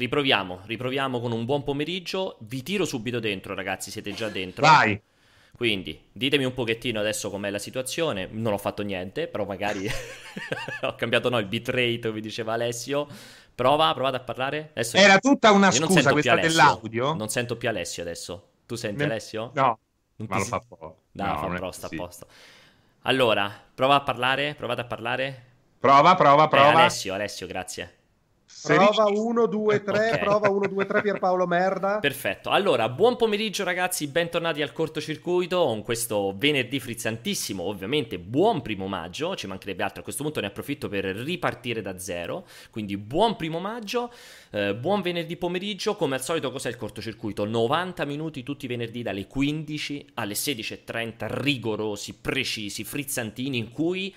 riproviamo, riproviamo con un buon pomeriggio. Vi tiro subito dentro, ragazzi, siete già dentro. Vai. Quindi ditemi un pochettino adesso com'è la situazione. Non ho fatto niente, però magari ho cambiato no, il bitrate, come diceva Alessio. Prova, provate a parlare. Adesso Era tutta una scusa questa dell'audio. Non sento più Alessio adesso. Tu senti ne... Alessio? No, non ma lo fa po'. No, no fa pro, sta sì. a posto. Allora, prova a parlare, provate a parlare. Prova, prova, prova. Eh, Alessio, Alessio, grazie. Prova 1, 2, 3, okay. prova 1, 2, 3 Pierpaolo Merda. Perfetto, allora buon pomeriggio ragazzi, bentornati al cortocircuito con questo venerdì frizzantissimo, ovviamente buon primo maggio, ci mancherebbe altro, a questo punto ne approfitto per ripartire da zero, quindi buon primo maggio, eh, buon venerdì pomeriggio, come al solito cos'è il cortocircuito? 90 minuti tutti i venerdì dalle 15 alle 16.30, rigorosi, precisi, frizzantini in cui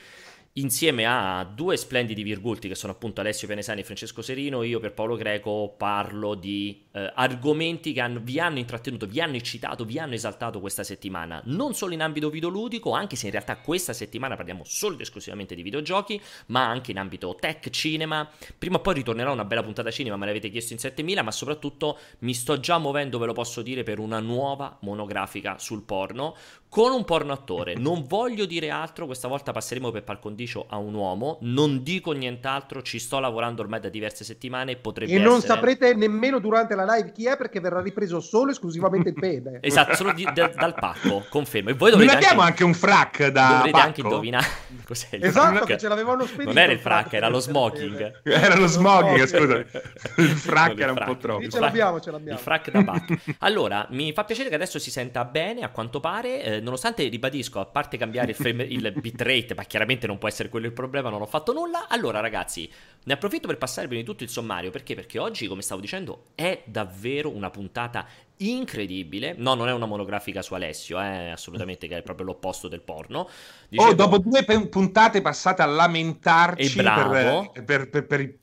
insieme a due splendidi virgulti che sono appunto Alessio Pianesani e Francesco Serino, io per Paolo Greco parlo di eh, argomenti che hanno, vi hanno intrattenuto, vi hanno eccitato, vi hanno esaltato questa settimana, non solo in ambito videoludico, anche se in realtà questa settimana parliamo solo ed esclusivamente di videogiochi, ma anche in ambito tech, cinema. Prima o poi ritornerà una bella puntata cinema, me l'avete chiesto in 7000, ma soprattutto mi sto già muovendo, ve lo posso dire, per una nuova monografica sul porno con un porno attore. Non voglio dire altro, questa volta passeremo per par condicio a un uomo, non dico nient'altro, ci sto lavorando ormai da diverse settimane, potrebbe E non essere... saprete nemmeno durante la live chi è perché verrà ripreso solo esclusivamente il pene. esatto, solo di, da, dal pacco, confermo. E voi non abbiamo anche, anche un frac da Dovrete pacco? anche indovinare cos'è il Esatto, frac. che ce l'avevano spedito. Non era il frac, era lo smoking. Era lo smoking, scusa. Il frac era un po' troppo. Sì, ce l'abbiamo, ce l'abbiamo. Il frac da pacco. Allora, mi fa piacere che adesso si senta bene, a quanto pare, eh, nonostante ribadisco a parte cambiare il, frame, il bitrate, ma chiaramente non può essere quello il problema, non ho fatto nulla. Allora, ragazzi, ne approfitto per passare prima di tutto il sommario, perché? Perché oggi, come stavo dicendo, è davvero una puntata incredibile. No, non è una monografica su Alessio, eh, assolutamente che è proprio l'opposto del porno. Dicevo, oh, dopo due puntate passate a lamentarci per, per, per, per, i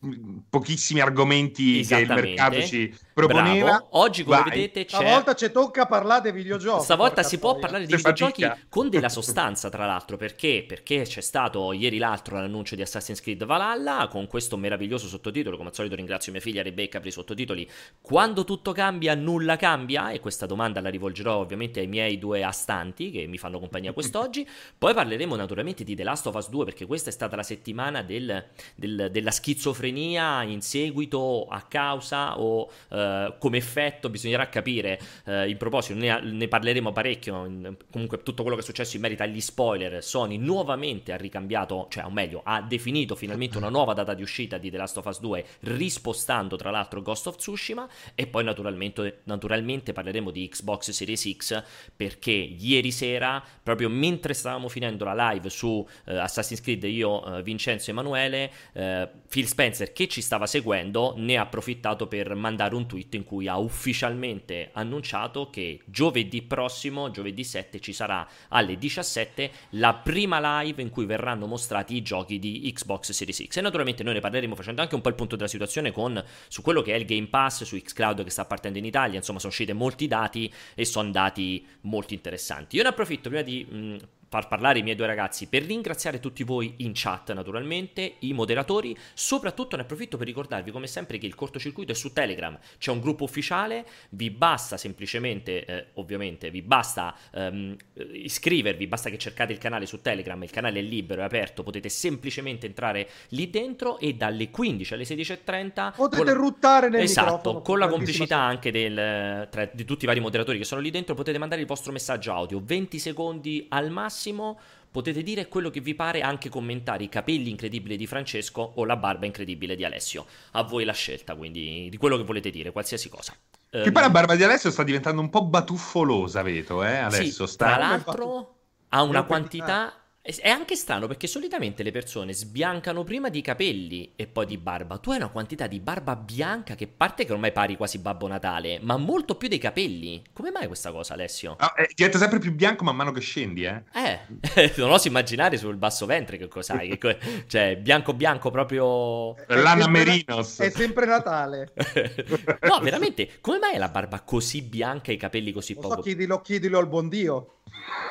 pochissimi argomenti che il mercato ci proponeva. Bravo. Oggi, come Vai. vedete, c'è... Stavolta ci tocca parlare di videogiochi. Stavolta si può parlare di videogiochi fatica. con della sostanza, tra l'altro, perché? Perché c'è stato ieri l'altro l'annuncio di Assassin's Creed Valhalla con questo meraviglioso sottotitolo. Come al solito ringrazio mia figlia Rebecca per i sottotitoli. Quando tutto cambia, nulla cambia. E questa domanda la rivolgerò ovviamente ai miei due astanti che mi fanno compagnia quest'oggi. Poi parleremo naturalmente di The Last of Us 2 perché questa è stata la settimana del, del, della schizofrenia in seguito a causa o uh, come effetto, bisognerà capire. Uh, in proposito, ne, ne parleremo parecchio. In, comunque, tutto quello che è successo in merito agli spoiler. Sony nuovamente ha ricambiato, cioè, o meglio, ha definito finalmente una nuova data di uscita di The Last of Us 2, rispostando tra l'altro Ghost of Tsushima. E poi, naturalmente, naturalmente parleremo di Xbox Series X perché ieri sera, proprio mentre stavamo finendo la live su uh, Assassin's Creed, io, uh, Vincenzo Emanuele, uh, Phil Spencer che ci stava seguendo ne ha approfittato per mandare un tweet in cui ha ufficialmente annunciato che giovedì prossimo, giovedì 7, ci sarà alle 17 la prima live in cui verranno mostrati i giochi di Xbox Series X. E naturalmente noi ne parleremo facendo anche un po' il punto della situazione con, su quello che è il Game Pass, su Xcloud che sta partendo in Italia, insomma sono usciti molti dati e sono dati molto interessanti. Io ne approfitto prima di... Mh, far parlare i miei due ragazzi per ringraziare tutti voi in chat naturalmente, i moderatori, soprattutto ne approfitto per ricordarvi come sempre che il cortocircuito è su Telegram, c'è un gruppo ufficiale, vi basta semplicemente, eh, ovviamente, vi basta ehm, iscrivervi, basta che cercate il canale su Telegram, il canale è libero, è aperto, potete semplicemente entrare lì dentro e dalle 15 alle 16.30 potete con... ruttare nel esatto, con la complicità anche del, tra, di tutti i vari moderatori che sono lì dentro, potete mandare il vostro messaggio audio, 20 secondi al massimo massimo potete dire quello che vi pare, anche commentare i capelli incredibili di Francesco o la barba incredibile di Alessio. A voi la scelta, quindi, di quello che volete dire, qualsiasi cosa. Che um, poi la barba di Alessio sta diventando un po' batuffolosa, vedo, eh? Adesso sì, sta... Tra l'altro ha una quantità è anche strano perché solitamente le persone sbiancano prima di capelli e poi di barba. Tu hai una quantità di barba bianca che parte che ormai pari quasi Babbo Natale, ma molto più dei capelli. Come mai questa cosa, Alessio? Oh, eh, diventa sempre più bianco man mano che scendi, eh? Eh, non oso immaginare sul basso ventre che cos'hai. che cioè, bianco bianco proprio... Lana Merinos. È sempre Natale. no, veramente, come mai è la barba così bianca e i capelli così non poco? So, chiedilo, chiedilo al buon Dio.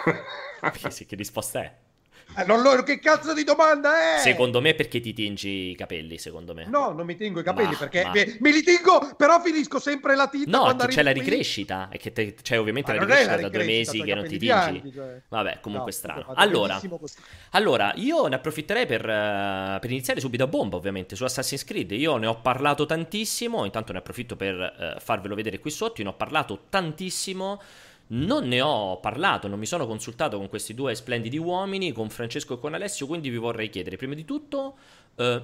che risposta è? Eh, non lo, che cazzo di domanda è? Secondo me perché ti tingi i capelli, secondo me. No, non mi tingo i capelli ma, perché ma... Me, me, li tingo, però finisco sempre la tinta No, c'è la ricrescita, è che te, c'è ovviamente la ricrescita, la da due mesi che non ti tingi. Bianchi, cioè. Vabbè, comunque no, strano. Allora, allora, io ne approfitterei per, uh, per, iniziare subito a bomba, ovviamente, su Assassin's Creed. Io ne ho parlato tantissimo, intanto ne approfitto per uh, farvelo vedere qui sotto, io ne ho parlato tantissimo non ne ho parlato, non mi sono consultato con questi due splendidi uomini, con Francesco e con Alessio, quindi vi vorrei chiedere prima di tutto uh,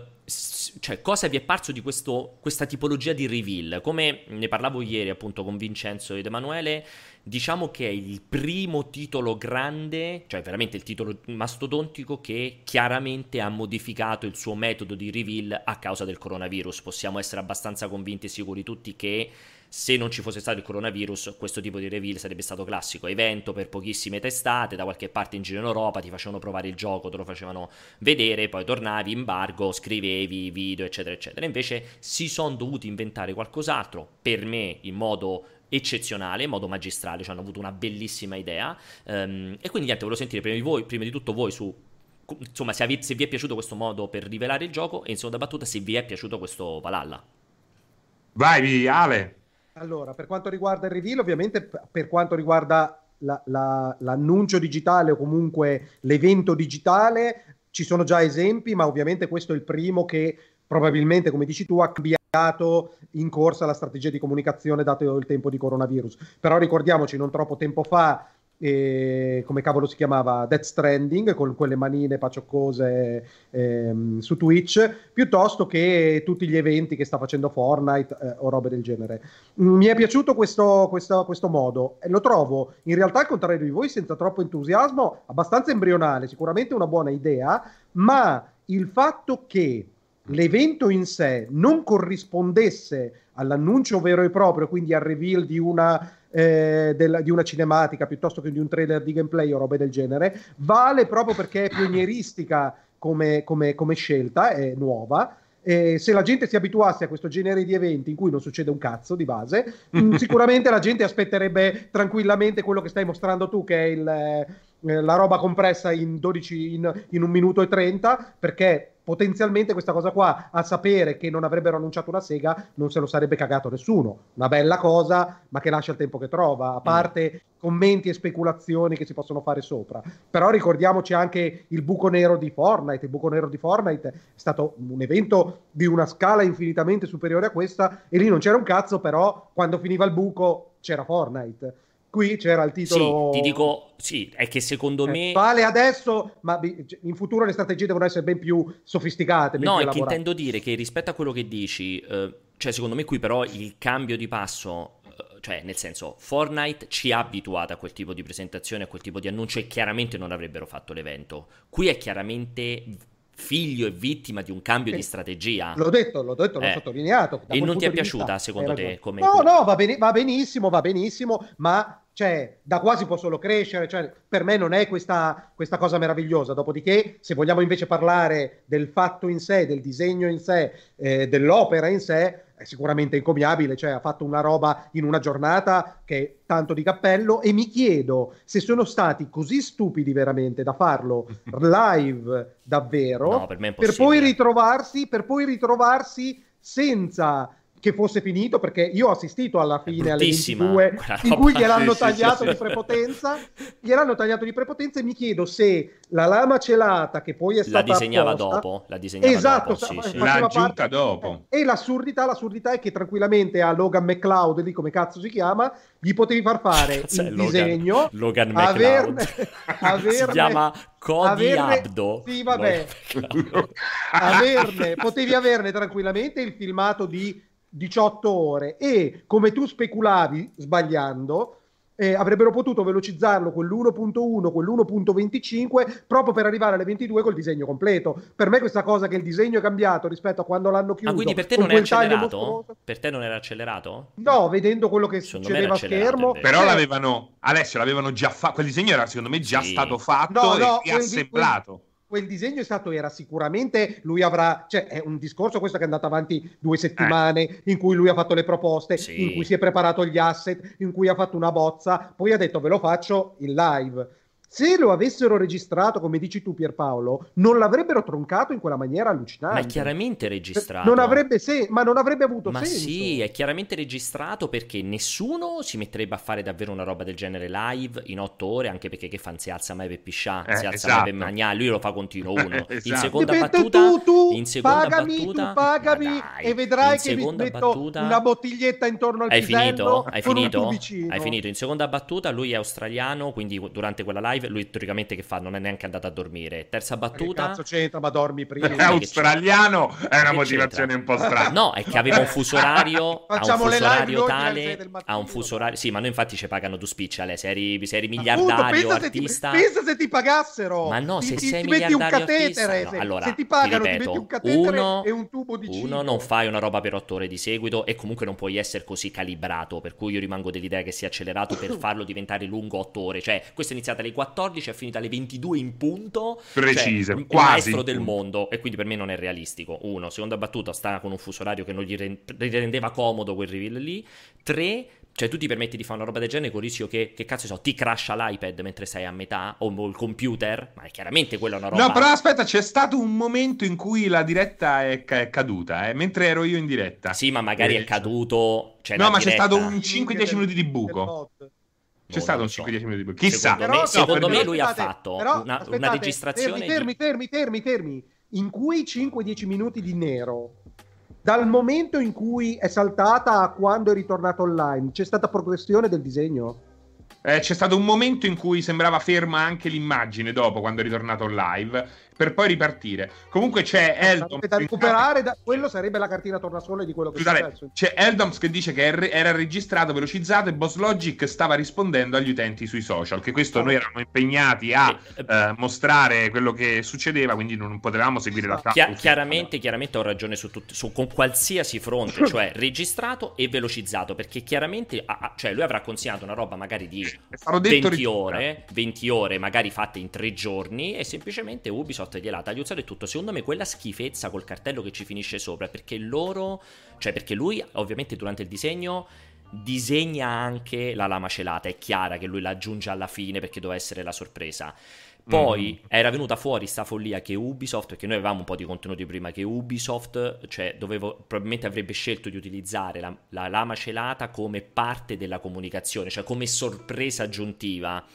cioè, cosa vi è parso di questo, questa tipologia di reveal. Come ne parlavo ieri appunto con Vincenzo ed Emanuele, diciamo che è il primo titolo grande, cioè veramente il titolo mastodontico che chiaramente ha modificato il suo metodo di reveal a causa del coronavirus. Possiamo essere abbastanza convinti e sicuri tutti che se non ci fosse stato il coronavirus, questo tipo di reveal sarebbe stato classico. Evento per pochissime testate, da qualche parte in giro in Europa, ti facevano provare il gioco, te lo facevano vedere, poi tornavi, embargo, scrivevi video, eccetera, eccetera. Invece si sono dovuti inventare qualcos'altro, per me in modo eccezionale, in modo magistrale, cioè hanno avuto una bellissima idea. Um, e quindi niente, volevo sentire prima di, voi, prima di tutto voi su insomma se, vi, se vi è piaciuto questo modo per rivelare il gioco e in seconda battuta se vi è piaciuto questo Valhalla. Vai, Ale. Allora, per quanto riguarda il reveal, ovviamente per quanto riguarda la, la, l'annuncio digitale o comunque l'evento digitale, ci sono già esempi, ma ovviamente questo è il primo che probabilmente, come dici tu, ha cambiato in corsa la strategia di comunicazione dato il tempo di coronavirus. Però ricordiamoci, non troppo tempo fa e, come cavolo si chiamava? Death Stranding con quelle manine pacioccose ehm, su Twitch piuttosto che tutti gli eventi che sta facendo Fortnite eh, o robe del genere. Mm, mi è piaciuto questo, questo, questo modo. Lo trovo in realtà al contrario di voi senza troppo entusiasmo abbastanza embrionale sicuramente una buona idea ma il fatto che l'evento in sé non corrispondesse all'annuncio vero e proprio quindi al reveal di una eh, del, di una cinematica piuttosto che di un trailer di gameplay o robe del genere, vale proprio perché è pionieristica come, come, come scelta, è nuova. E se la gente si abituasse a questo genere di eventi in cui non succede un cazzo di base, mm, sicuramente la gente aspetterebbe tranquillamente quello che stai mostrando tu, che è il, eh, la roba compressa in, 12, in, in un minuto e 30, perché potenzialmente questa cosa qua, a sapere che non avrebbero annunciato una sega, non se lo sarebbe cagato nessuno. Una bella cosa, ma che lascia il tempo che trova, a parte mm. commenti e speculazioni che si possono fare sopra. Però ricordiamoci anche il buco nero di Fortnite. Il buco nero di Fortnite è stato un evento di una scala infinitamente superiore a questa, e lì non c'era un cazzo, però quando finiva il buco c'era Fortnite qui c'era il titolo. Sì, ti dico, sì, è che secondo eh, me. Vale adesso, ma in futuro le strategie devono essere ben più sofisticate. Ben no, più è che intendo dire che rispetto a quello che dici, eh, cioè secondo me qui però il cambio di passo. Eh, cioè, nel senso, Fortnite ci ha abituato a quel tipo di presentazione, a quel tipo di annuncio e chiaramente non avrebbero fatto l'evento. Qui è chiaramente figlio e vittima di un cambio eh, di strategia. L'ho detto, l'ho detto, l'ho eh. sottolineato. E non ti è piaciuta, secondo te? Come no, no, va, bene, va benissimo, va benissimo, ma cioè, da qua si può solo crescere, cioè, per me non è questa, questa, cosa meravigliosa. Dopodiché, se vogliamo invece parlare del fatto in sé, del disegno in sé, eh, dell'opera in sé, è sicuramente incommiabile, cioè ha fatto una roba in una giornata che è tanto di cappello e mi chiedo se sono stati così stupidi veramente da farlo live davvero no, per, per poi ritrovarsi per poi ritrovarsi senza che fosse finito perché io ho assistito alla fine alle 22 in cui gliel'hanno sì, tagliato sì, di prepotenza gliel'hanno tagliato di prepotenza e mi chiedo se la lama celata che poi è stata la disegnava apposta, dopo la disegnava esatto dopo, sì, sì. l'ha aggiunta dopo. E l'assurdità l'assurdità è che tranquillamente a Logan McCloud lì come cazzo si chiama gli potevi far fare il Logan, disegno Logan McCloud averne, averne, si chiama Cody averne, Abdo. sì vabbè. Averne, potevi averne tranquillamente il filmato di 18 ore e come tu speculavi sbagliando eh, avrebbero potuto velocizzarlo quell'1.1, quell'1.25 proprio per arrivare alle 22 col disegno completo. Per me questa cosa che il disegno è cambiato rispetto a quando l'hanno chiuso. Ma quindi per te non è accelerato? Per te non era accelerato? No, vedendo quello che secondo succedeva a schermo. Però l'avevano Alessio l'avevano già fatto, quel disegno era secondo me già sì. stato fatto no, no, e assemblato. Quel quel disegno è stato era sicuramente lui avrà cioè è un discorso questo che è andato avanti due settimane eh. in cui lui ha fatto le proposte sì. in cui si è preparato gli asset in cui ha fatto una bozza poi ha detto ve lo faccio in live se lo avessero registrato, come dici tu Pierpaolo, non l'avrebbero troncato in quella maniera allucinante. Ma è chiaramente registrato. Non avrebbe sen- ma non avrebbe avuto ma senso. Ma sì, è chiaramente registrato perché nessuno si metterebbe a fare davvero una roba del genere live in otto ore, anche perché che fan si alza mai per piscià, eh, si alza esatto. mai per mangiare, lui lo fa continuo uno. esatto. In seconda Dipende battuta, tu, tu, in seconda pagami, battuta, tu pagami e vedrai che mi metto battuta, una bottiglietta intorno al hai pisello finito? Hai finito? Hai finito? In seconda battuta lui è australiano, quindi durante quella live lui teoricamente che fa? Non è neanche andato a dormire. Terza battuta. Che cazzo c'entra? Ma dormi prima. È australiano è una motivazione un po' strana. No, è che aveva un fuso orario. Facciamo un fuso orario tale. Ha un fuso orario. Sì, ma noi infatti ci pagano due spicciole. Se eri, se eri miliardario Appunto, artista. Se ti, pensa se ti pagassero. Ma no, ti, se ti, sei ti miliardario artista. No, se, allora, se ti pagano, ti, ripeto, ti metti un catetere uno, e un tubo di cibo. Uno, non fai una roba per otto ore di seguito e comunque non puoi essere così calibrato. Per cui io rimango dell'idea che sia accelerato per farlo diventare lungo otto ore. Cioè, questo è iniziato alle 14 e è finito alle 22 in punto. Precise, cioè, quasi. maestro del mondo e quindi per me non è realistico. Uno, seconda battuta, sta con un fuso orario che non gli rendeva comodo quel reveal lì. Tre, cioè, tu ti permetti di fare una roba del genere con il rischio che, che cazzo so, ti crasha l'iPad mentre sei a metà o il computer? Ma è chiaramente quella una roba. No, però aspetta, c'è stato un momento in cui la diretta è, è caduta, eh, mentre ero io in diretta. Sì, ma magari è caduto. Cioè, no, ma diretta... c'è stato un 5-10 minuti di buco. C'è stato un 5-10 minuti di buco. Chissà. Secondo me, no, secondo me lui aspettate, ha fatto però, una, una, registrazione. Fermi, di... fermi, fermi, fermi, In cui 5-10 minuti di nero dal momento in cui è saltata a quando è ritornato online, c'è stata progressione del disegno? Eh, c'è stato un momento in cui sembrava ferma anche l'immagine dopo, quando è ritornato live, per poi ripartire. Comunque c'è Eldoms. Da recuperare, da... quello sarebbe la cartina tornasole di quello che Scusate, è successo. C'è Eldoms che dice che era registrato, velocizzato e Boss Logic stava rispondendo agli utenti sui social. Che questo noi eravamo impegnati a eh, mostrare quello che succedeva, quindi non potevamo seguire la trama. Chi- chiaramente, chiaramente ho ragione su, tut- su con qualsiasi fronte, cioè registrato e velocizzato, perché chiaramente ah, cioè lui avrà consegnato una roba magari di 20 ore, 20 ore magari fatte in tre giorni e semplicemente Ubisoft Microsoft gliel'ha tagliuzzato e tutto. Secondo me quella schifezza col cartello che ci finisce sopra, perché loro, cioè perché lui ovviamente durante il disegno disegna anche la lama celata, è chiara che lui la aggiunge alla fine perché doveva essere la sorpresa. Poi mm-hmm. era venuta fuori sta follia che Ubisoft, perché noi avevamo un po' di contenuti prima, che Ubisoft, cioè dovevo, probabilmente avrebbe scelto di utilizzare la, la lama celata come parte della comunicazione, cioè come sorpresa aggiuntiva.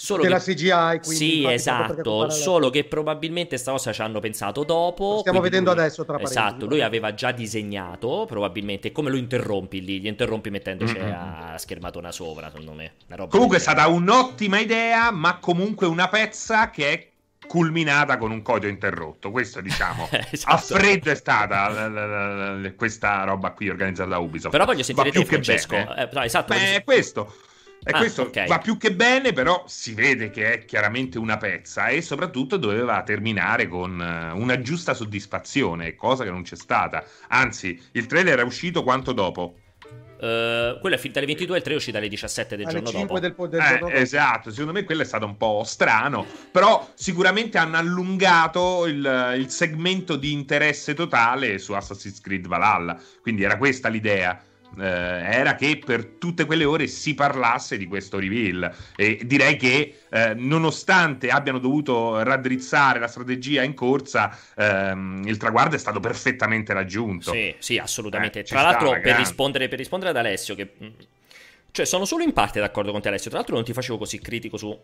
Solo che, la CGI, quindi sì, esatto. Solo che probabilmente sta cosa ci hanno pensato dopo. Lo stiamo vedendo lui, adesso tra parentesi. Esatto, lui aveva già disegnato, probabilmente. Come lo interrompi lì? Gli interrompi mettendoci mm-hmm. a schermatona sopra, secondo me. comunque è stata un'ottima idea, ma comunque una pezza che è culminata con un codio interrotto. Questo, diciamo, esatto. a freddo è stata la, la, la, questa roba qui organizzata da Ubisoft. Però voglio sentire te, Francesco. Eh, no, esatto. Beh, è questo. E ah, questo okay. va più che bene, però si vede che è chiaramente una pezza e soprattutto doveva terminare con eh, una giusta soddisfazione, cosa che non c'è stata. Anzi, il trailer è uscito quanto dopo? Uh, quello è finito alle 22 e il 3 è uscito alle 17 del alle giorno 5 dopo. Del, del eh, esatto, secondo me quello è stato un po' strano, però sicuramente hanno allungato il, il segmento di interesse totale su Assassin's Creed Valhalla, quindi era questa l'idea eh, era che per tutte quelle ore si parlasse di questo reveal. E direi che eh, nonostante abbiano dovuto raddrizzare la strategia in corsa ehm, il traguardo è stato perfettamente raggiunto. Sì, sì assolutamente. Eh, tra l'altro per rispondere, per rispondere, ad Alessio che mm, cioè sono solo in parte d'accordo con te Alessio. Tra l'altro non ti facevo così critico su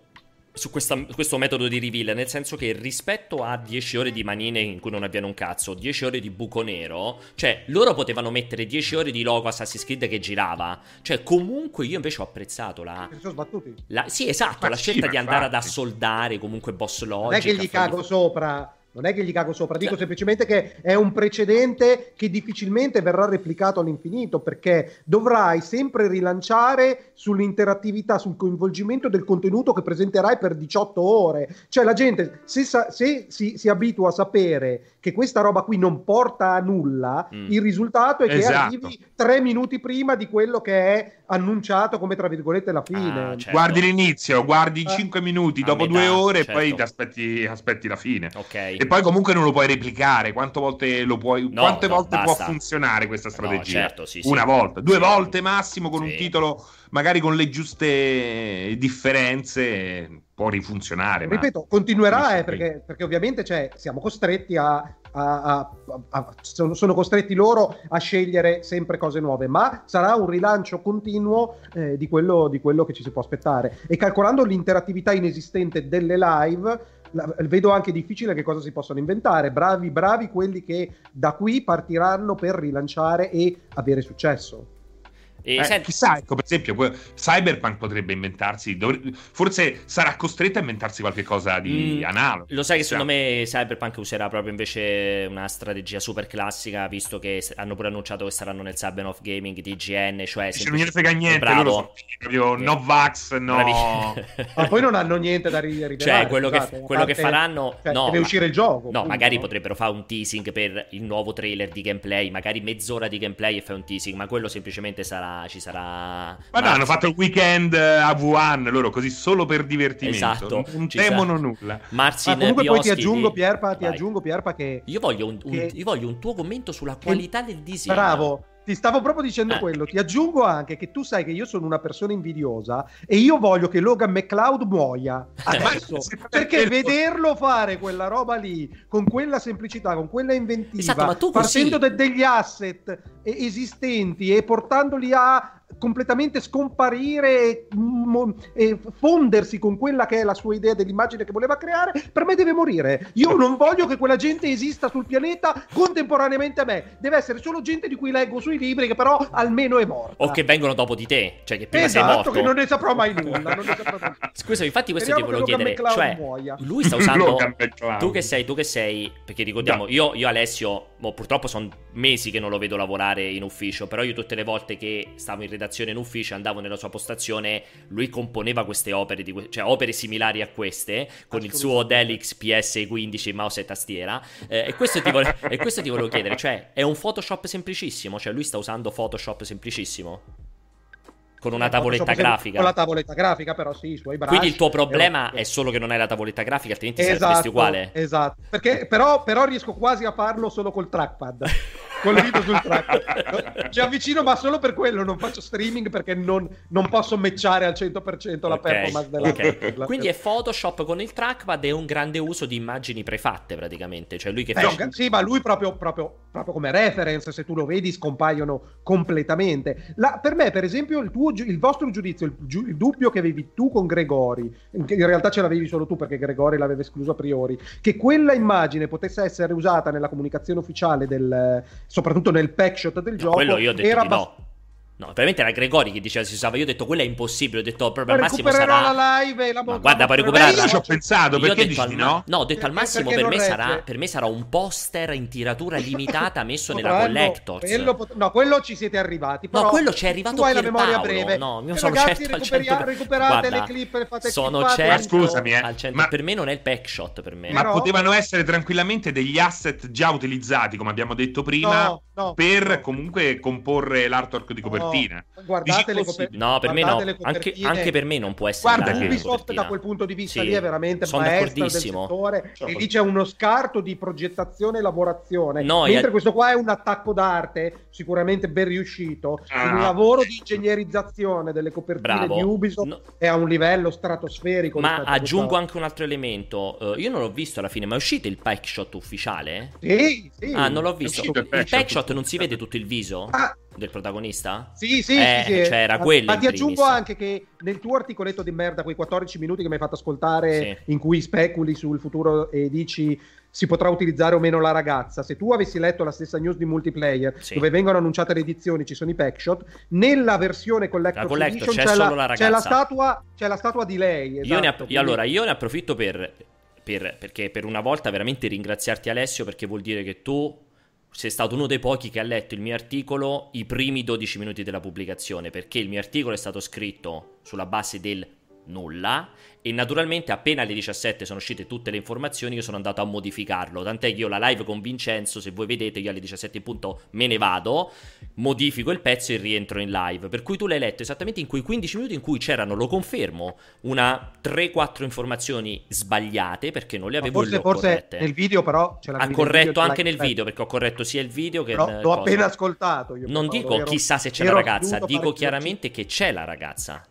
su questa, questo metodo di reveal, nel senso che rispetto a 10 ore di manine in cui non avviene un cazzo, 10 ore di buco nero, cioè loro potevano mettere 10 ore di logo Assassin's Creed che girava, cioè comunque io invece ho apprezzato la... Si sono sbattuti? La, sì, esatto, ma la scelta di andare ad assoldare comunque boss logic. Non è che gli cago sopra non è che gli cago sopra, dico semplicemente che è un precedente che difficilmente verrà replicato all'infinito perché dovrai sempre rilanciare sull'interattività, sul coinvolgimento del contenuto che presenterai per 18 ore. Cioè la gente se, sa- se si, si, abitua a sapere che questa roba qui non porta a nulla, mm. il risultato è che esatto. arrivi tre minuti prima di quello che è annunciato come tra virgolette la fine. Ah, certo. Guardi l'inizio, guardi eh. 5 minuti, dopo metà, due ore certo. e poi ti aspetti, aspetti la fine. Ok. E poi comunque non lo puoi replicare. Quante volte, lo puoi, no, quante no, volte può funzionare questa strategia? No, certo, sì, Una sì. volta, due volte massimo con sì. un titolo magari con le giuste differenze può rifunzionare. Ripeto, ma... continuerà eh, perché, perché, ovviamente cioè, siamo costretti a, a, a, a sono, sono, costretti loro a scegliere sempre cose nuove, ma sarà un rilancio continuo eh, di, quello, di quello che ci si può aspettare. E calcolando l'interattività inesistente delle live, la, vedo anche difficile che cosa si possano inventare. Bravi, bravi quelli che da qui partiranno per rilanciare e avere successo. E eh, senti... Chissà, ecco, per esempio, Cyberpunk potrebbe inventarsi, dov... forse sarà costretto a inventarsi qualcosa di mm, analogo. Lo sai che secondo me Cyberpunk userà proprio invece una strategia super classica, visto che hanno pure annunciato che saranno nel Saben of Gaming DGN, cioè... Se non gliene frega niente, bravo. loro sono proprio no vax, no... ma poi non hanno niente da rivelare. Cioè, quello, scusate, che, quello parte... che, faranno... Cioè, no, deve uscire il gioco. No, magari potrebbero fare un teasing per il nuovo trailer di gameplay, magari mezz'ora di gameplay e fai un teasing, ma quello semplicemente sarà ci sarà. Ma no, hanno fatto il weekend a Wuhan loro così solo per divertimento. Esatto. Non temono nulla. Marzi, Ma comunque poi ti aggiungo, Pierpa, ti aggiungo, Pierpa, che. Io voglio un, un, che... io voglio un tuo commento sulla qualità del disegno. Bravo. Ti stavo proprio dicendo eh. quello. Ti aggiungo anche che tu sai che io sono una persona invidiosa e io voglio che Logan McCloud muoia adesso. perché vederlo fare quella roba lì con quella semplicità, con quella inventiva, esatto, partendo de- degli asset esistenti e portandoli a completamente scomparire e, mo- e, fondersi con quella che è la sua idea dell'immagine che voleva creare, per me deve morire. Io non voglio che quella gente esista sul pianeta contemporaneamente a me. Deve essere solo gente di cui leggo sui libri, che però almeno è morta. O che vengono dopo di te, cioè che prima esatto, sei morto. che non ne saprò mai nulla. Saprò... Scusa, infatti questo Speriamo ti volevo chiedere. Cioè, muoia. lui sta usando... tu che sei, tu che sei, perché ricordiamo, no. io, io Alessio, boh, purtroppo sono mesi che non lo vedo lavorare in ufficio, però io tutte le volte che stavo in redazione in ufficio andavo nella sua postazione, lui componeva queste opere, di, cioè opere similari a queste, con il suo Delix PS15 mouse e tastiera. Eh, e, questo vole- e questo ti volevo chiedere, cioè è un Photoshop semplicissimo? Cioè lui sta usando Photoshop semplicissimo? Con una tavoletta grafica. Con la tavoletta grafica, però sì, i suoi brush. Quindi il tuo problema è solo che non hai la tavoletta grafica, altrimenti esatto, saresti uguale. Esatto, perché però, però riesco quasi a farlo solo col trackpad. col dito sul track. Ci avvicino, ma solo per quello non faccio streaming perché non, non posso matchare al 100% la okay, performance della, okay. Quindi è Photoshop con il trackpad e un grande uso di immagini prefatte praticamente. Cioè lui che Beh, fa... Sì, ma lui proprio, proprio, proprio, come reference, se tu lo vedi, scompaiono completamente. La, per me, per esempio, il, tuo, il vostro giudizio, il, il, dubbio che avevi tu con Gregori, in realtà ce l'avevi solo tu perché Gregori l'aveva escluso a priori, che quella immagine potesse essere usata nella comunicazione ufficiale del soprattutto nel pack shot del no, gioco, era di no. No, veramente era Gregori che diceva si usava. Io ho detto quella è impossibile. Ho detto proprio al massimo sarà. la live e la Ma guarda, puoi recuperarla. Io ci ho pensato perché ho detto al... no? No, ho detto al massimo per me, sarà, per me, sarà, un poster in tiratura limitata messo nella Collectors. Quello, no, quello ci siete arrivati. Però no, quello ci è arrivato. Tu hai la memoria breve. No, io sono ragazzi, certo recuperi- al 100%. recuperate guarda, le clip, le fate Sono certo. Scusami, eh. Ma per me non è il pack shot. Per me. Ma potevano essere tranquillamente degli asset già utilizzati, come abbiamo detto prima, per comunque comporre l'artwork di copertina. Guarda guardate le copertine. No, per me no. Anche, anche, per me non può essere. Guarda, Ubisoft da quel punto di vista sì, lì è veramente maestra del settore. E lì c'è uno scarto di progettazione e lavorazione. No, Mentre a... questo qua è un attacco d'arte, sicuramente ben riuscito. Ah. Il lavoro di ingegnerizzazione delle copertine Bravo. di Ubisoft no. è a un livello stratosferico. Ma aggiungo anche un altro elemento. Uh, io non l'ho visto alla fine, ma è uscito il pack shot ufficiale? Sì, sì. Ah, non l'ho visto. Il pack shot non si vede tutto il viso? Ah del protagonista? Sì, sì, eh, sì, sì. Cioè era quello. Ma ti aggiungo anche che nel tuo articoletto di merda, quei 14 minuti che mi hai fatto ascoltare, sì. in cui speculi sul futuro e dici si potrà utilizzare o meno la ragazza. Se tu avessi letto la stessa news di multiplayer, sì. dove vengono annunciate le edizioni, ci sono i packshot, nella versione Collector, Edition c'è, c'è, la, la c'è, la, statua, c'è la statua di lei. Esatto, io app- quindi... Allora, io ne approfitto per, per, perché per una volta veramente ringraziarti Alessio, perché vuol dire che tu sei stato uno dei pochi che ha letto il mio articolo i primi 12 minuti della pubblicazione, perché il mio articolo è stato scritto sulla base del nulla e naturalmente appena alle 17 sono uscite tutte le informazioni io sono andato a modificarlo, tant'è che io la live con Vincenzo, se voi vedete io alle 17 appunto me ne vado, modifico il pezzo e rientro in live, per cui tu l'hai letto esattamente in quei 15 minuti in cui c'erano, lo confermo, una 3-4 informazioni sbagliate perché non le avevo forse, forse corrette. nel video però ce Ha corretto anche nel video perché ho corretto sia il video che... Però l'ho appena ascoltato. Io non dico ero, chissà se c'è la ragazza, dico chiaramente che c'è la ragazza.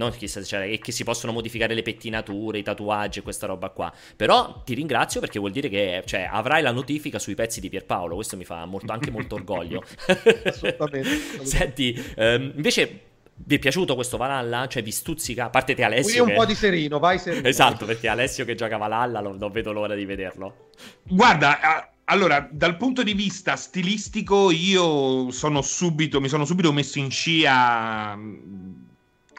Non chissà, cioè, e che si possono modificare le pettinature, i tatuaggi e questa roba qua. Però ti ringrazio perché vuol dire che cioè, avrai la notifica sui pezzi di Pierpaolo. Questo mi fa molto, anche molto orgoglio. assolutamente, assolutamente. Senti, um, invece vi è piaciuto questo Valhalla? Cioè, vi stuzzica? A parte te, Alessio. Qui un che... po' di serino, vai serino. esatto, perché Alessio che gioca Valhalla non, non vedo l'ora di vederlo. Guarda, allora, dal punto di vista stilistico, io sono subito, mi sono subito messo in scia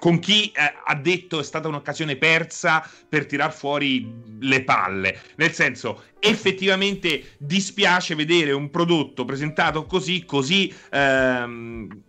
con chi eh, ha detto è stata un'occasione persa per tirar fuori le palle. Nel senso, effettivamente dispiace vedere un prodotto presentato così, così ehm,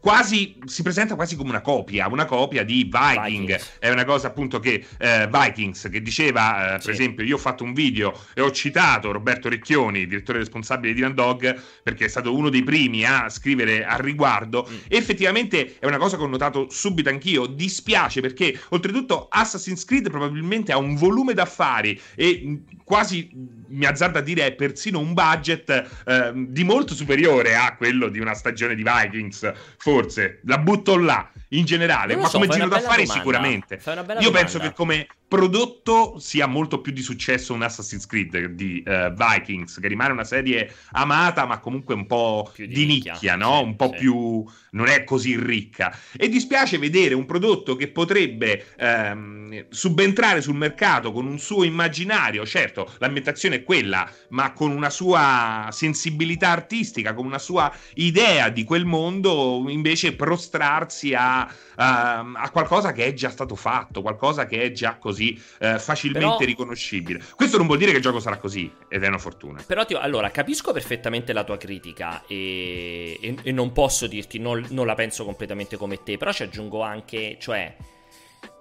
quasi si presenta quasi come una copia, una copia di Viking. Vikings. È una cosa appunto che eh, Vikings che diceva, eh, sì. per esempio, io ho fatto un video e ho citato Roberto Recchioni, direttore responsabile di Dog, perché è stato uno dei primi a scrivere al riguardo. Mm. Effettivamente è una cosa che ho notato subito anch'io. Dispiace perché oltretutto Assassin's Creed probabilmente ha un volume d'affari e mm, quasi mi azzardo a dire è persino un budget eh, di molto superiore a quello di una stagione di Vikings forse la butto là in generale, ma so, come giro d'affari domanda. sicuramente. Io domanda. penso che come prodotto sia molto più di successo un Assassin's Creed di uh, Vikings, che rimane una serie amata, ma comunque un po' di, di nicchia, nicchia no? Sì, un po' sì. più non è così ricca. E dispiace vedere un prodotto che potrebbe ehm, subentrare sul mercato con un suo immaginario, certo, l'ambientazione è quella, ma con una sua sensibilità artistica, con una sua idea di quel mondo, invece prostrarsi a, a, a qualcosa che è già stato fatto, qualcosa che è già così eh, facilmente Però... riconoscibile. Questo non vuol dire che il gioco sarà così, ed è una fortuna. Però, tio, allora, capisco perfettamente la tua critica e, e, e non posso dirti, non, non la penso completamente come te, però ci aggiungo anche, cioè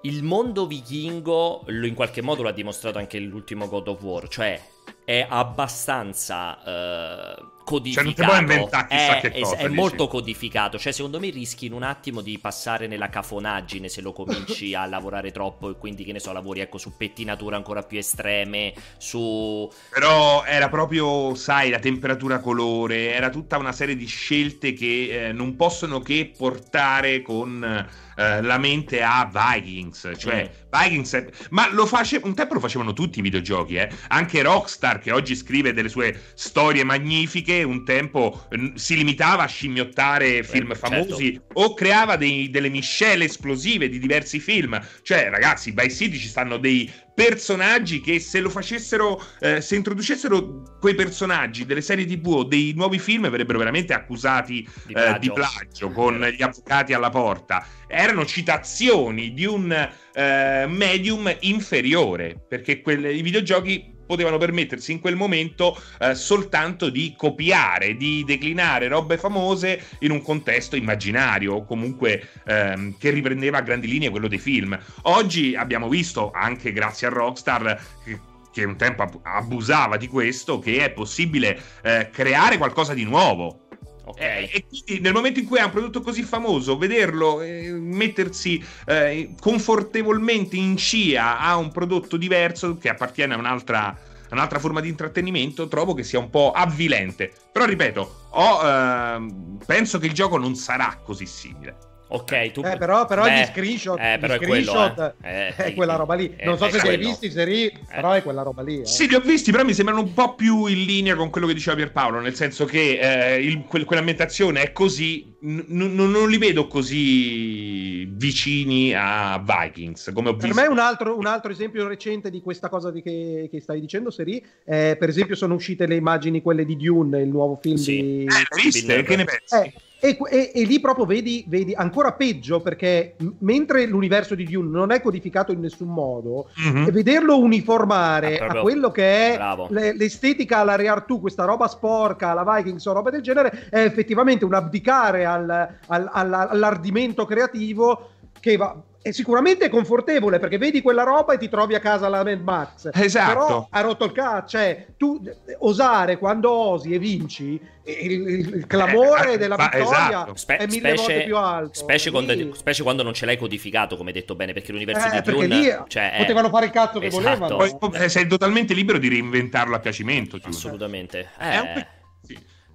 il mondo vichingo in qualche modo l'ha dimostrato anche l'ultimo God of War, cioè è abbastanza uh, codificato. Cioè, non è, è, cosa, è molto codificato. Cioè, secondo me rischi in un attimo di passare nella cafonaggine se lo cominci a lavorare troppo. E quindi, che ne so, lavori ecco, su pettinature ancora più estreme. Su. Però era proprio, sai, la temperatura colore. Era tutta una serie di scelte che eh, non possono che portare con eh, la mente a Vikings, cioè mm. Vikings, è... ma lo face... un tempo lo facevano tutti i videogiochi, eh? anche Rockstar che oggi scrive delle sue storie magnifiche, un tempo si limitava a scimmiottare film eh, famosi certo. o creava dei, delle miscele esplosive di diversi film, cioè ragazzi, Vice City ci stanno dei personaggi che se lo facessero, eh, se introducessero quei personaggi delle serie tv o dei nuovi film verrebbero veramente accusati di plagio, eh, di plagio con gli avvocati alla porta. Erano citazioni di un eh, medium inferiore, perché quelle, i videogiochi potevano permettersi in quel momento eh, soltanto di copiare, di declinare robe famose in un contesto immaginario o comunque ehm, che riprendeva a grandi linee quello dei film. Oggi abbiamo visto, anche grazie a Rockstar, che che un tempo abusava di questo, che è possibile eh, creare qualcosa di nuovo. Okay. Eh, e quindi nel momento in cui hai un prodotto così famoso, vederlo eh, mettersi eh, confortevolmente in scia a un prodotto diverso che appartiene a un'altra, un'altra forma di intrattenimento, trovo che sia un po' avvilente. Però ripeto, ho, ehm, penso che il gioco non sarà così simile. Ok, tu... Eh, però, però Beh, gli screenshot, eh, però gli screenshot quello, eh. Eh, è quella roba lì. Non so se li hai visti, Seri, eh. però è quella roba lì. Eh. Sì, li ho visti, però mi sembrano un po' più in linea con quello che diceva Pierpaolo, nel senso che eh, il, quel, quell'ambientazione è così, n- n- non li vedo così vicini a Vikings, come ho visto. Per me un altro, un altro esempio recente di questa cosa di che, che, stai dicendo, Seri, per esempio sono uscite le immagini, quelle di Dune, il nuovo film sì. di... Eh, viste? Che ne pensi? E, e, e, lì proprio vedi, vedi, ancora peggio perché mentre l'universo di Dune non è codificato in nessun modo, mm-hmm. vederlo uniformare ah, a quello che è le, l'estetica alla Re Artù, questa roba sporca, la Vikings o roba del genere, è effettivamente un abdicare al, al, al, all'ardimento creativo che va, è sicuramente confortevole perché vedi quella roba e ti trovi a casa la Mad Max. Esatto. Però ha rotto il cazzo. Cioè, tu osare quando osi e vinci, il, il, il clamore eh, della fa, vittoria esatto. Spe- è mille specie, volte più alto. Specie quando, specie quando, non ce l'hai codificato, come detto bene, perché l'università eh, di Dune... Lì cioè, potevano fare il cazzo che esatto. volevano. Poi, eh, sei totalmente libero di reinventarlo a piacimento. Assolutamente. Eh. È un pe-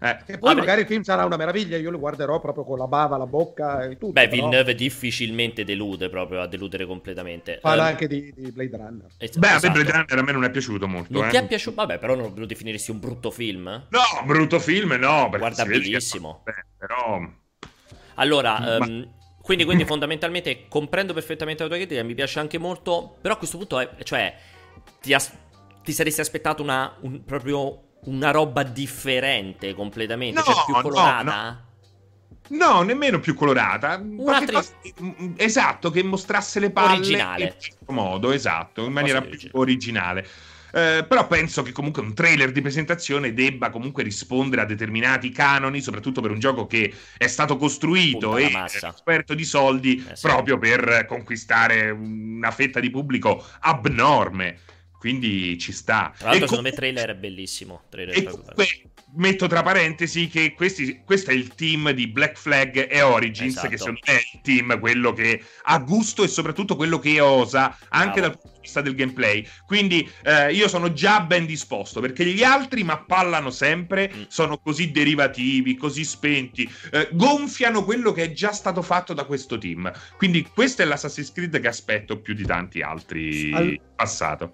eh. E poi ah, magari il film sarà una meraviglia, io lo guarderò proprio con la bava, la bocca e tutto. Beh, Villeneuve però... difficilmente delude proprio a deludere completamente. Parla um, anche di, di, Blade Runner. Es- Beh, esatto. a me Blade Runner a me non è piaciuto molto. Non eh. ti è piaciuto? Vabbè, però non lo definiresti un brutto film? No, brutto film no. Guardabilissimo. Beh, però... Allora... Ma... Um, quindi, quindi fondamentalmente comprendo perfettamente la tua critica, mi piace anche molto, però a questo punto è, cioè, ti, as- ti saresti aspettato una, un, proprio una roba differente completamente, no, cioè più colorata? No, no. no, nemmeno più colorata. Tri... Cosa, mm, mm, esatto, che mostrasse le palle originale. in questo modo, esatto, in maniera più originale. Eh, però penso che comunque un trailer di presentazione debba comunque rispondere a determinati canoni, soprattutto per un gioco che è stato costruito e esperto di soldi eh, sì. proprio per conquistare una fetta di pubblico abnorme quindi ci sta. Tra l'altro, secondo me, trailer è bellissimo. Trailer e comunque, metto tra parentesi che questi, questo è il team di Black Flag e Origins, esatto. che secondo me è il team quello che ha gusto e soprattutto quello che osa, anche Bravo. dal punto vista del gameplay. Quindi eh, io sono già ben disposto, perché gli altri mi appallano sempre, mm. sono così derivativi, così spenti, eh, gonfiano quello che è già stato fatto da questo team. Quindi questo è l'Assassin's Creed che aspetto più di tanti altri All... passato.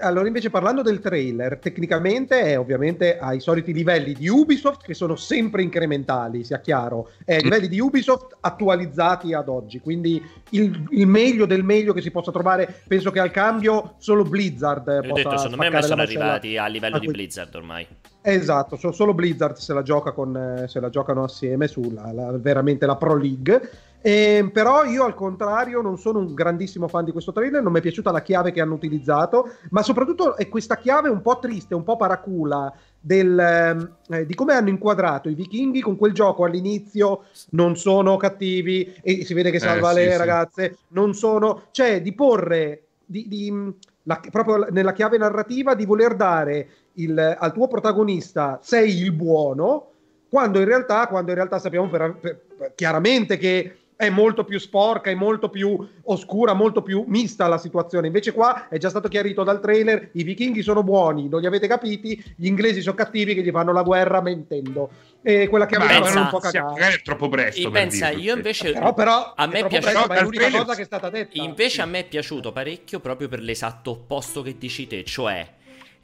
Allora, invece, parlando del trailer, tecnicamente è ovviamente ai soliti livelli di Ubisoft che sono sempre incrementali, sia chiaro, è ai mm. livelli di Ubisoft attualizzati ad oggi. Quindi il, il, meglio del meglio che si possa trovare, penso che al cambio solo Blizzard Io possa detto, secondo me sono arrivati a livello a di Blizzard ormai. Esatto, solo Blizzard se la, gioca con, se la giocano assieme sulla la, veramente la Pro League. Eh, però io al contrario non sono un grandissimo fan di questo trailer, non mi è piaciuta la chiave che hanno utilizzato, ma soprattutto è questa chiave un po' triste, un po' paracula del, ehm, eh, di come hanno inquadrato i vichinghi con quel gioco all'inizio non sono cattivi e si vede che salva eh, le sì, ragazze, sì. non sono, cioè di porre di, di, la, proprio nella chiave narrativa di voler dare il, al tuo protagonista sei il buono quando in realtà, quando in realtà sappiamo per, per, per, chiaramente che è molto più sporca, è molto più oscura, molto più mista la situazione. Invece qua è già stato chiarito dal trailer, i vichinghi sono buoni, non li avete capiti, gli inglesi sono cattivi che gli fanno la guerra mentendo. E quella che aveva un po' cagata. Magari è troppo presto. E pensa, io invece però, però a me è piaciuto presto, è l'unica cosa che è stata detta. Invece a me è piaciuto parecchio proprio per l'esatto opposto che dici te, cioè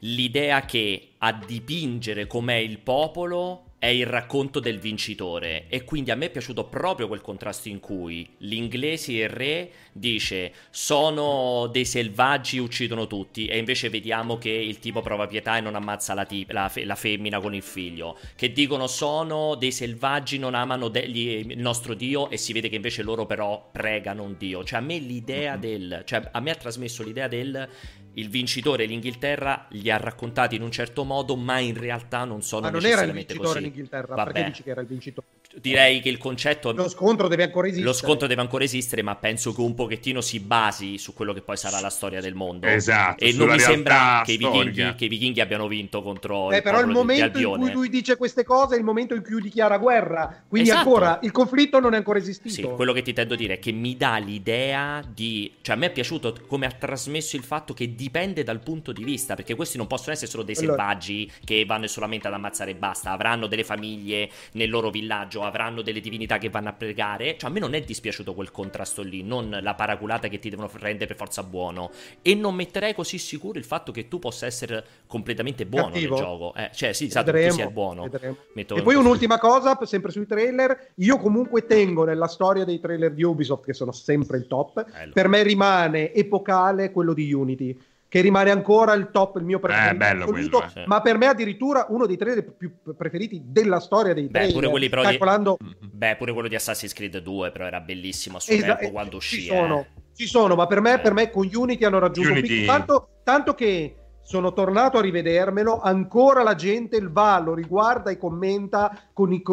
l'idea che a dipingere com'è il popolo è il racconto del vincitore. E quindi a me è piaciuto proprio quel contrasto in cui l'inglese il re dice sono dei selvaggi uccidono tutti. E invece vediamo che il tipo prova pietà e non ammazza la, tip- la, fe- la femmina con il figlio. Che dicono sono dei selvaggi non amano de- gli- il nostro dio. E si vede che invece loro però pregano un dio. Cioè a me l'idea del cioè a me ha trasmesso l'idea del il vincitore l'Inghilterra li ha raccontati in un certo modo, ma in realtà non sono ma non era il vincitore così. l'Inghilterra, Vabbè. perché dici che era il vincitore? Direi che il concetto lo scontro deve ancora esistere. Lo scontro deve ancora esistere, ma penso che un pochettino si basi su quello che poi sarà la storia del mondo. Esatto. E non mi sembra che i, vichinghi, che i, vichinghi, abbiano vinto contro eh, il però il momento in cui lui dice queste cose è il momento in cui dichiara guerra. Quindi esatto. ancora il conflitto non è ancora esistito. Sì, quello che ti tendo a dire è che mi dà l'idea di cioè a me è piaciuto come ha trasmesso il fatto che dipende dal punto punto di vista, perché questi non possono essere solo dei allora. selvaggi che vanno solamente ad ammazzare e basta, avranno delle famiglie nel loro villaggio, avranno delle divinità che vanno a pregare, cioè a me non è dispiaciuto quel contrasto lì, non la paraculata che ti devono rendere per forza buono. E non metterei così sicuro il fatto che tu possa essere completamente buono Cattivo. nel gioco, eh, cioè sì, esatto, che sia buono. e poi un'ultima cosa, sempre sui trailer, io comunque tengo nella storia dei trailer di Ubisoft che sono sempre il top, Bello. per me rimane epocale quello di Unity che rimane ancora il top, il mio preferito, eh, bello quello, eh. ma per me addirittura uno dei trailer più preferiti della storia dei trailer. Beh, pure quelli però calcolando... di... Beh, pure quello di Assassin's Creed 2 però era bellissimo a suo Esa- tempo quando uscì. Ci sono, eh. ci sono, ma per me, eh. per me con Unity hanno raggiunto Unity. un picco, tanto, tanto che sono tornato a rivedermelo, ancora la gente va, lo riguarda e commenta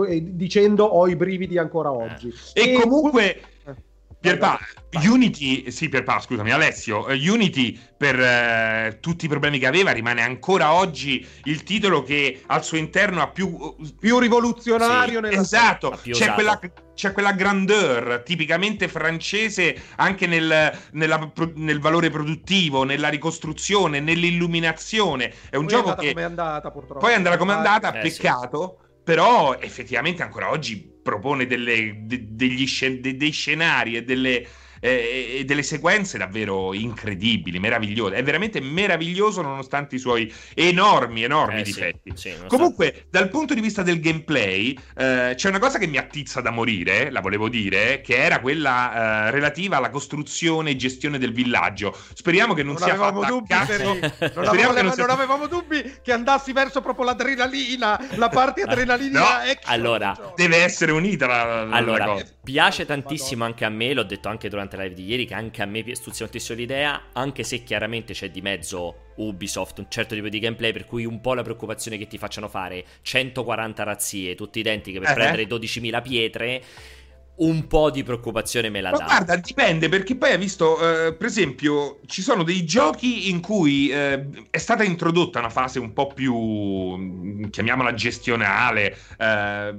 i, dicendo ho i brividi ancora oggi. E, e comunque Pierpa, Unity, sì Pierpa, scusami Alessio, uh, Unity per uh, tutti i problemi che aveva rimane ancora oggi il titolo che al suo interno ha più... Più rivoluzionario sì, Esatto, c'è quella, c'è quella, grandeur tipicamente francese anche nel, nella, nel, valore produttivo, nella ricostruzione, nell'illuminazione. È un poi gioco è che... Come è andata purtroppo. Poi è andata come è andata, eh, peccato. Sì però effettivamente ancora oggi propone delle, de, degli scen- de, dei scenari e delle eh, e delle sequenze davvero incredibili, meravigliose. È veramente meraviglioso nonostante i suoi enormi, enormi eh, difetti. Sì, sì, Comunque, so. dal punto di vista del gameplay, eh, c'è una cosa che mi attizza da morire, la volevo dire, che era quella eh, relativa alla costruzione e gestione del villaggio. Speriamo che non, non sia fatta dubbi, a caso. Non, avevamo, non, sia... non, avevamo dubbi che andassi verso proprio l'adrenalina, la parte adrenalina. no, allora, deve essere unita la, la, allora, la cosa. Piace tantissimo anche a me, l'ho detto anche durante la live di ieri che anche a me stuzzica tantissimo l'idea, anche se chiaramente c'è di mezzo Ubisoft, un certo tipo di gameplay per cui un po' la preoccupazione che ti facciano fare 140 razzie, tutte identiche per eh. prendere 12.000 pietre un po' di preoccupazione me la dà. Ma guarda, dipende perché poi hai visto, eh, per esempio, ci sono dei giochi in cui eh, è stata introdotta una fase un po' più, chiamiamola gestionale, eh,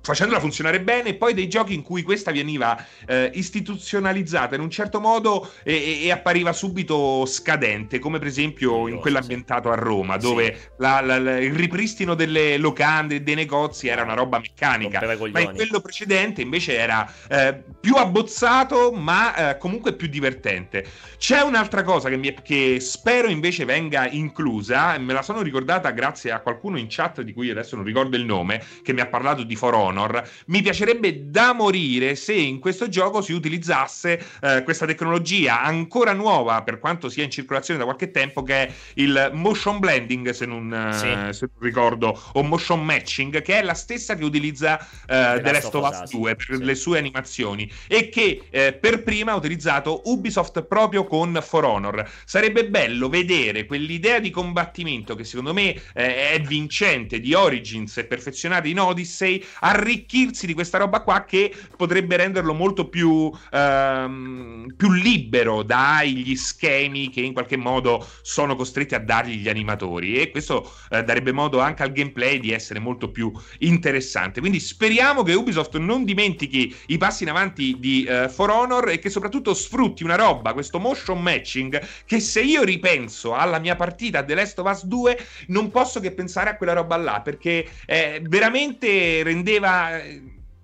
facendola funzionare bene, e poi dei giochi in cui questa veniva eh, istituzionalizzata in un certo modo e, e, appariva subito scadente, come per esempio in quello ambientato a Roma, dove sì. la, la, la, il ripristino delle locande e dei negozi era una roba meccanica, ma in quello precedente invece era eh, più abbozzato, ma eh, comunque più divertente. C'è un'altra cosa che, mi, che spero invece venga inclusa, me la sono ricordata grazie a qualcuno in chat di cui adesso non ricordo il nome, che mi ha parlato di For Honor. Mi piacerebbe da morire se in questo gioco si utilizzasse eh, questa tecnologia ancora nuova, per quanto sia in circolazione da qualche tempo, che è il motion blending, se non, eh, sì. se non ricordo, o motion matching, che è la stessa che utilizza eh, The Last of Us 2 per sì. le sue animazioni e che eh, per prima ha utilizzato Ubisoft proprio con For Honor. Sarebbe bello vedere quell'idea di combattimento che secondo me eh, è vincente di Origins e perfezionata in Odyssey arricchirsi di questa roba qua che potrebbe renderlo molto più, ehm, più libero dagli schemi che in qualche modo sono costretti a dargli gli animatori e questo eh, darebbe modo anche al gameplay di essere molto più interessante. Quindi speriamo che Ubisoft non dimentichi i passi in avanti di uh, For Honor e che soprattutto sfrutti una roba, questo motion matching, che se io ripenso alla mia partita The Last of Us 2 non posso che pensare a quella roba là perché eh, veramente rendeva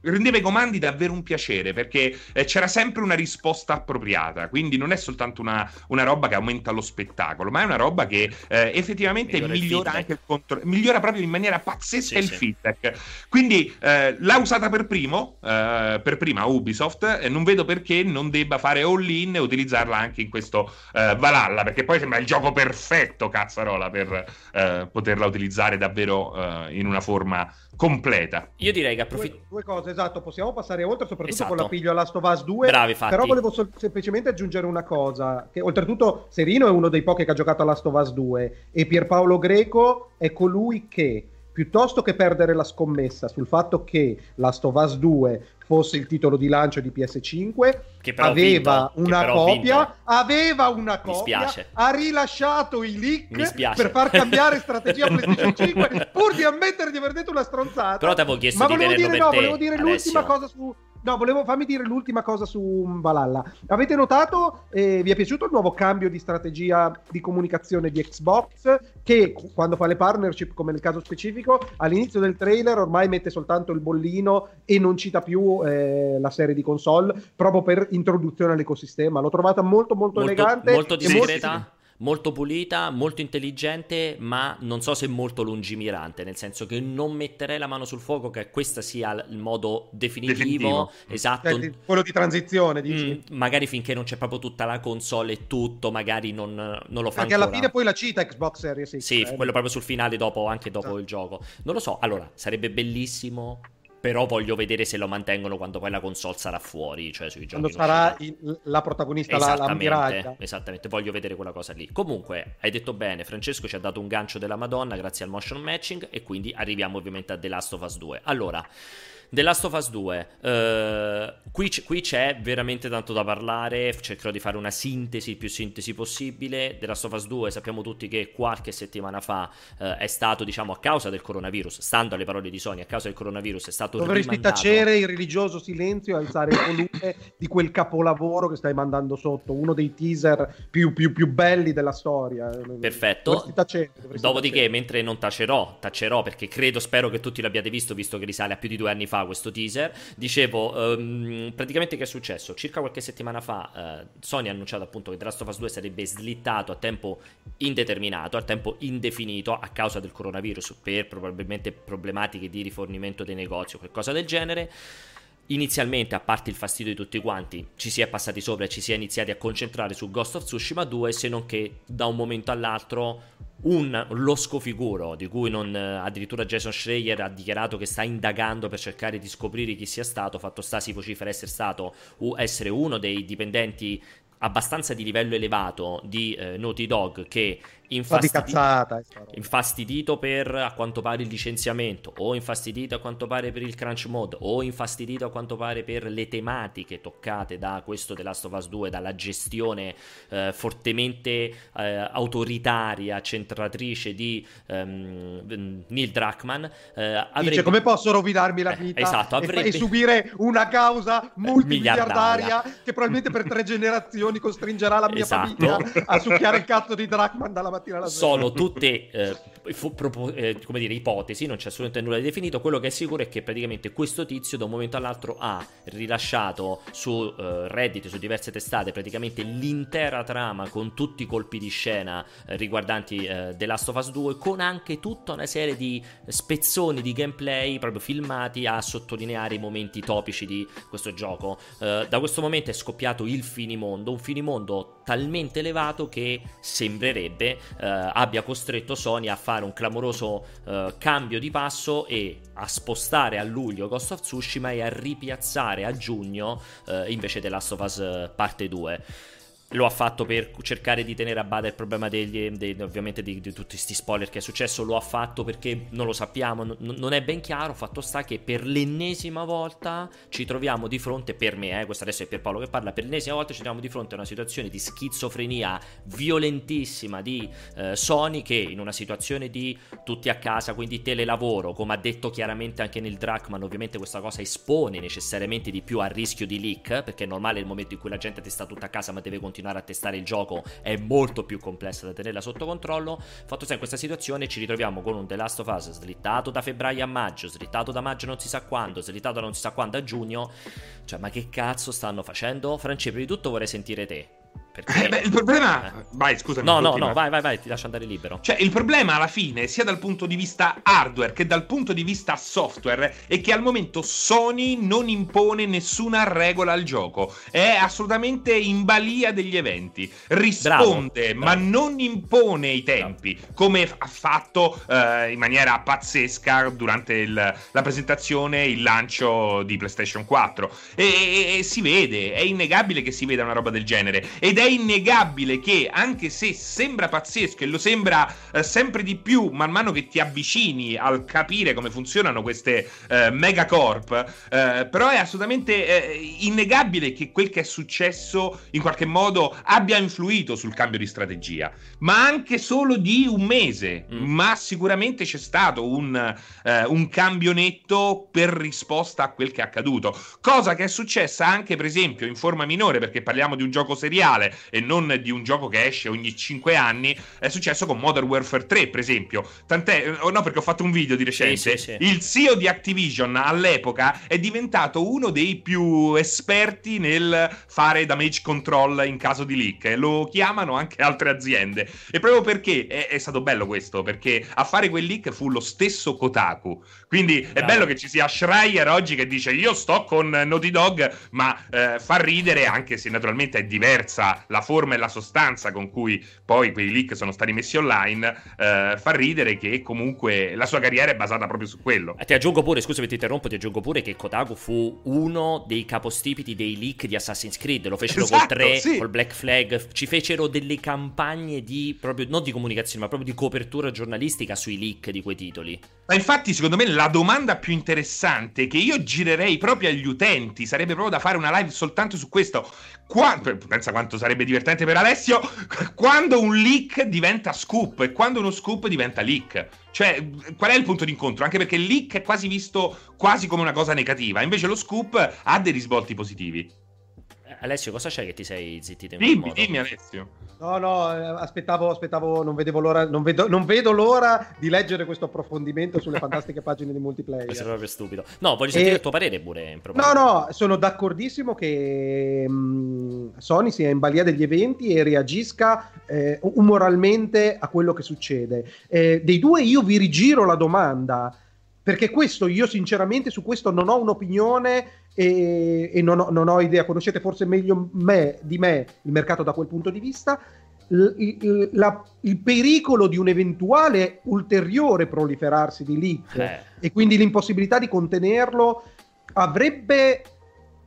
rendeva i comandi davvero un piacere perché eh, c'era sempre una risposta appropriata quindi non è soltanto una, una, roba che aumenta lo spettacolo ma è una roba che eh, effettivamente migliora, migliora il anche il controllo migliora proprio in maniera pazzesca sì, il sì. feedback quindi eh, l'ha usata per primo eh, per prima Ubisoft e non vedo perché non debba fare all in e utilizzarla anche in questo eh, Valhalla perché poi sembra il gioco perfetto cazzarola per eh, poterla utilizzare davvero in una forma completa. Io direi che approfitto. Due, due, cose, esatto, possiamo passare oltre, soprattutto esatto. con la piglio Last of Us 2. Bravi, fatti. Però volevo sol- semplicemente aggiungere una cosa: che oltretutto Serino è uno dei pochi che ha giocato a Last of Us 2 e Pierpaolo Greco è colui che piuttosto che perdere la scommessa sul fatto che Last of Us 2 fosse il titolo di lancio di PS5, aveva, una copia, aveva una copia, ha rilasciato i leak per far cambiare strategia PlayStation 5 pur di ammettere di aver detto una stronzata. Però ti avevo chiesto Ma di volevo dire, no, volevo dire l'ultima cosa su No, volevo farmi dire l'ultima cosa su Valhalla. Avete notato, eh, vi è piaciuto il nuovo cambio di strategia di comunicazione di Xbox? Che quando fa le partnership, come nel caso specifico, all'inizio del trailer ormai mette soltanto il bollino e non cita più eh, la serie di console, proprio per introduzione all'ecosistema. L'ho trovata molto, molto, molto elegante. Molto discreta. Molto molto pulita, molto intelligente, ma non so se molto lungimirante, nel senso che non metterei la mano sul fuoco che questa sia il modo definitivo, definitivo. esatto. Cioè, quello di transizione, dici? Mm, magari finché non c'è proprio tutta la console e tutto, magari non, non lo fa Perché ancora. alla fine poi la cita Xbox Series X. Sì, eh. quello proprio sul finale, dopo, anche dopo esatto. il gioco. Non lo so, allora, sarebbe bellissimo però voglio vedere se lo mantengono quando poi la console sarà fuori, cioè sui giochi. Quando sarà il, la protagonista, la, la miraglia. Esattamente, voglio vedere quella cosa lì. Comunque, hai detto bene, Francesco ci ha dato un gancio della Madonna grazie al motion matching e quindi arriviamo ovviamente a The Last of Us 2. Allora, The Last of Us 2, uh, qui, c- qui, c'è veramente tanto da parlare, cercherò di fare una sintesi, più sintesi possibile. The Last of Us 2 sappiamo tutti che qualche settimana fa uh, è stato, diciamo, a causa del coronavirus, stando alle parole di Sony, a causa del coronavirus è stato Dovresti rimandato... tacere il religioso silenzio e alzare il volume di quel capolavoro che stai mandando sotto, uno dei teaser più, più, più belli della storia. Perfetto. Dovresti tacere, dovresti Dopodiché, tacere. mentre non tacerò, tacerò perché credo, spero che tutti l'abbiate visto, visto che risale a più di due anni fa questo teaser. Dicevo, um, praticamente che è successo? Circa qualche settimana fa uh, Sony ha annunciato appunto che The Last of Us 2 sarebbe slittato a tempo indeterminato, a tempo indefinito a causa del coronavirus per probabilmente problematiche di rifornimento dei negozi o qualcosa del genere inizialmente, a parte il fastidio di tutti quanti, ci si è passati sopra e ci si è iniziati a concentrare su Ghost of Tsushima 2, se non che da un momento all'altro un lo scofiguro di cui non, addirittura Jason Schreier ha dichiarato che sta indagando per cercare di scoprire chi sia stato, fatto sta si vocifera essere stato essere uno dei dipendenti abbastanza di livello elevato di eh, Naughty Dog che infastidi- cazzata, infastidito per a quanto pare il licenziamento o infastidito a quanto pare per il crunch mode o infastidito a quanto pare per le tematiche toccate da questo The Last of Us 2 dalla gestione eh, fortemente eh, autoritaria centratrice di um, Neil Druckmann eh, avrebbe... Dice come posso rovinarmi la eh, vita esatto, avrebbe... e, e, subire una causa multimiliardaria che probabilmente per tre generazioni costringerà la mia esatto. famiglia a succhiare il cazzo di Druckmann dalla mattina alla sera sono tutte eh, fu, propo, eh, come dire, ipotesi, non c'è assolutamente nulla di definito. Quello che è sicuro è che praticamente questo tizio da un momento all'altro ha rilasciato su eh, Reddit, su diverse testate, praticamente l'intera trama con tutti i colpi di scena eh, riguardanti eh, The Last of Us 2, con anche tutta una serie di spezzoni di gameplay proprio filmati a sottolineare i momenti topici di questo gioco. Eh, da questo momento è scoppiato il finimondo, un finimondo talmente elevato che sembrerebbe eh, abbia costretto Sony a fare un clamoroso uh, cambio di passo e a spostare a luglio Ghost of Tsushima e a ripiazzare a giugno uh, invece The Last of Us eh, parte 2 lo ha fatto per cercare di tenere a bada il problema degli, dei, ovviamente di, di, tutti questi spoiler che è successo, lo ha fatto perché non lo sappiamo, n- non è ben chiaro, fatto sta che per l'ennesima volta ci troviamo di fronte, per me, eh, questo adesso è per Paolo che parla, per l'ennesima volta ci troviamo di fronte a una situazione di schizofrenia violentissima di eh, Sony che in una situazione di tutti a casa, quindi telelavoro, come ha detto chiaramente anche nel Drachman, ovviamente questa cosa espone necessariamente di più al rischio di leak, perché è normale il momento in cui la gente sta tutta a casa ma deve continuare continuare a testare il gioco è molto più complessa da tenerla sotto controllo. Fatto sta in questa situazione ci ritroviamo con un The Last of Us slittato da febbraio a maggio, slittato da maggio non si sa quando, slittato da non si sa quando a giugno. Cioè, ma che cazzo stanno facendo? Francesco, prima di tutto vorrei sentire te. Perché... Eh beh, il problema. Eh. Vai, scusami. No, no, no, vai, vai, vai, ti lascio andare libero. Cioè, il problema alla fine, sia dal punto di vista hardware che dal punto di vista software, è che al momento Sony non impone nessuna regola al gioco. È assolutamente in balia degli eventi. Risponde, bravo, ma bravo. non impone i tempi, bravo. come ha fatto eh, in maniera pazzesca durante il, la presentazione, il lancio di PlayStation 4. E, e, e si vede, è innegabile che si veda una roba del genere. Ed è innegabile che, anche se sembra pazzesco e lo sembra eh, sempre di più man mano che ti avvicini al capire come funzionano queste eh, megacorp, eh, però è assolutamente eh, innegabile che quel che è successo in qualche modo abbia influito sul cambio di strategia, ma anche solo di un mese, mm. ma sicuramente c'è stato un, eh, un cambio netto per risposta a quel che è accaduto, cosa che è successa anche per esempio in forma minore perché parliamo di un gioco seriale e non di un gioco che esce ogni 5 anni, è successo con Modern Warfare 3, per esempio. Tant'è, oh no, perché ho fatto un video di recente. Sì, sì, sì. Il CEO di Activision all'epoca è diventato uno dei più esperti nel fare damage control in caso di leak. Lo chiamano anche altre aziende. E proprio perché è, è stato bello questo, perché a fare quel leak fu lo stesso Kotaku. Quindi Bravo. è bello che ci sia Schreier oggi che dice io sto con Naughty Dog, ma eh, fa ridere anche se naturalmente è diversa la forma e la sostanza con cui poi quei leak sono stati messi online, eh, fa ridere che comunque la sua carriera è basata proprio su quello. Ti aggiungo pure, scusami ti interrompo, ti aggiungo pure che Kotaku fu uno dei capostipiti dei leak di Assassin's Creed, lo fecero esatto, col 3, sì. col Black Flag, ci fecero delle campagne di, proprio, non di comunicazione, ma proprio di copertura giornalistica sui leak di quei titoli. Ma infatti, secondo me, la domanda più interessante che io girerei proprio agli utenti sarebbe proprio da fare una live soltanto su questo. Qua... pensa quanto sarebbe divertente per Alessio. Quando un leak diventa scoop e quando uno scoop diventa leak. Cioè, qual è il punto d'incontro? Anche perché il leak è quasi visto quasi come una cosa negativa, invece lo scoop ha dei risvolti positivi. Alessio, cosa c'è che ti sei zittito in dimmi, dimmi Alessio. No, no, eh, aspettavo, aspettavo, non vedevo l'ora, non vedo, non vedo l'ora di leggere questo approfondimento sulle fantastiche pagine di multiplayer. Questo è proprio stupido. No, voglio sentire e... il tuo parere pure. No, no, sono d'accordissimo che mh, mm, Sony sia in balia degli eventi e reagisca eh, umoralmente a quello che succede. Eh, dei due io vi rigiro la domanda perché questo io sinceramente su questo non ho un'opinione e, e non, ho, non, ho, idea, conoscete forse meglio me, di me il mercato da quel punto di vista, il, il, la, il pericolo di un eventuale ulteriore proliferarsi di leak eh. e quindi l'impossibilità di contenerlo avrebbe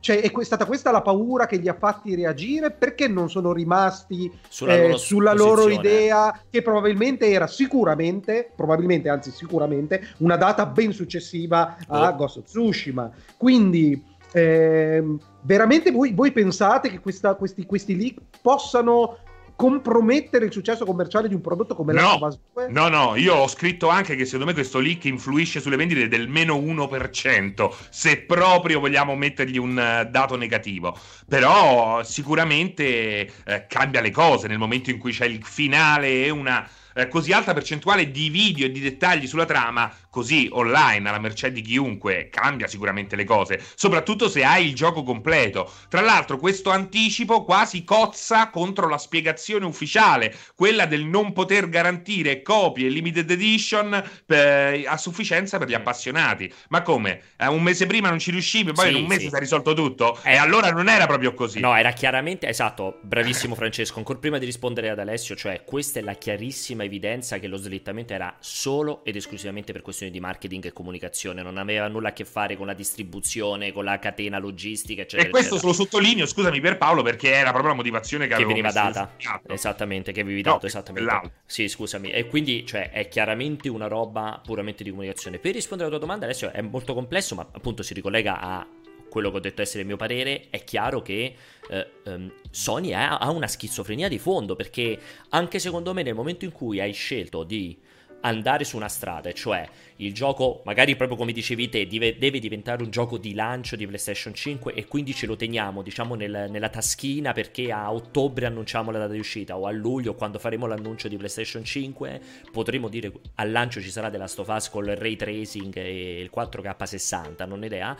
cioè, è stata questa la paura che li ha fatti reagire? Perché non sono rimasti sulla, eh, loro, sulla loro, idea, che probabilmente era sicuramente, probabilmente, anzi sicuramente, una data ben successiva a oh. Ghost of Tsushima. Quindi, eh, veramente voi, voi, pensate che questa, questi, questi leak possano compromettere il successo commerciale di un prodotto come no, Last of Us 2? No, no, io ho scritto anche che secondo me questo leak influisce sulle vendite del meno 1%, se proprio vogliamo mettergli un uh, dato negativo. Però sicuramente uh, cambia le cose nel momento in cui c'è il finale e una eh, così alta percentuale di video e di dettagli sulla trama, così online, alla mercé di chiunque, cambia sicuramente le cose, soprattutto se hai il gioco completo. Tra l'altro, questo anticipo quasi cozza contro la spiegazione ufficiale, quella del non poter garantire copie limited edition per, a sufficienza per gli appassionati. Ma come? Eh, un mese prima non ci riuscivi, poi sì, in un mese sì. si è risolto tutto? Eh, e allora non era proprio così. No, era chiaramente esatto. Bravissimo Francesco. Ancora prima di rispondere ad Alessio, cioè, questa è la chiarissima evidenza che lo slittamento era solo ed esclusivamente per questioni di marketing e comunicazione, non aveva nulla a che fare con la distribuzione, con la catena logistica, eccetera. E questo eccetera. lo sottolineo, scusami per Paolo, perché era proprio la motivazione che, che veniva data. Esattamente, che avevi dato, no, esattamente. L'altro. Sì, scusami. E quindi, cioè, è chiaramente una roba puramente di comunicazione. Per rispondere alla tua domanda, adesso è molto complesso, ma appunto si ricollega a quello che ho detto essere il mio parere, è chiaro che eh, um, Sony ha, ha una schizofrenia di fondo, perché anche secondo me nel momento in cui hai scelto di andare su una strada, cioè il gioco, magari proprio come dicevi te, deve, deve, diventare un gioco di lancio di PlayStation 5 e quindi ce lo teniamo, diciamo, nel, nella taschina perché a ottobre annunciamo la data di uscita o a luglio quando faremo l'annuncio di PlayStation 5 potremo dire al lancio ci sarà della Last of col ray tracing e il 4K60, non ho idea.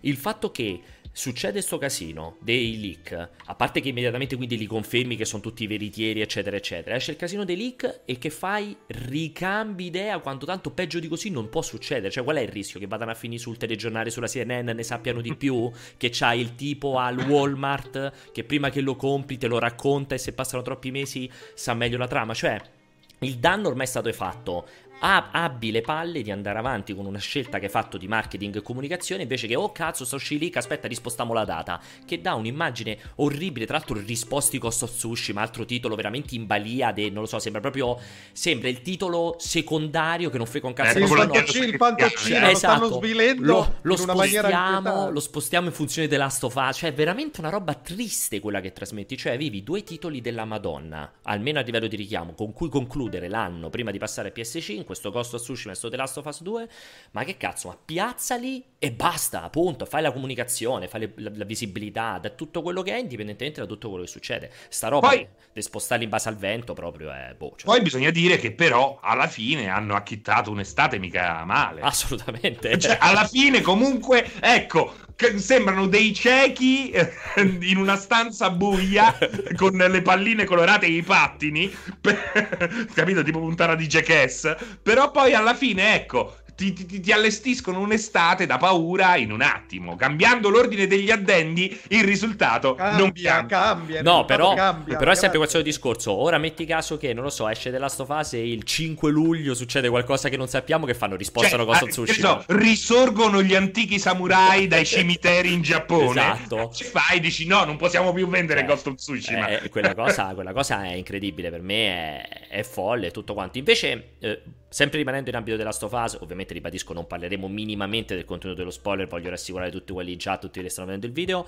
Il fatto che succede sto casino dei leak, a parte che immediatamente quindi li confermi che sono tutti veritieri, eccetera, eccetera, esce il casino dei leak e che fai? Ricambi idea quanto tanto peggio di così non può succedere. Cioè, qual è il rischio? Che vadano a finire sul telegiornale, sulla CNN, ne sappiano di più? Che c'hai il tipo al Walmart che prima che lo compri te lo racconta e se passano troppi mesi sa meglio la trama? Cioè, il danno ormai è stato fatto abbi le palle di andare avanti con una scelta che hai fatto di marketing e comunicazione invece che oh cazzo sto uscì lì aspetta rispostiamo la data che dà un'immagine orribile tra l'altro risposti Ghost of Tsushima altro titolo veramente in balia de, non lo so sembra proprio sembra il titolo secondario che non frega un cazzo eh, il pantoccino, il pantoccino eh, esatto. lo stanno svilendo lo, lo spostiamo lo spostiamo in funzione della stofa cioè è veramente una roba triste quella che trasmetti cioè avevi due titoli della Madonna almeno a livello di richiamo con cui concludere l'anno prima di passare a PS5 questo Ghost of Tsushima e sto The Last of Us 2, ma che cazzo, ma piazzali e basta, appunto, fai la comunicazione, fai le, la, la, visibilità, da tutto quello che è, indipendentemente da tutto quello che succede. Sta roba poi, di spostarli in base al vento proprio è... Boh, cioè. Poi bisogna dire che però alla fine hanno acchittato un'estate mica male. Assolutamente. Cioè, alla fine comunque, ecco, sembrano dei ciechi eh, in una stanza buia con le palline colorate e i pattini, capito? Tipo puntata di Jackass. Però poi alla fine, ecco, ti, ti, ti, allestiscono un'estate da paura in un attimo. Cambiando l'ordine degli addendi, il risultato cambia, non cambia. cambia no, però, cambia, però è sempre questo discorso. Ora metti caso che, non lo so, esce della stofase e il 5 luglio succede qualcosa che non sappiamo che fanno, rispostano cioè, Ghost of Tsushima. No, risorgono gli antichi samurai dai cimiteri in Giappone. Esatto. Ci fai, dici no, non possiamo più vendere eh, Ghost of Tsushima. Eh, quella, cosa, quella cosa è incredibile, per me è è folle tutto quanto. Invece, eh, sempre rimanendo in ambito della Stofase, ovviamente ribadisco, non parleremo minimamente del contenuto dello spoiler, voglio rassicurare tutti quelli già, tutti che stanno vedendo il video.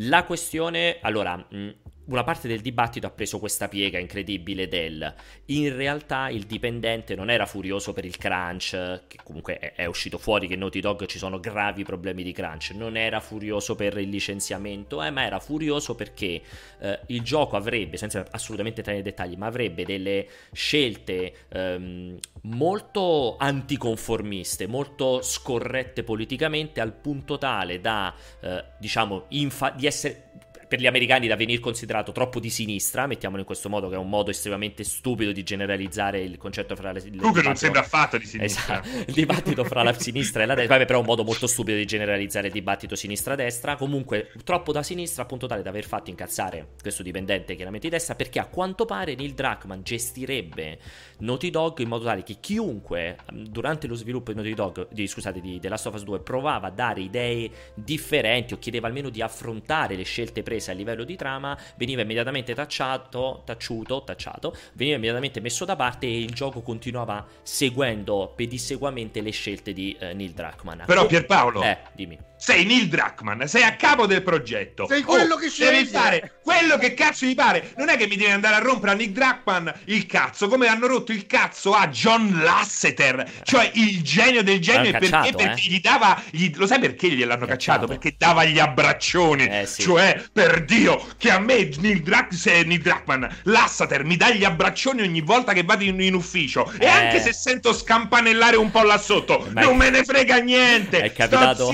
La questione, allora, mh, una parte del dibattito ha preso questa piega incredibile del in realtà il dipendente non era furioso per il crunch, che comunque è, è, uscito fuori che Naughty Dog ci sono gravi problemi di crunch, non era furioso per il licenziamento, eh, ma era furioso perché eh, il gioco avrebbe, senza assolutamente entrare nei dettagli, ma avrebbe delle scelte ehm, molto anticonformiste, molto scorrette politicamente al punto tale da, eh, diciamo, infa- di essere per gli americani da venire considerato troppo di sinistra, mettiamolo in questo modo, che è un modo estremamente stupido di generalizzare il concetto fra le... Comunque non sembra affatto di sinistra. Esatto, il dibattito fra la sinistra e la destra, però è un modo molto stupido di generalizzare il dibattito sinistra-destra, comunque troppo da sinistra, appunto tale da aver fatto incazzare questo dipendente chiaramente di destra, perché a quanto pare Neil Druckmann gestirebbe Naughty Dog in modo tale che chiunque durante lo sviluppo di Naughty Dog, di, scusate, di The Last of Us 2 provava a dare idee differenti o chiedeva almeno di affrontare le scelte prese prese a livello di trama veniva immediatamente tacciato, tacciuto, tacciato, veniva immediatamente messo da parte e il gioco continuava seguendo pedissequamente le scelte di uh, Neil Druckmann. Però Pierpaolo, eh, dimmi. Sei Neil Druckmann, sei a capo del progetto. Sei quello oh, che sceglie. Devi fare quello che cazzo gli pare. Non è che mi devi andare a rompere a Nick Druckmann il cazzo, come hanno rotto il cazzo a John Lasseter, cioè il genio del genio. Perché? Cacciato, perché eh? gli dava. Gli, lo sai perché gliel'hanno cacciato? cacciato? Perché dava gli abbraccioni. Eh, sì. Cioè, per Dio, che a me Neil, Druck, se Neil Druckmann, Lasseter mi dà gli abbraccioni ogni volta che vado in, in ufficio. Eh. E anche se sento scampanellare un po' là sotto, Ma non è... me ne frega niente. È capitato.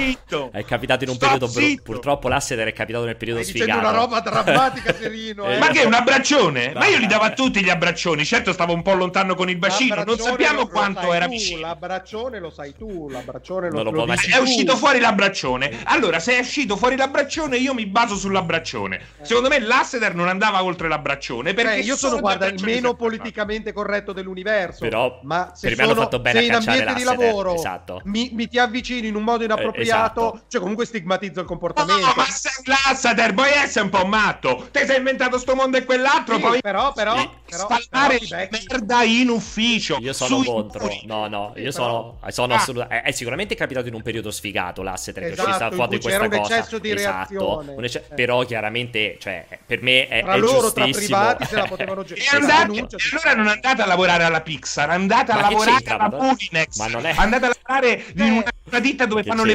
È capitato in un Sto periodo. Bru- purtroppo Lasseter è capitato nel periodo Stai sfigato. una roba drammatica, Serino. Eh. Ma che un abbraccione? Ma io gli davo a tutti gli abbraccioni. Certo, stavo un po' lontano con il bacino. Non sappiamo lo, quanto era tu, vicino. L'abbraccione lo sai tu. L'abbraccione lo, lo, lo dici È uscito fuori l'abbraccione. Allora, se è uscito fuori l'abbraccione, io mi baso sull'abbraccione. Eh. Secondo me Lasseter non andava oltre l'abbraccione. Perché eh, io sono, guarda, il meno politicamente corretto dell'universo. Però, ma se, per me hanno fatto bene se in ambiente di lavoro esatto. mi, mi, ti avvicini in un modo inappropriato, eh, esatto. Cioè comunque stigmatizzo il comportamento. No, ma sei Lasseter, puoi essere un po' matto. Te sei inventato sto mondo e quell'altro, sì, poi però, però, sì, però spallare merda in ufficio. Io sono contro. No, no, io sono, sono ah. assolutamente. È, è, sicuramente capitato in un periodo sfigato l'Asseter esatto, che ci sta fuori questa un cosa. Eccesso di esatto. Un ecce- eh. Però chiaramente, cioè, per me è, tra è loro, giustissimo. tra privati se la potevano gestire. E, andate, e allora non andate a lavorare alla Pixar, andate a lavorare alla Bulinex. Ma non è... Andate a lavorare in una, una ditta dove fanno le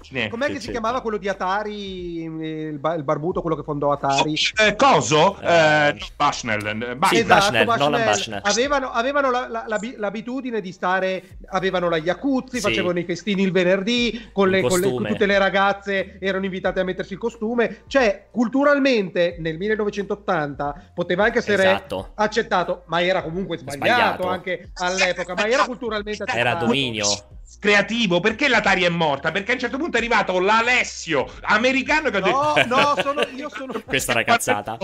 macchine. Com'è che, si chiamava quello di Atari, il, barbuto, quello che fondò Atari? Eh, coso? Eh, eh, Bushnell. Sì, esatto, Bushnell, Bushnell. Avevano, avevano la, la, l'abitudine di stare, avevano la Iacuzzi, sì. facevano i festini il venerdì, con, le, con, le, con tutte le ragazze erano invitate a mettersi il costume. Cioè, culturalmente nel 1980 poteva anche essere esatto. accettato, ma era comunque sbagliato, sbagliato. anche all'epoca, ma era culturalmente accettato. Era dominio creativo. Perché l'Atari è morta? Perché a un certo punto è arrivato l'Alessio americano che ha detto: No, no, sono, io sono. Questa è una cazzata.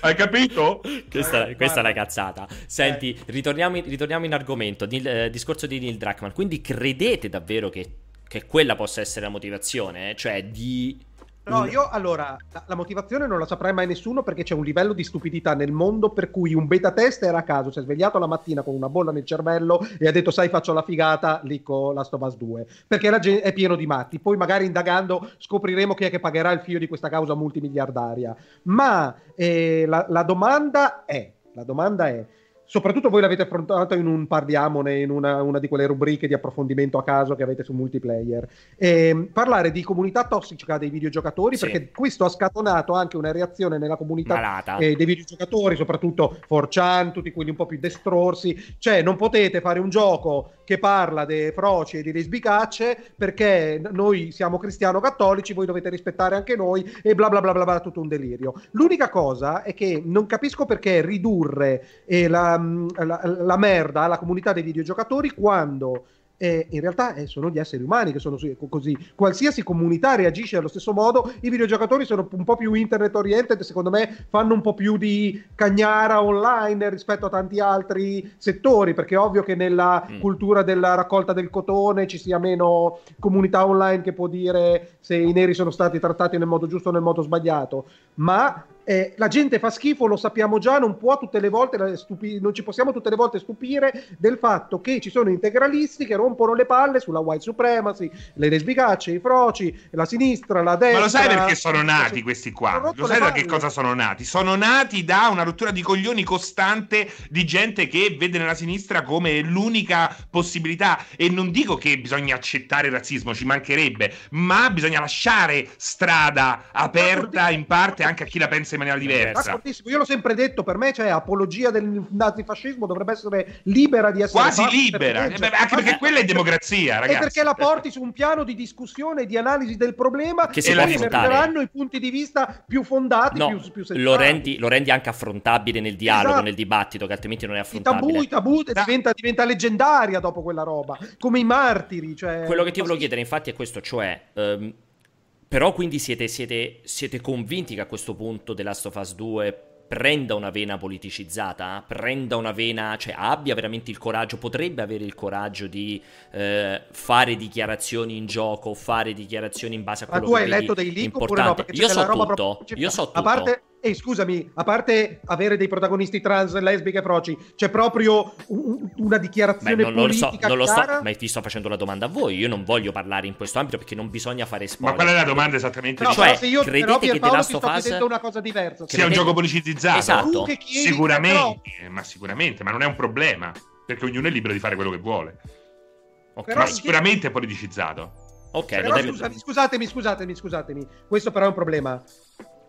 Hai capito? Questa, eh, questa è una cazzata. Senti, eh. ritorniamo, in, ritorniamo in argomento. Nil, eh, discorso di Neil Druckmann. Quindi credete davvero che, che quella possa essere la motivazione? Cioè di No, io allora la, la, motivazione non la saprai mai nessuno perché c'è un livello di stupidità nel mondo per cui un beta tester a caso si è svegliato la mattina con una bolla nel cervello e ha detto sai faccio la figata lì con la Stobas 2 perché la gente è pieno di matti. Poi magari indagando scopriremo chi è che pagherà il figlio di questa causa multimiliardaria. Ma eh, la, la domanda è, la domanda è soprattutto voi l'avete affrontato in un parliamone, in una, una, di quelle rubriche di approfondimento a caso che avete su multiplayer. E, parlare di comunità tossica dei videogiocatori, sì. perché questo ha scatenato anche una reazione nella comunità eh, dei videogiocatori, soprattutto 4chan, tutti quelli un po' più destrorsi. Cioè, non potete fare un gioco che parla dei froci e di lesbicacce perché noi siamo cristiano-cattolici, voi dovete rispettare anche noi e bla bla bla bla, bla tutto un delirio. L'unica cosa è che non capisco perché ridurre eh, la la, la, merda alla comunità dei videogiocatori quando eh, in realtà eh, sono gli esseri umani che sono così. Qualsiasi comunità reagisce allo stesso modo. I videogiocatori sono un po' più internet oriented, secondo me fanno un po' più di cagnara online rispetto a tanti altri settori, perché è ovvio che nella mm. cultura della raccolta del cotone ci sia meno comunità online che può dire se i neri sono stati trattati nel modo giusto o nel modo sbagliato. Ma eh, la gente fa schifo, lo sappiamo già, non può tutte le volte stupi- non ci possiamo tutte le volte stupire del fatto che ci sono integralisti che rompono le palle sulla white supremacy, le lesbicacce, i froci, la sinistra, la destra. Ma lo sai perché sono nati questi qua? Lo sai da che cosa sono nati? Sono nati da una rottura di coglioni costante di gente che vede nella sinistra come l'unica possibilità e non dico che bisogna accettare il razzismo, ci mancherebbe, ma bisogna lasciare strada aperta in parte anche a chi la pensa in maniera diversa. Io l'ho sempre detto, per me, cioè, apologia del nazifascismo dovrebbe essere libera di essere quasi libera, per eh, anche perché quella è democrazia, ragazzi. E perché la porti su un piano di discussione e di analisi del problema che si emergeranno i punti di vista più fondati, no, più, più lo rendi, lo rendi, anche affrontabile nel dialogo, esatto. nel dibattito, che altrimenti non è affrontabile. I tabù, i tabù diventa, diventa, leggendaria dopo quella roba, come i martiri. Cioè... Quello che ti volevo chiedere, infatti, è questo, cioè... Um, però quindi siete, siete, siete, convinti che a questo punto The Last of Us 2 prenda una vena politicizzata, prenda una vena, cioè abbia veramente il coraggio, potrebbe avere il coraggio di eh, fare dichiarazioni in gioco, fare dichiarazioni in base a quello Ma tu hai letto dei link oppure no? Perché io so tutto, io so tutto. A parte e scusami, a parte avere dei protagonisti trans, lesbiche e froci, c'è proprio un, una dichiarazione Beh, non, non so, non lo so, ma ti sto facendo la domanda a voi. Io non voglio parlare in questo ambito perché non bisogna fare spoiler. Ma qual è la domanda esattamente? No, cioè, se io credete che The Last of Us una cosa diversa. Sia un gioco politicizzato. Esatto. Chiedi, sicuramente, però... ma sicuramente, ma non è un problema, perché ognuno è libero di fare quello che vuole. Okay. Ma sicuramente è politicizzato. Ok, però, scusami, scusatemi, scusatemi, scusatemi. Questo però è un problema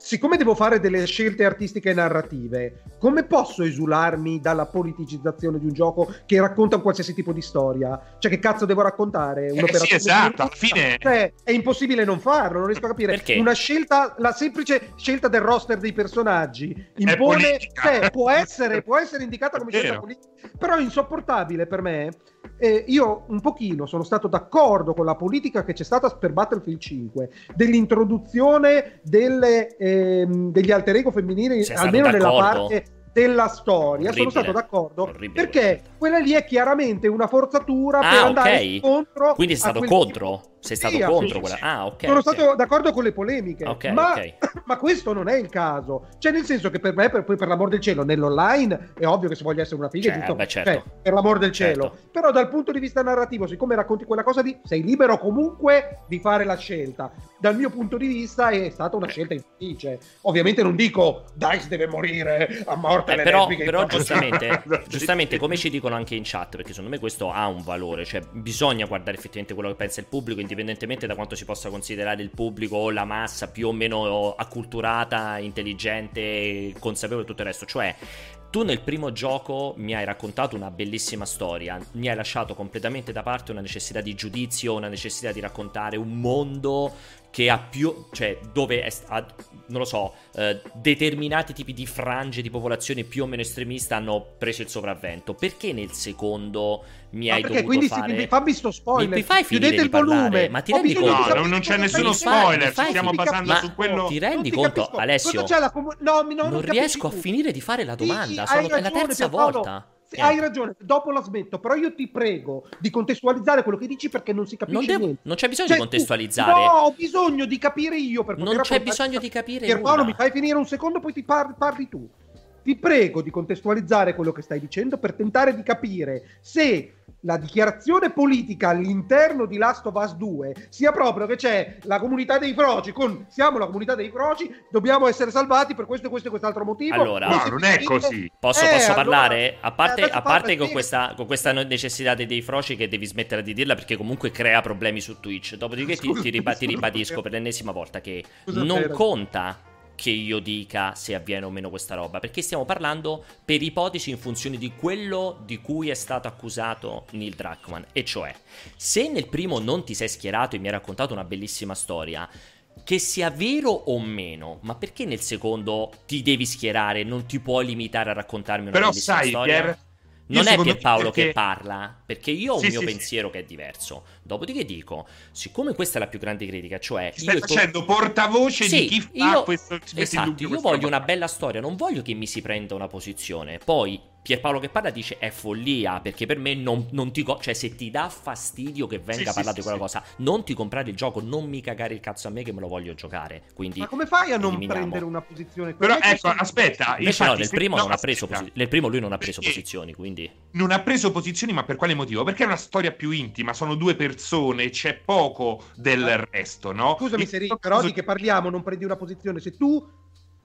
siccome devo fare delle scelte artistiche e narrative, come posso esularmi dalla politicizzazione di un gioco che racconta un qualsiasi tipo di storia? Cioè, che cazzo devo raccontare? Eh sì, esatto, alla fine... Cioè, è impossibile non farlo, non riesco a capire. Perché? Una scelta, la semplice scelta del roster dei personaggi impone... Cioè, può essere, può essere indicata come scelta politica, però è insopportabile per me eh, io un pochino sono stato d'accordo con la politica che c'è stata per Battlefield 5 dell'introduzione delle, ehm, degli alter ego femminili almeno nella parte della storia, Orribile. sono stato d'accordo Orribile. perché quella lì è chiaramente una forzatura ah, per andare okay. contro. Quindi è stato contro? Tipo... Sei stato sì, contro quella? Ah, ok. Sono okay. stato d'accordo con le polemiche, okay, ma, okay. ma, questo non è il caso. Cioè, nel senso che per me, per, poi per l'amor del cielo, nell'online è ovvio che se voglio essere una figlia, cioè, giusto? Beh, certo. cioè, per l'amor del cielo. Certo. Però dal punto di vista narrativo, siccome racconti quella cosa lì, sei libero comunque di fare la scelta. Dal mio punto di vista è stata una scelta infelice. Ovviamente non dico Dice deve morire a morte eh, però, però giustamente, giustamente, come ci dicono anche in chat, perché secondo me questo ha un valore, cioè bisogna guardare effettivamente quello che pensa il pubblico, indipendentemente da quanto si possa considerare il pubblico o la massa più o meno acculturata, intelligente, consapevole e tutto il resto. Cioè, tu nel primo gioco mi hai raccontato una bellissima storia, mi hai lasciato completamente da parte una necessità di giudizio, una necessità di raccontare un mondo che ha più, cioè dove è, ha, non lo so, eh, determinati tipi di frange di popolazione più o meno estremista hanno preso il sopravvento. Perché nel secondo mi hai perché dovuto quindi fare... Si, fammi sto spoiler. Mi, mi fai finire il volume. Ma ti rendi conto? No, non c'è nessuno spoiler, ci stiamo basando ma su quello... Ti rendi conto, Alessio? Com... No, no, non, non riesco a finire di fare la domanda, sì, sono, è la terza volta. Sì, hai ragione, dopo la smetto, però io ti prego di contestualizzare quello che dici perché non si capisce non devo, niente. Non c'è bisogno cioè, di contestualizzare. No, ho bisogno di capire io. Per non c'è bisogno di capire Pierpaolo, mi fai finire un secondo, poi ti parli, parli tu. Ti prego di contestualizzare quello che stai dicendo per tentare di capire se la dichiarazione politica all'interno di Last of Us 2 sia proprio che c'è la comunità dei froci con siamo la comunità dei froci, dobbiamo essere salvati per questo, questo e quest'altro motivo. Allora, no, non è così. Posso, eh, posso allora, parlare? A parte, eh, a parte con, questa, con, questa, necessità dei froci che devi smettere di dirla perché comunque crea problemi su Twitch. Dopodiché ti, ti, ti ribadisco per l'ennesima volta che non conta che io dica se avviene o meno questa roba, perché stiamo parlando per ipotesi in funzione di quello di cui è stato accusato Neil Druckmann, e cioè, se nel primo non ti sei schierato e mi hai raccontato una bellissima storia, che sia vero o meno, ma perché nel secondo ti devi schierare, non ti puoi limitare a raccontarmi una Però bellissima sai, storia? Pier, non è Pierpaolo perché... che parla, perché io ho sì, un mio sì, pensiero sì. che è diverso. Dopodiché dico, siccome questa è la più grande critica, cioè... Stai facendo to... portavoce di chi fa io... questo... Esatto, io voglio una bella storia, non voglio che mi si prenda una posizione. Poi Pierpaolo che parla dice è follia perché per me non, non ti co- cioè se ti dà fastidio che venga sì, parlato sì, di quella sì. cosa non ti comprare il gioco non mi cagare il cazzo a me che me lo voglio giocare. Quindi ma come fai a non prendere una posizione? Però ecco aspetta invece no nel primo, no, posi- nel primo lui non ha preso posizioni quindi non ha preso posizioni ma per quale motivo? Perché è una storia più intima sono due persone c'è poco del ah. resto no scusami se però di che parliamo non prendi una posizione se tu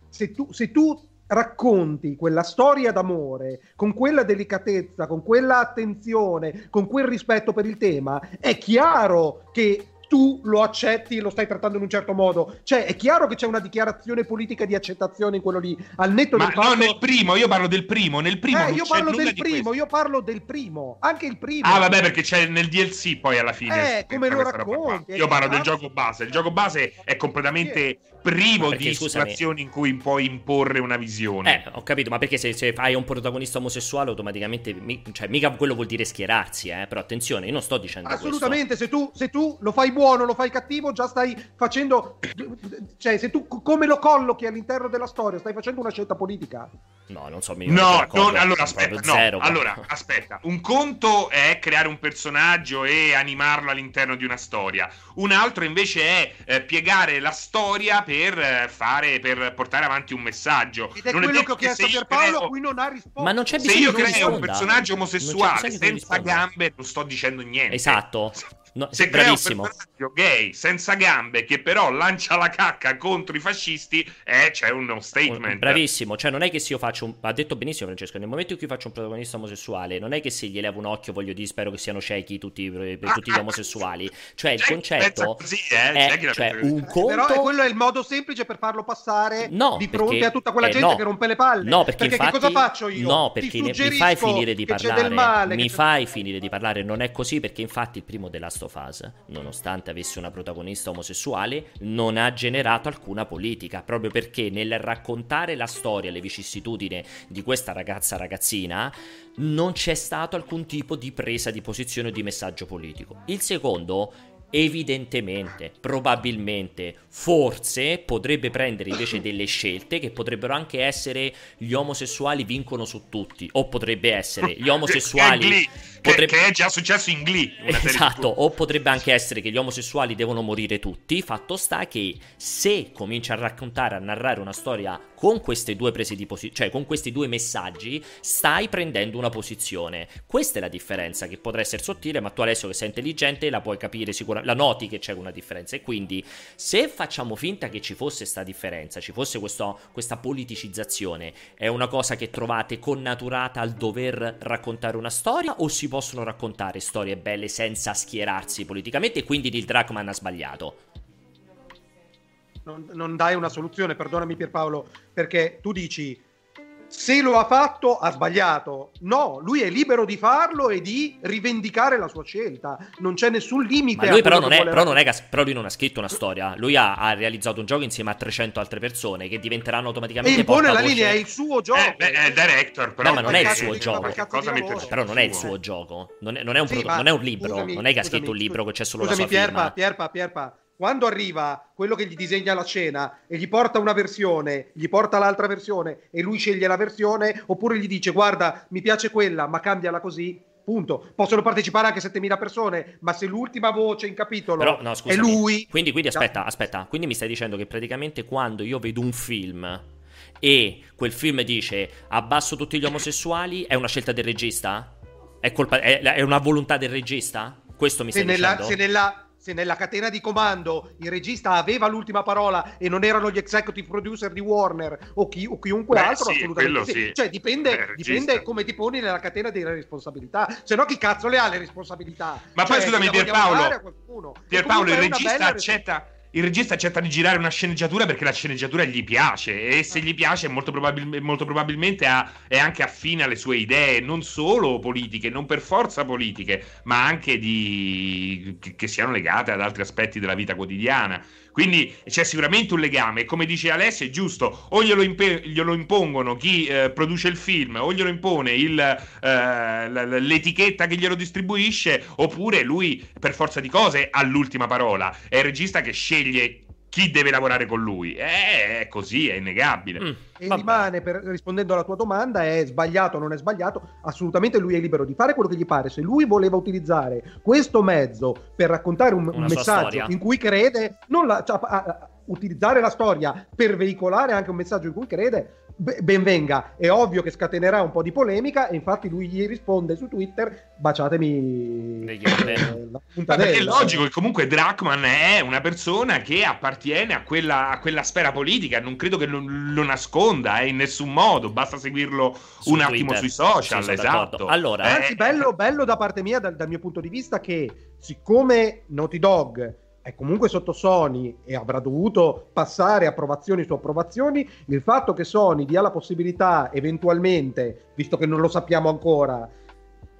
se tu, se tu racconti quella storia d'amore con quella delicatezza, con quella attenzione, con quel rispetto per il tema, è chiaro che tu lo accetti e lo stai trattando in un certo modo. Cioè, è chiaro che c'è una dichiarazione politica di accettazione in quello lì. Al netto Ma del fatto... no, nel primo, io parlo del primo. Nel primo eh, io parlo del primo, io parlo del primo. Anche il primo. Ah, vabbè, perché c'è nel DLC poi alla fine. Eh, come lo racconti. Io parlo del gioco base. Il gioco base è completamente privo perché, di scusami, situazioni in cui puoi imporre una visione. Eh, ho capito, ma perché se, se hai un protagonista omosessuale automaticamente, mi, cioè mica quello vuol dire schierarsi, eh? però attenzione, io non sto dicendo Assolutamente, se tu, se tu lo fai buono, lo fai cattivo, già stai facendo, cioè se tu come lo collochi all'interno della storia, stai facendo una scelta politica. No, non so, No, non, allora aspetta, no, zero, allora aspetta, un conto è creare un personaggio e animarlo all'interno di una storia, un altro invece è eh, piegare la storia per eh, fare per portare avanti un messaggio. Ed è non quello è che ho chiesto a Pierpaolo, creo... a cui non ha risposto. Ma non c'è bisogno Se io creo un personaggio omosessuale senza gambe, non sto dicendo niente. Esatto. No, Se bravissimo. crea un personaggio gay senza gambe che però lancia la cacca contro i fascisti, eh, c'è uno statement. Bravissimo, cioè non è che se io faccio un... ha detto benissimo Francesco, nel momento in cui faccio un protagonista omosessuale, non è che se gli levo un occhio voglio dire spero che siano ciechi tutti, per tutti gli omosessuali. Cioè il concetto così, eh? è cioè, un conto... Però quello è il modo semplice per farlo passare no, di fronte perché, a tutta quella eh, gente no. che rompe le palle. No, perché, perché infatti, che cosa faccio io? No, perché mi fai finire di parlare. Male, mi fai finire di parlare, non è così perché infatti il primo The Last of Us nonostante avesse una protagonista omosessuale, non ha generato alcuna politica, proprio perché nel raccontare la storia, le vicissitudini di questa ragazza ragazzina, non c'è stato alcun tipo di presa di posizione o di messaggio politico. Il secondo evidentemente, probabilmente, forse potrebbe prendere invece delle scelte che potrebbero anche essere gli omosessuali vincono su tutti, o potrebbe essere gli omosessuali... Potrebbe... Che, è già successo in Glee. Esatto, o potrebbe anche essere che gli omosessuali devono morire tutti. Fatto sta che se comincia a raccontare, a narrare una storia con queste due prese di posizione, cioè con questi due messaggi, stai prendendo una posizione. Questa è la differenza che potrà essere sottile, ma tu Alessio che sei intelligente la puoi capire sicuramente la noti che c'è una differenza. E quindi, se facciamo finta che ci fosse questa differenza, ci fosse questo, questa politicizzazione, è una cosa che trovate connaturata al dover raccontare una storia o si possono raccontare storie belle senza schierarsi politicamente? E quindi il Drachman ha sbagliato. Non, non dai una soluzione, perdonami Pierpaolo, perché tu dici se lo ha fatto ha sbagliato. No, lui è libero di farlo e di rivendicare la sua scelta. Non c'è nessun limite. Ma lui però non, è, però, non è, però lui non ha scritto una storia. Lui ha, ha, realizzato un gioco insieme a 300 altre persone che diventeranno automaticamente... E impone la linea, è il suo gioco. Eh, beh, è director, però... Beh, ma non è il suo gioco. Però non è il suo gioco. Non è, non è, un, sì, non è un, libro. Scusami, non è che ha scritto un libro che c'è solo scusami, la sua Pierpa, firma. Pierpa, Pierpa, quando arriva quello che gli disegna la cena e gli porta una versione, gli porta l'altra versione e lui sceglie la versione, oppure gli dice guarda, mi piace quella, ma cambiala così, punto. Possono partecipare anche 7000 persone, ma se l'ultima voce in capitolo Però, no, è lui... Quindi, quindi aspetta, aspetta, quindi mi stai dicendo che praticamente quando io vedo un film e quel film dice abbasso tutti gli omosessuali, è una scelta del regista? È, colpa, è, è una volontà del regista? Questo mi stai se dicendo? se nella se nella catena di comando il regista aveva l'ultima parola e non erano gli executive producer di Warner o, chi, o chiunque Beh, altro, sì, assolutamente sì. sì. Cioè dipende, Beh, dipende come ti poni nella catena delle responsabilità. Se no chi cazzo le ha le responsabilità? Ma cioè, poi scusami Pierpaolo, Pierpaolo il regista accetta il regista accetta di girare una sceneggiatura perché la sceneggiatura gli piace e se gli piace molto, probabil- molto probabilmente ha, è anche affine alle sue idee, non solo politiche, non per forza politiche, ma anche di... che siano legate ad altri aspetti della vita quotidiana. Quindi c'è sicuramente un legame. Come dice Alessio, è giusto, o glielo, imp- glielo impongono chi eh, produce il film, o glielo impone il, eh, l'etichetta che glielo distribuisce, oppure lui, per forza di cose, ha l'ultima parola. È il regista che sceglie chi deve lavorare con lui. Eh, è così, è innegabile. Mm, e rimane, per, rispondendo alla tua domanda, è sbagliato o non è sbagliato? Assolutamente lui è libero di fare quello che gli pare. Se lui voleva utilizzare questo mezzo per raccontare un, un messaggio storia. in cui crede, non la, cioè, a, a, utilizzare la storia per veicolare anche un messaggio in cui crede, ben venga. È ovvio che scatenerà un po' di polemica e infatti lui gli risponde su Twitter baciatemi eh, la puntadella. È logico che comunque Drachman è una persona che appartiene a quella, a quella sfera politica, non credo che lo, lo nasconda eh, in nessun modo, basta seguirlo su un Twitter. attimo sui social, sì, esatto. Allora, eh, anzi bello, bello da parte mia dal, dal mio punto di vista che siccome Naughty Dog è comunque sotto Sony e avrà dovuto passare approvazioni su approvazioni, il fatto che Sony dia la possibilità eventualmente, visto che non lo sappiamo ancora,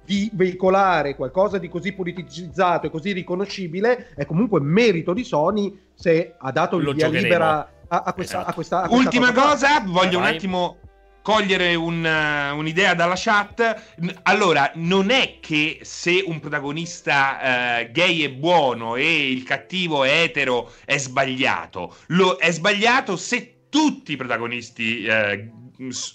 di veicolare qualcosa di così politicizzato e così riconoscibile è comunque merito di Sony se ha dato il via libera a, a, questa, esatto. a, questa, a questa Ultima cosa, cosa voglio Vai. un attimo cogliere un, uh, un'idea dalla chat. Allora, non è che se un protagonista uh, gay è buono e il cattivo è etero è sbagliato. Lo, è sbagliato se tutti i protagonisti uh,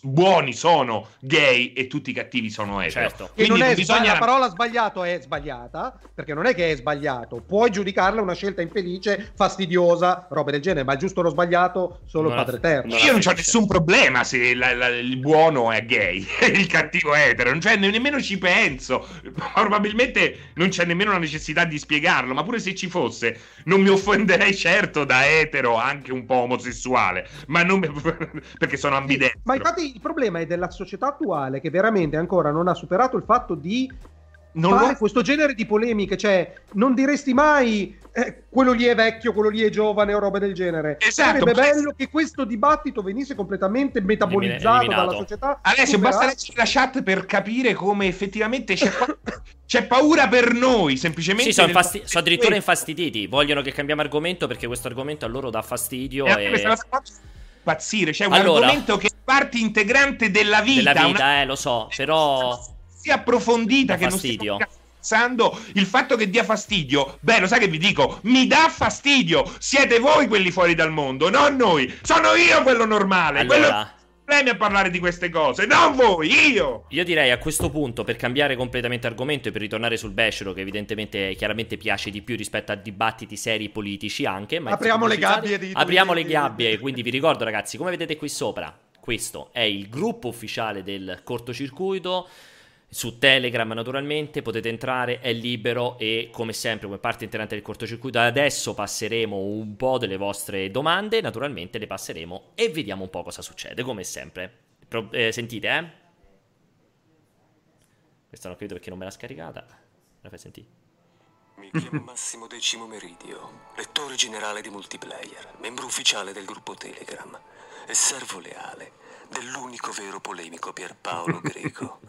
buoni sono gay e tutti i cattivi sono etero. Certo. Quindi non bisogna... la parola sbagliato è sbagliata, perché non è che è sbagliato, puoi giudicarla una scelta infelice, fastidiosa, roba del genere, ma è giusto o sbagliato solo non il Padre Eterno. Io non ho nessun problema se la, la, il buono è gay e il cattivo è etero, non c'è nemmeno ci penso. Probabilmente non c'è nemmeno la necessità di spiegarlo, ma pure se ci fosse, non mi offenderei certo da etero anche un po' omosessuale, ma non perché sono ambidetto. Ma infatti il problema è della società attuale che veramente ancora non ha superato il fatto di non fare lo... questo genere di polemiche, cioè non diresti mai eh, quello lì è vecchio, quello lì è giovane o roba del genere. Esatto. Sarebbe bello che questo dibattito venisse completamente metabolizzato Eliminato. dalla società. Alessio, basta leggere la chat per capire come effettivamente c'è, pa- c'è paura per noi, semplicemente. Sì, sono, fasti- sono addirittura infastiditi, vogliono che cambiamo argomento perché questo argomento a loro dà fastidio. E, e... impazzire. C'è un allora, argomento che parte integrante della vita. Della vita, una... eh, lo so, però... Si approfondita che fastidio. non stiamo il fatto che dia fastidio, beh, lo sai che vi dico? Mi dà fastidio. Siete voi quelli fuori dal mondo, non noi. Sono io quello normale. Allora, quello problemi a parlare di queste cose, non voi, io! Io direi a questo punto, per cambiare completamente argomento e per ritornare sul Beshero, che evidentemente chiaramente piace di più rispetto a dibattiti seri politici anche, ma apriamo le gabbie di Apriamo le gabbie, quindi vi ricordo ragazzi, come vedete qui sopra, questo è il gruppo ufficiale del cortocircuito su Telegram naturalmente potete entrare, è libero e come sempre come parte integrante del cortocircuito adesso passeremo un po' delle vostre domande, naturalmente le passeremo e vediamo un po' cosa succede come sempre. Pro- eh, sentite eh? Questa non credo perché non me l'ha scaricata. La fai sentire? Mi chiamo Massimo Decimo Meridio, lettore generale di multiplayer, membro ufficiale del gruppo Telegram e servo leale dell'unico vero polemico Pierpaolo Greco.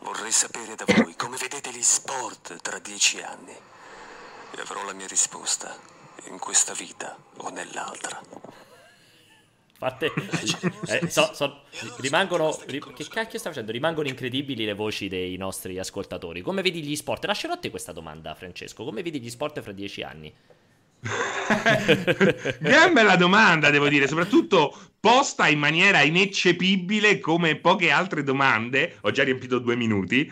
Vorrei sapere da voi come vedete gli sport tra dieci anni. E avrò la mia risposta in questa vita o nell'altra. Parte, eh, so, so, rimangono. Che cacchio sta facendo? Rimangono incredibili le voci dei nostri ascoltatori. Come vedi gli sport? Lascerò a te questa domanda, Francesco. Come vedi gli sport fra dieci anni? Gran bella domanda, devo dire, soprattutto posta in maniera ineccepibile come poche altre domande. Ho già riempito due minuti.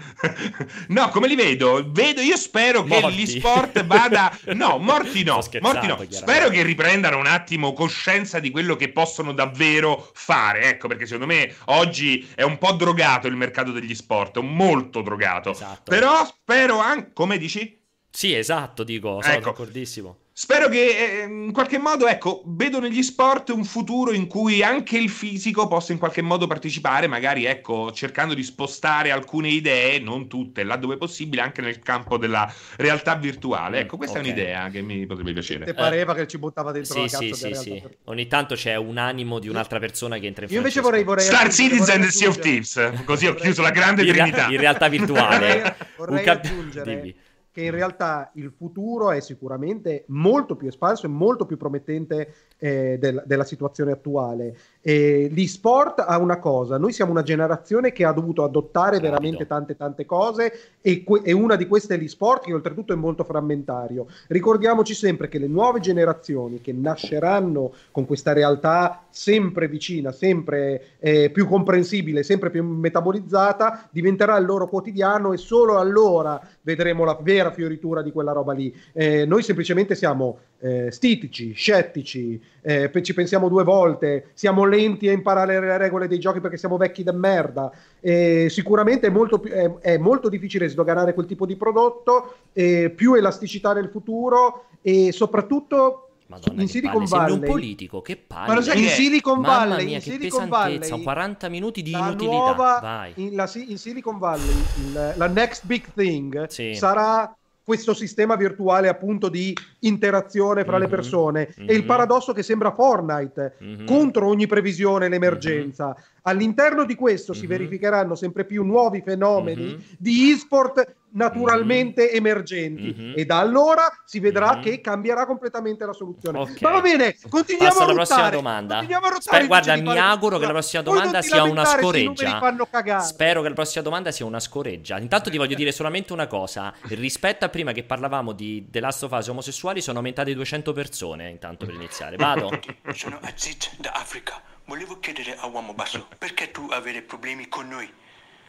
no, come li vedo? Vedo, io spero che morti. gli sport vada. No, morti no. Morti no. Spero che riprendano un attimo coscienza di quello che possono davvero fare. Ecco, perché secondo me oggi è un po' drogato il mercato degli sport, molto drogato. Esatto. Però spero anche. Come dici? Sì, esatto, dico, sono ecco. d'accordissimo. Spero che eh, in qualche modo, ecco, vedo negli sport un futuro in cui anche il fisico possa in qualche modo partecipare, magari, ecco, cercando di spostare alcune idee, non tutte, laddove possibile, anche nel campo della realtà virtuale. Ecco, questa okay. è un'idea che mi potrebbe piacere. Ti pareva eh, che ci buttava dentro sì, la sì, sì, sì. Ogni tanto c'è un animo di un'altra persona che entra in Io invece vorrei, vorrei Star Citizen e Sea of Thieves, così ho chiuso la grande in trinità. in realtà virtuale. vorrei, vorrei cap- aggiungere... Dimmi che in realtà il futuro è sicuramente molto più espanso e molto più promettente eh, del, della situazione attuale. Eh, l'e-sport ha una cosa, noi siamo una generazione che ha dovuto adottare Rapido. veramente tante tante cose e, que- e, una di queste è l'e-sport che oltretutto è molto frammentario. Ricordiamoci sempre che le nuove generazioni che nasceranno con questa realtà sempre vicina, sempre eh, più comprensibile, sempre più metabolizzata, diventerà il loro quotidiano e solo allora vedremo la vera fioritura di quella roba lì. Eh, noi semplicemente siamo eh, stitici, scettici, eh, ci pensiamo due volte, siamo lenti a imparare le regole dei giochi perché siamo vecchi da merda. Eh, sicuramente è molto, più, è, è molto, difficile sdoganare quel tipo di prodotto, più elasticità nel futuro e soprattutto Madonna, in Silicon palle, Valley un politico che parla in Silicon Valley mia, in Silicon Valley 40 minuti di inutilità. nuova, in, la, in, Silicon Valley il, la next big thing sì. sarà questo sistema virtuale appunto di interazione fra mm-hmm, le persone mm-hmm. e il mhm. paradosso che sembra Fortnite mm-hmm. contro ogni previsione l'emergenza mhm. all'interno di questo si mhm. verificheranno sempre più nuovi fenomeni di e-sport naturalmente mm-hmm. emergenti mm-hmm. e da allora si vedrà mm-hmm. che cambierà completamente la soluzione. Okay. Ma va bene, continuiamo Passo a alla prossima domanda. A Sper- guarda, mi auguro che la prossima domanda sia una scoreggia. Spero che la prossima domanda sia una scoreggia. Intanto ti voglio dire solamente una cosa, rispetto a prima che parlavamo di The Last of Us omosessuali sono aumentate 200 persone intanto per iniziare. Vado. sono Aziz da Africa. Volevo chiedere a Uomo Basso, perché tu avere problemi con noi?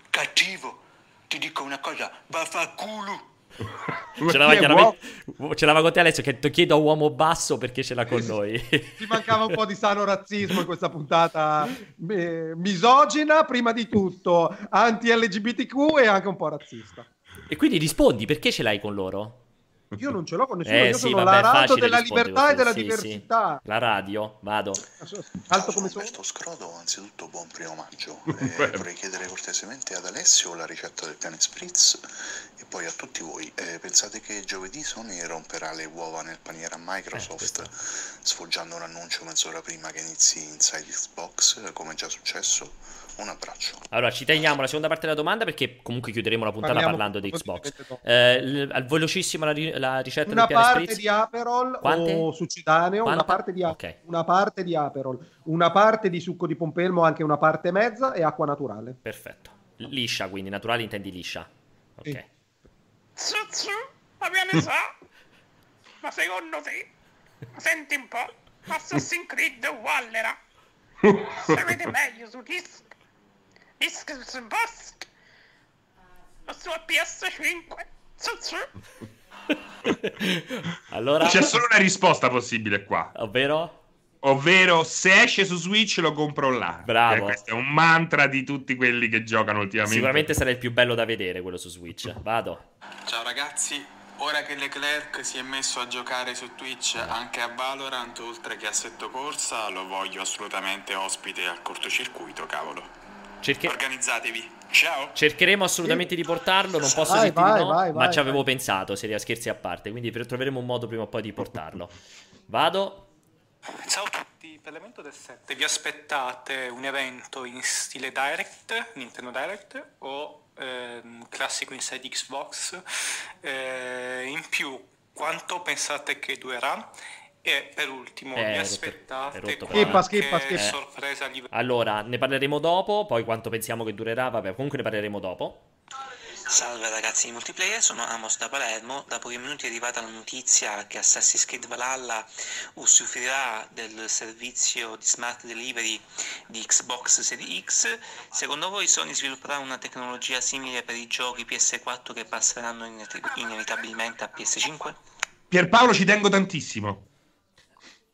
Cattivo ti dico una cosa, va a fa culo. ce, l'aveva chiaramente... ce l'aveva con te Alessio che ti chiedo a uomo basso perché ce l'ha con noi ti mancava un po' di sano razzismo in questa puntata eh, misogina prima di tutto anti LGBTQ e anche un po' razzista e quindi rispondi perché ce l'hai con loro? Io non ce l'ho con nessuno, eh, io sì, sono vabbè, la radio della libertà e della sì, diversità. Sì. La radio, vado. Alto come sono. Alberto Scrodo, anzitutto buon primo maggio. Eh, vorrei chiedere cortesemente ad Alessio la ricetta del piano spritz e poi a tutti voi. Eh, pensate che giovedì Sony romperà le uova nel paniere a Microsoft eh, sfoggiando un annuncio mezz'ora prima che inizi Inside Xbox, come è già successo? Un abbraccio. Allora, ci teniamo la seconda parte della domanda perché comunque chiuderemo la puntata Parliamo parlando di Xbox. Eh, velocissimo la, la ricetta una del piano parte Spritz. di Aperol Quante? o succidaneo, una parte, di, okay. una parte di Aperol, una parte di succo di pompelmo, anche una parte mezza e acqua naturale. Perfetto. Liscia, quindi naturale intendi liscia. Ok. Sì. Su, ma ne sa? ma secondo te? Senti un po', Assassin's Creed Wallera. Sapete meglio su disc Discus Bust su PS5 allora c'è solo una risposta possibile qua ovvero ovvero se esce su Switch lo compro là. Bravo. Eh, questo è un mantra di tutti quelli che giocano ultimamente. Sicuramente sarà il più bello da vedere quello su Switch. Vado. Ciao ragazzi, ora che Leclerc si è messo a giocare su Twitch anche a Valorant oltre che a Setto Corsa, lo voglio assolutamente ospite al cortocircuito, cavolo. Cerche... Organizzatevi. Ciao. Cercheremo assolutamente di portarlo. Non posso vai, dirti vai, no, vai, ma ci avevo pensato, seria scherzi a parte. Quindi troveremo un modo prima o poi di portarlo. Vado. Ciao a tutti. Per l'evento del 7 vi aspettate un evento in stile Direct, Nintendo Direct o ehm, classico Inside Xbox? Eh, in più, quanto pensate che durerà? E per ultimo, eh, mi aspettate rotto, schippa, schippa, schippa. sorpresa a livello... Allora, ne parleremo dopo, poi quanto pensiamo che durerà, vabbè, comunque ne parleremo dopo. Salve ragazzi di multiplayer, sono Amos da Palermo. Da pochi minuti è arrivata la notizia che Assassin's Creed Valhalla usufruirà del servizio di smart delivery di Xbox Series X. Secondo voi Sony svilupperà una tecnologia simile per i giochi PS4 che passeranno inevitabilmente a PS5? Pierpaolo ci tengo tantissimo.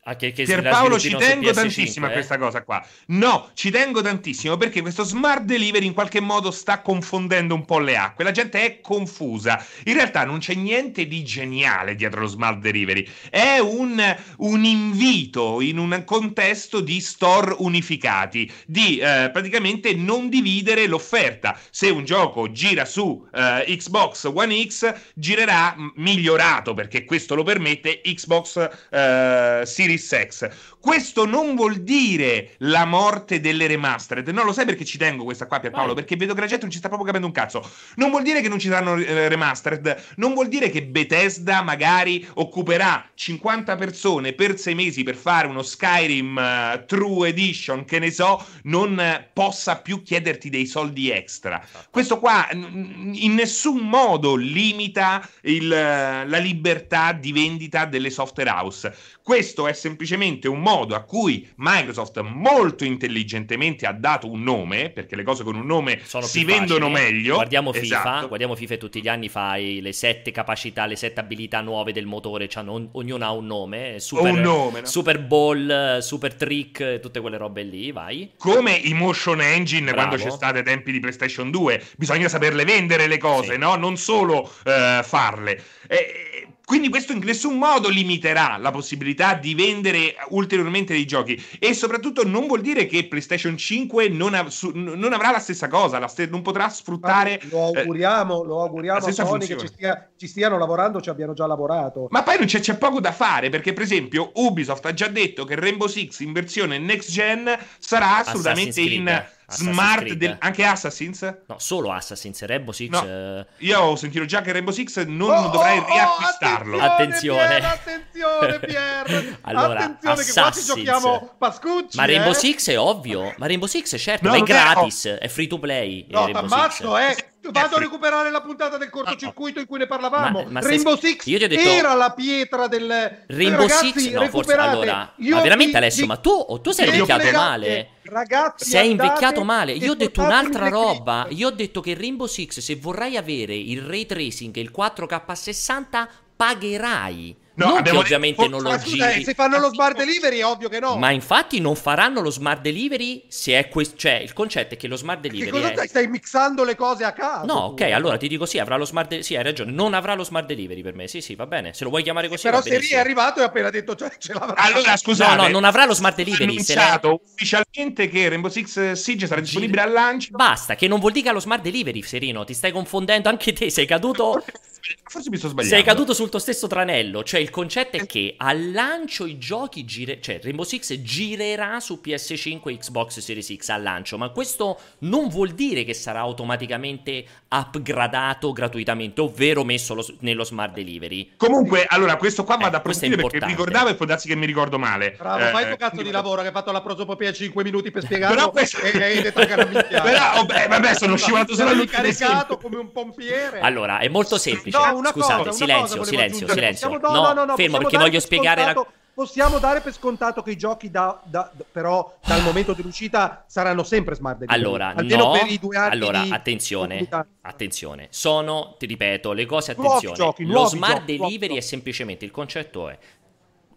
Ah, che, che Pierpaolo ci tengo tantissimo eh? a questa cosa qua. No, ci tengo tantissimo perché questo smart delivery in qualche modo sta confondendo un po' le acque. La gente è confusa. In realtà non c'è niente di geniale dietro lo smart delivery. È un, un invito in un contesto di store unificati, di eh, praticamente non dividere l'offerta. Se un gioco gira su eh, Xbox One X, girerà migliorato perché questo lo permette Xbox eh, Series Series X. Questo non vuol dire la morte delle remastered. No, lo sai perché ci tengo questa qua, Pierpaolo? Perché vedo che la gente non ci sta proprio capendo un cazzo. Non vuol dire che non ci saranno eh, remastered. Non vuol dire che Bethesda magari occuperà 50 persone per sei mesi per fare uno Skyrim uh, True Edition, che ne so, non uh, possa più chiederti dei soldi extra. Esatto. Questo qua n- in nessun modo limita il, uh, la libertà di vendita delle software house. Questo è semplicemente un modo a cui Microsoft molto intelligentemente ha dato un nome, perché le cose con un nome Sono si vendono meglio. Guardiamo FIFA, esatto. guardiamo FIFA e tutti gli anni fai le sette capacità, le sette abilità nuove del motore, cioè non, ognuno ha un nome, super, un nome no? super Ball, Super Trick, tutte quelle robe lì, vai. Come i motion engine Bravo. quando c'è stato ai tempi di PlayStation 2, bisogna saperle vendere le cose, sì. no? Non solo uh, farle. E, quindi questo in nessun modo limiterà la possibilità di vendere ulteriormente dei giochi. E soprattutto non vuol dire che PlayStation 5 non, av- su- non avrà la stessa cosa, la st- non potrà sfruttare... lo auguriamo, eh, lo auguriamo a Sony che ci, stia, ci, stiano lavorando, ci abbiano già lavorato. Ma poi non c'è, c'è, poco da fare perché per esempio Ubisoft ha già detto che Rainbow Six in versione next gen sarà assolutamente in smart del, anche Assassins? No, solo Assassins, Rainbow Six. No, eh... Io ho sentito già che Rainbow Six non oh, dovrei oh, riacquistarlo. Attenzione, attenzione, Pierre. allora, attenzione che qua ci giochiamo pascucci. Ma Rainbow eh? Six è ovvio. Ma Rainbow Six, certo, no, è gratis, è, oh. è free to play. No, ammazzo, eh. Vado a recuperare la puntata del cortocircuito in cui ne parlavamo. Ma, ma Rainbow stai... Six detto... era la pietra del Rainbow Ragazzi, Six. No, forse allora. Io ma veramente, vi... Alessio, ma tu, tu sei invecchiato male. Ragazzi, sei invecchiato male. Io ho detto un'altra roba. Io ho detto che Rainbow Six, se vorrai avere il ray tracing e il 4K a 60, pagherai. No, non che ovviamente non lo giri. Se fanno lo smart delivery è ovvio che no. Ma infatti non faranno lo smart delivery se è questo. Cioè, il concetto è che lo smart delivery. Che cosa è... stai mixando le cose a caso? No, ok, allora ti dico sì, avrà lo smart delivery. Sì, hai ragione. Non avrà lo smart delivery per me. Sì, sì, va bene. Se lo vuoi chiamare così. Però se lì è arrivato e appena detto cioè, ce l'avrà. Allora, scusate. No, no, non avrà lo smart delivery. Ha annunciato ufficialmente che Rainbow Six Siege sarà disponibile al lancio. Basta, che non vuol dire che ha lo smart delivery, Serino. Ti stai confondendo anche te. Sei caduto. Forse mi sto sbagliando. Sei caduto sul tuo stesso tranello. Cioè, il concetto è che al lancio i giochi gire... cioè Rainbow Six girerà su PS5 e Xbox Series X al lancio, ma questo non vuol dire che sarà automaticamente upgradato gratuitamente, ovvero messo lo... nello smart delivery. Comunque, allora, questo qua eh, va da approfondire perché ricordavo e può darsi che mi ricordo male. Bravo, eh, fai il tuo cazzo di lavoro che hai fatto la prosopopea 5 minuti per spiegarlo però questo... e hai detto che era Però, oh, beh, vabbè, sono scivolato solo all'ultimo caricato come un pompiere. Allora, è molto semplice. No, Scusate, cosa, silenzio, silenzio, silenzio. Possiamo, no, no, no, no, fermo perché voglio spiegare la possiamo dare per scontato che i giochi da, da, però dal momento dell'uscita saranno sempre smart delivery. Allora, almeno no, per i due anni allora attenzione, attenzione. Sono, ti ripeto, le cose attenzione. Giochi, Lo smart giochi, delivery è semplicemente il concetto è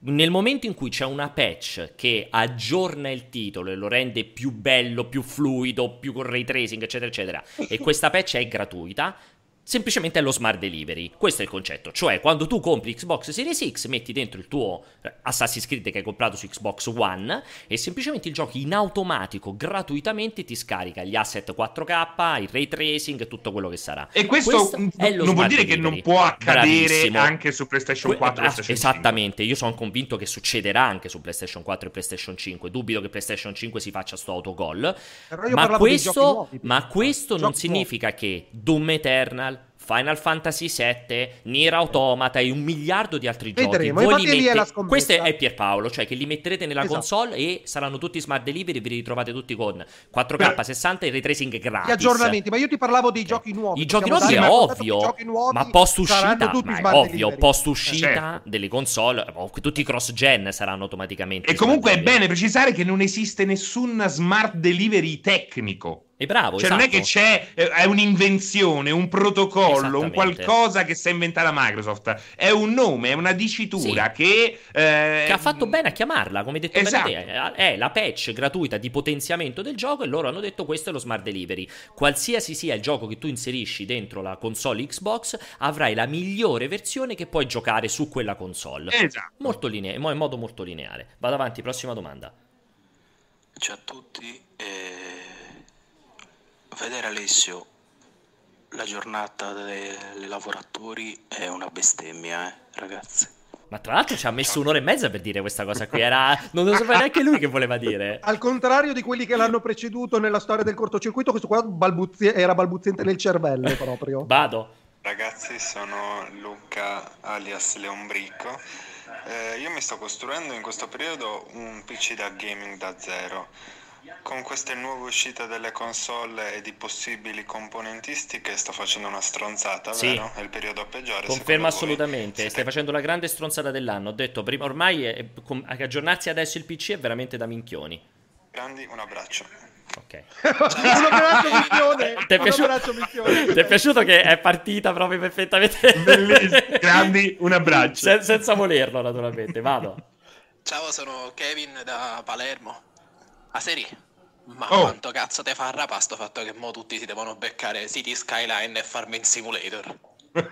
nel momento in cui c'è una patch che aggiorna il titolo e lo rende più bello, più fluido, più con ray tracing, eccetera, eccetera, e questa patch è gratuita, semplicemente è lo smart delivery. Questo è il concetto. Cioè, quando tu compri Xbox Series X, metti dentro il tuo Assassin's Creed che hai comprato su Xbox One e semplicemente il gioco in automatico, gratuitamente, ti scarica gli asset 4K, il ray tracing, tutto quello che sarà. E questo, questo non vuol dire delivery. che non può accadere Bravissimo. anche su PlayStation 4 e PlayStation Esattamente, io sono convinto che succederà anche su PlayStation 4 e PlayStation 5. Dubito che PlayStation 5 si faccia sto autogol. Ma questo, nuovi, ma questo non significa nuovi. che Doom Eternal Final Fantasy VII, Nier Automata e un miliardo di altri Vedremo, giochi. Voi li mette... Questo è Pierpaolo, cioè che li metterete nella esatto. console e saranno tutti smart delivery, vi ritrovate tutti con 4K per... 60 e ray tracing gratis. Gli aggiornamenti, ma io ti parlavo dei giochi nuovi. I giochi nuovi è ovvio, ma post uscita, ma è ovvio, post uscita certo. delle console, tutti i cross gen saranno automaticamente. E comunque è bene precisare che non esiste nessun smart delivery tecnico. E bravo, cioè esatto. non è che esatto. c'è eh, è un'invenzione, un protocollo, un qualcosa che si è inventata Microsoft. È un nome, è una dicitura sì. che, eh... che ha fatto bene a chiamarla, come detto esatto. È la patch gratuita di potenziamento del gioco e loro hanno detto questo è lo smart delivery. Qualsiasi sia il gioco che tu inserisci dentro la console Xbox, avrai la migliore versione che puoi giocare su quella console. Esatto. Molto lineare, in modo molto lineare. Vado avanti, prossima domanda. Ciao a tutti. Eh Vedere Alessio la giornata dei lavoratori è una bestemmia, eh, ragazzi. Ma tra l'altro ci ha messo un'ora e mezza per dire questa cosa qui. Era... Non lo sapeva neanche lui che voleva dire. Al contrario di quelli che l'hanno preceduto nella storia del cortocircuito, questo qua balbuzie... era balbuziente nel cervello proprio. Vado. Ragazzi, sono Luca alias Leombricco. Eh, io mi sto costruendo in questo periodo un PC da gaming da zero con queste nuove uscite delle console e di possibili componentistiche sto facendo una stronzata, sì. vero? È il periodo peggiore. Confermo assolutamente, voi. stai facendo la grande stronzata dell'anno. Ho detto prima, ormai è, aggiornarsi adesso il PC è veramente da minchioni. Grandi, un abbraccio. Ok. un abbraccio missione. Ti è, piaciuto... Ti è piaciuto che è partita proprio perfettamente? Bellissimo. Grandi, un abbraccio. Sen- senza volerlo, naturalmente. Vado. Ciao, sono Kevin da Palermo. A serie? Ma oh. quanto cazzo te fa rapa sto fatto che mo tutti si devono beccare City Skyline e Farming Simulator?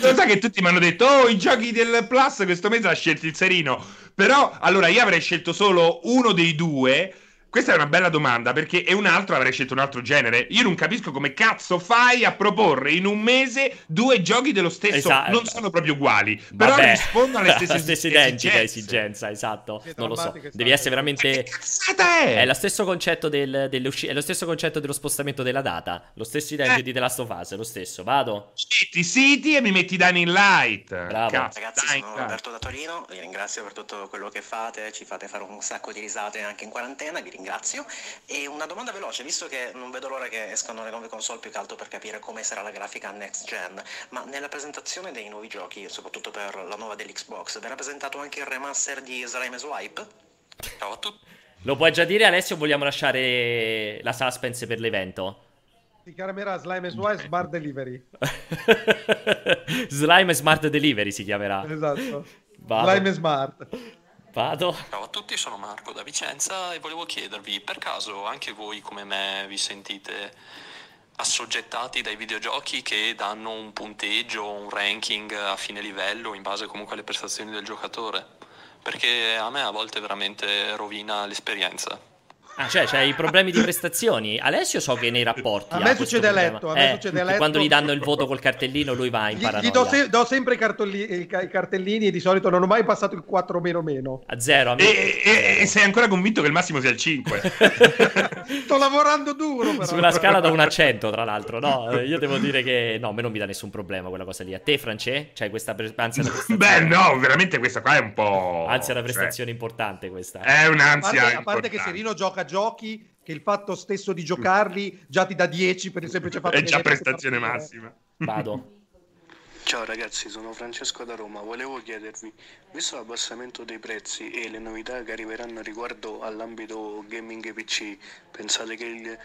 Lo sai che tutti mi hanno detto Oh i giochi del Plus questo mese ha scelto il serino Però allora io avrei scelto solo uno dei due questa è una bella domanda perché è un altro avrei scelto un altro genere. Io non capisco come cazzo fai a proporre in un mese due giochi dello stesso. Esatto. Non sono proprio uguali, però Vabbè. rispondono alle stesse, stesse identiche esigenza. Esatto, non lo so. Devi essere veramente. Che cazzata è? È lo stesso concetto del, è lo stesso concetto dello spostamento della data. Lo stesso identico eh. di The Last of Us, lo stesso. Vado. Metti City e mi metti Dying Light. Bravo. Cazzo, Ragazzi, Dying sono Roberto da Torino. Vi ringrazio per tutto quello che fate. Ci fate fare un sacco di risate anche in quarantena. Vi ringrazio. E una domanda veloce, visto che non vedo l'ora che escano le nuove console più che altro per capire come sarà la grafica next gen, ma nella presentazione dei nuovi giochi, soprattutto per la nuova dell'Xbox, verrà presentato anche il remaster di Slime Swipe? Ciao a tutti. Lo puoi già dire Alessio o vogliamo lasciare la suspense per l'evento? Si chiamerà Slime Swipe Smart Delivery. Slime Smart Delivery si chiamerà. Esatto. Vado. Slime Smart. Vado. Ciao a tutti, sono Marco da Vicenza e volevo chiedervi, per caso anche voi come me vi sentite assoggettati dai videogiochi che danno un punteggio, un ranking a fine livello in base comunque alle prestazioni del giocatore? Perché a me a volte veramente rovina l'esperienza. Ah, cioè, c'hai i problemi di prestazioni. Alessio so che nei rapporti. A me succede a letto. A me eh, succede a letto. Quando gli danno il voto col cartellino, lui va in paranoia. Gli, do, se- do, sempre i, cartolli- i, cartellini e di solito non ho mai passato il 4 meno meno. A zero. A e, e, e, sei ancora convinto che il massimo sia il 5. Sto lavorando duro, però. Sulla scala da un accento, tra l'altro. No, io devo dire che no, a me non mi dà nessun problema quella cosa lì. A te, France? C'hai questa pre- ansia da prestazione? Beh, no, veramente questa qua è un po'. Ansia da prestazione cioè... importante questa. È un'ansia. A parte, a parte che Serino gioca giochi che il fatto stesso di giocarli già ti dà 10 per il semplice fatto è già prestazione massima. Vado. Ciao ragazzi, sono Francesco da Roma. Volevo chiedervi, visto l'abbassamento dei prezzi e le novità che arriveranno riguardo all'ambito gaming PC, pensate che il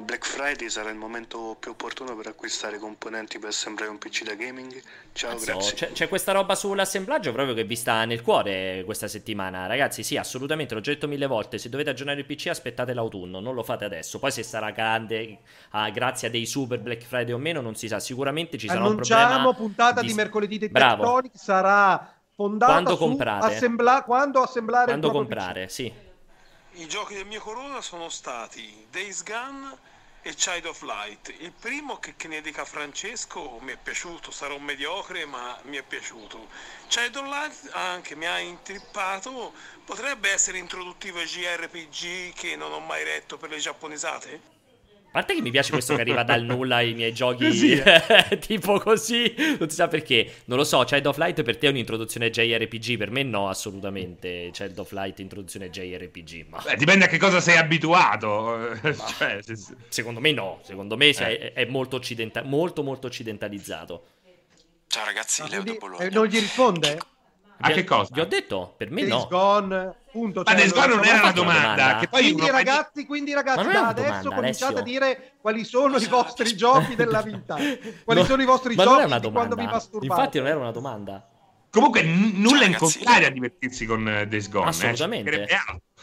Black Friday sarà il momento più opportuno per acquistare componenti per assemblare un PC da gaming? Ciao, Cazzo, grazie. C'è, c'è, questa roba sull'assemblaggio proprio che vi sta nel cuore questa settimana. Ragazzi, sì, assolutamente, l'ho già detto mille volte, se dovete aggiornare il PC aspettate l'autunno, non lo fate adesso. Poi se sarà grande, ah, grazie a dei super Black Friday o meno, non si sa. Sicuramente ci sarà un problema. puntata puntata di, di mercoledì di Bravo. Tectonic sarà fondata quando su comprate. Assembla- quando assemblare quando comprare, PC. sì. I giochi del mio Corona sono stati Days Gone e Child of Light. Il primo, che, che ne dica Francesco, mi è piaciuto, sarà un mediocre, ma mi è piaciuto. Child of Light anche mi ha intrippato, potrebbe essere introduttivo ai JRPG che non ho mai letto per le giapponesate? A parte che mi piace questo che arriva dal nulla ai miei giochi sì. Eh. tipo così, non si sa perché. Non lo so, Child of Light per te è un'introduzione JRPG, per me no, assolutamente. Child of Light introduzione JRPG, ma... Beh, dipende a che cosa sei abituato. cioè, se... Secondo me no, secondo me eh. è, molto, occidenta- molto molto occidentalizzato. Ciao ragazzi, Leo da Bologna. Eh, non gli risponde? A che cosa? Vi ho detto, per me Days no. Gone, punto. Ma Days Gone non era una domanda. domanda. Che poi quindi, ragazzi, quindi ragazzi, da adesso domanda, cominciate Alessio. a dire quali sono i vostri giochi della vita. Quali no, sono i vostri giochi quando vi masturbate. Infatti non era una domanda. Comunque n- nulla in contrario a divertirsi con uh, Days Gone. Assolutamente. Eh?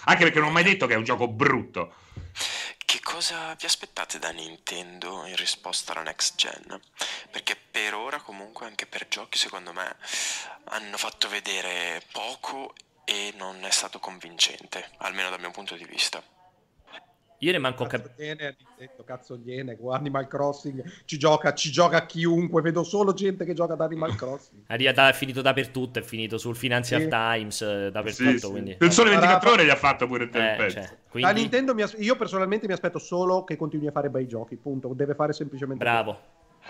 Anche perché non ho mai detto che è un gioco brutto. Che cosa vi aspettate da Nintendo in risposta alla next gen? Perché per ora comunque anche per giochi secondo me hanno fatto vedere poco e non è stato convincente, almeno dal mio punto di vista. Io ne manco capito. Cazzo gliene, Animal Crossing ci gioca, ci gioca chiunque, vedo solo gente che gioca ad Animal Crossing. È finito dappertutto, è finito sul Financial sì. Times, eh, dappertutto. Sì, quindi... Il sole 24 ore gli ha fatto pure il eh, cioè, quindi... La Nintendo mi as- io personalmente mi aspetto solo che continui a fare bei giochi, punto. Deve fare semplicemente... Bravo.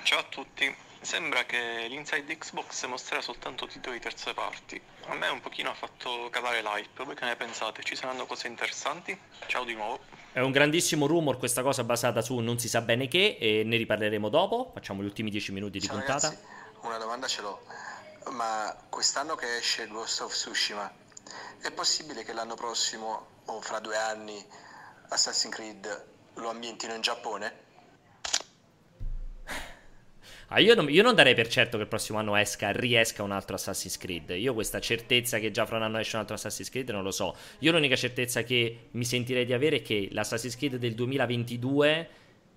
Ciao a tutti. Sembra che l'Inside Xbox mostrerà soltanto titoli terze parti. A me un pochino ha fatto calare l'hype. Voi che ne pensate? Ci saranno cose interessanti? Ciao di nuovo. È un grandissimo rumor questa cosa basata su non si sa bene che e ne riparleremo dopo. Facciamo gli ultimi 10 minuti di Ciao puntata. Ragazzi, una domanda ce l'ho. Ma quest'anno che esce Ghost of Tsushima, è possibile che l'anno prossimo o fra due anni Assassin's Creed lo ambientino in Giappone? Ah, io, non, io, non, darei per certo che il prossimo anno esca, riesca un altro Assassin's Creed. Io questa certezza che già fra un anno esce un altro Assassin's Creed non lo so. Io l'unica certezza che mi sentirei di avere è che l'Assassin's Creed del 2022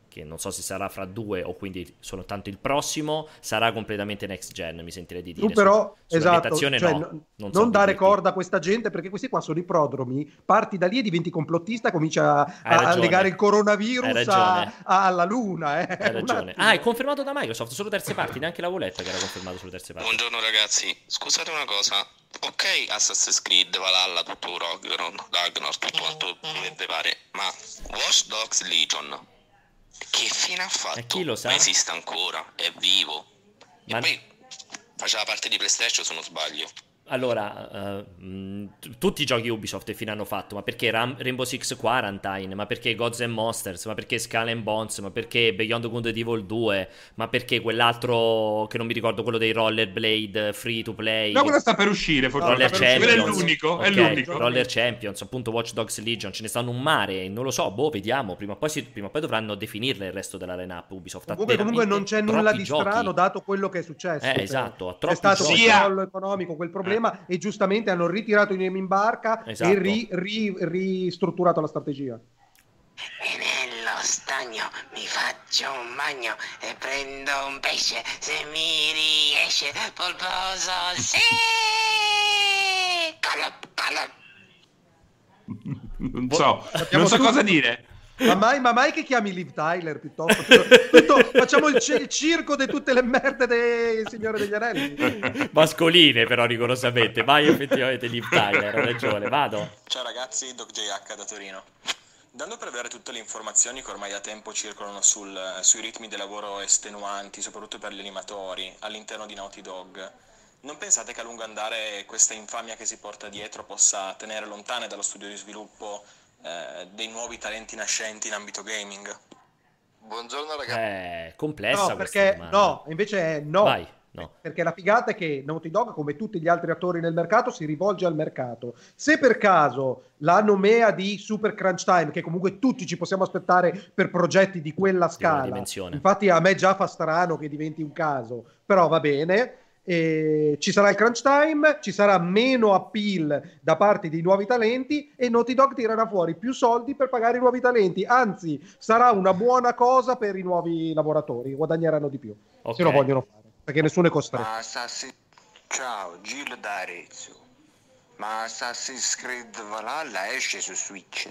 che non so se sarà fra due o quindi soltanto il prossimo, sarà completamente next gen, mi sentirei di dire. Tu però, su, esatto, cioè, no, non, non so dare corda a questa gente perché questi qua sono i prodromi, parti da lì e diventi complottista, comincia a, a legare il coronavirus a, alla luna. Eh. Hai ragione. Ah, è confermato da Microsoft, solo terze parti, neanche la voletta che era confermato sulle terze parti. Buongiorno ragazzi, scusate una cosa, ok Assassin's Creed, Valhalla, tutto Ragnarok, tutto quanto mi pare, ma Watch Dogs Legion che fine ha fatto? E chi lo sa? Ma esiste ancora, è vivo. Ma... E poi faceva parte di PlayStation se non sbaglio. Allora, uh, mh, tutti i giochi Ubisoft fine hanno fatto, ma perché Ram- Rainbow Six Quarantine, ma perché Gods and Monsters, ma perché Skull and Bones, ma perché Beyond Good and Evil 2, ma perché quell'altro che non mi ricordo, quello dei Rollerblade free to play. No, quello sta per uscire, forse. Roller Champions. Quello è l'unico, okay. è l'unico. Roller Champions, appunto Watch Dogs Legion, ce ne stanno un mare, non lo so, boh, vediamo, prima o poi, si, prima o poi dovranno definirle il resto della line-up Ubisoft. Comunque, comunque non c'è nulla di giochi. strano dato quello che è successo. Eh, esatto, a troppi È stato un controllo economico quel problema eh. e giustamente hanno ritirato i nemi in barca esatto. e ri, ri, ristrutturato la strategia. E nello stagno mi faccio un bagno e prendo un pesce se mi riesce polposo. Sì! Calop, calop. Non so, non so cosa dire. Ma mai, ma mai che chiami Liv Tyler piuttosto? Tutto, facciamo il, il, circo di tutte le merde del Signore degli Anelli. Mascoline però rigorosamente, mai effettivamente Liv Tyler, ha ragione, vado. Ciao ragazzi, Doc JH da Torino. Dando per avere tutte le informazioni che ormai da tempo circolano sul, sui ritmi di lavoro estenuanti, soprattutto per gli animatori, all'interno di Naughty Dog, non pensate che a lungo andare questa infamia che si porta dietro possa tenere lontane dallo studio di sviluppo eh, dei nuovi talenti nascenti in ambito gaming. Buongiorno ragazzi. È complessa no, perché no, invece no. Vai. No. Perché la figata è che Naughty Dog, come tutti gli altri attori nel mercato, si rivolge al mercato. Se per caso la nomea di Super Crunch Time, che comunque tutti ci possiamo aspettare per progetti di quella scala, infatti a me già fa strano che diventi un caso, però va bene eh, ci sarà il crunch time, ci sarà meno appeal da parte dei nuovi talenti e Naughty Dog tirerà fuori più soldi per pagare i nuovi talenti. Anzi, sarà una buona cosa per i nuovi lavoratori, guadagneranno di più okay. se lo vogliono fare, perché nessuno è costretto. Ma Assassin... Ciao, Gil d'Arezzo. Ma Assassin's Creed Valhalla esce su Switch?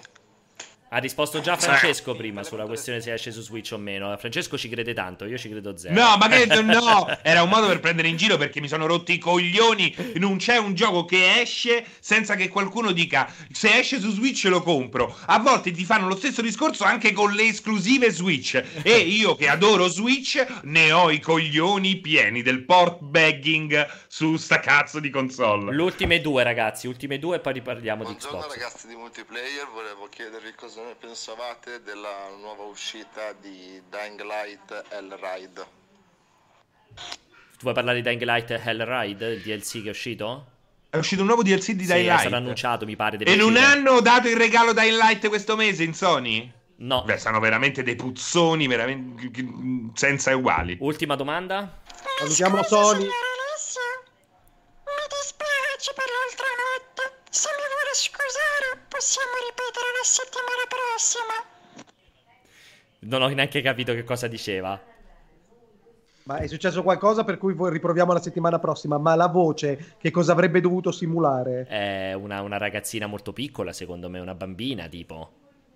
Ha risposto già Francesco prima sulla questione se esce su Switch o meno. Francesco ci crede tanto, io ci credo zero. No, ma credo no! Era un modo per prendere in giro perché mi sono rotti i coglioni. Non c'è un gioco che esce senza che qualcuno dica se esce su Switch lo compro. A volte ti fanno lo stesso discorso anche con le esclusive Switch. E io che adoro Switch ne ho i coglioni pieni del port bagging su sta cazzo di console. Le ultime due, ragazzi, ultime due e poi riparliamo Buongiorno di Xbox. Buongiorno ragazzi di multiplayer, volevo chiedervi cosa cosa ne pensavate della nuova uscita di Dying Light Hellride? Tu vuoi parlare di Dying Light Hellride, il DLC che è uscito? È uscito un nuovo DLC di Dying sì, Light. È stato annunciato, mi pare. E non hanno dato il regalo Dying Light questo mese in Sony? No. Beh, sono veramente dei puzzoni veramente senza uguali. Ultima domanda. Salutiamo Sony. Prossima. Non ho neanche capito che cosa diceva. Ma è successo qualcosa per cui riproviamo la settimana prossima, ma la voce che cosa avrebbe dovuto simulare? È una, una ragazzina molto piccola, secondo me, una bambina tipo.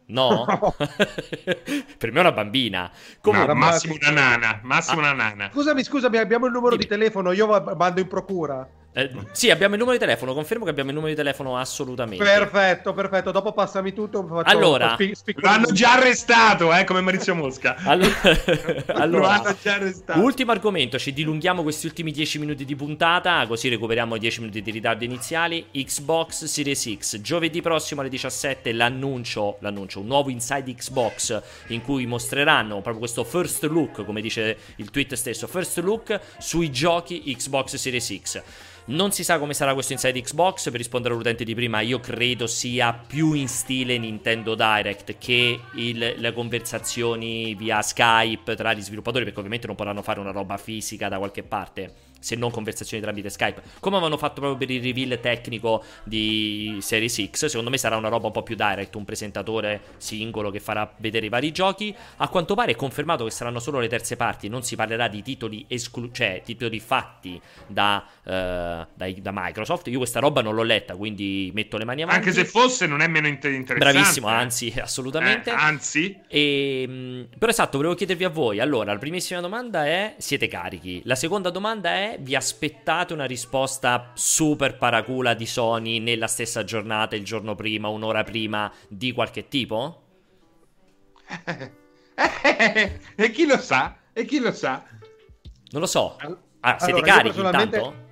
No? per me è una bambina. Comunque, no, massimo una nana. Massimo ah, una nana. Scusami, scusami, abbiamo il numero di telefono. Io mando in procura. Eh, sì, abbiamo il numero di telefono. Confermo che abbiamo il numero di telefono assolutamente. Perfetto, perfetto. Dopo passami tutto. allora, spi- l'hanno già arrestato, eh, come Maurizio Mosca. allora, allora già arrestato. ultimo argomento. Ci dilunghiamo questi ultimi 10 minuti di puntata. Così recuperiamo i 10 minuti di ritardo iniziali. Xbox Series X. Giovedì prossimo alle 17 l'annuncio, l'annuncio, un nuovo Inside Xbox in cui mostreranno proprio questo first look, come dice il tweet stesso, first look sui giochi Xbox Series X. Non si sa come sarà questo Inside Xbox, per rispondere all'utente di prima, io credo sia più in stile Nintendo Direct che il, le conversazioni via Skype tra gli sviluppatori, perché ovviamente non potranno fare una roba fisica da qualche parte se non conversazioni tramite Skype, come avevano fatto proprio per il reveal tecnico di Series X. Secondo me sarà una roba un po' più direct, un presentatore singolo che farà vedere i vari giochi. A quanto pare è confermato che saranno solo le terze parti, non si parlerà di titoli esclu- cioè titoli fatti da, uh, da, da, Microsoft. Io questa roba non l'ho letta, quindi metto le mani avanti. Anche se fosse non è meno interessante. Bravissimo, anzi, assolutamente. Eh, anzi. E, ehm, però esatto, volevo chiedervi a voi. Allora, la primissima domanda è siete carichi? La seconda domanda è vi aspettate una risposta super paracula di Sony nella stessa giornata, il giorno prima, un'ora prima, di qualche tipo? e chi lo sa? E chi lo sa? Non lo so. Ah, siete allora, carichi intanto?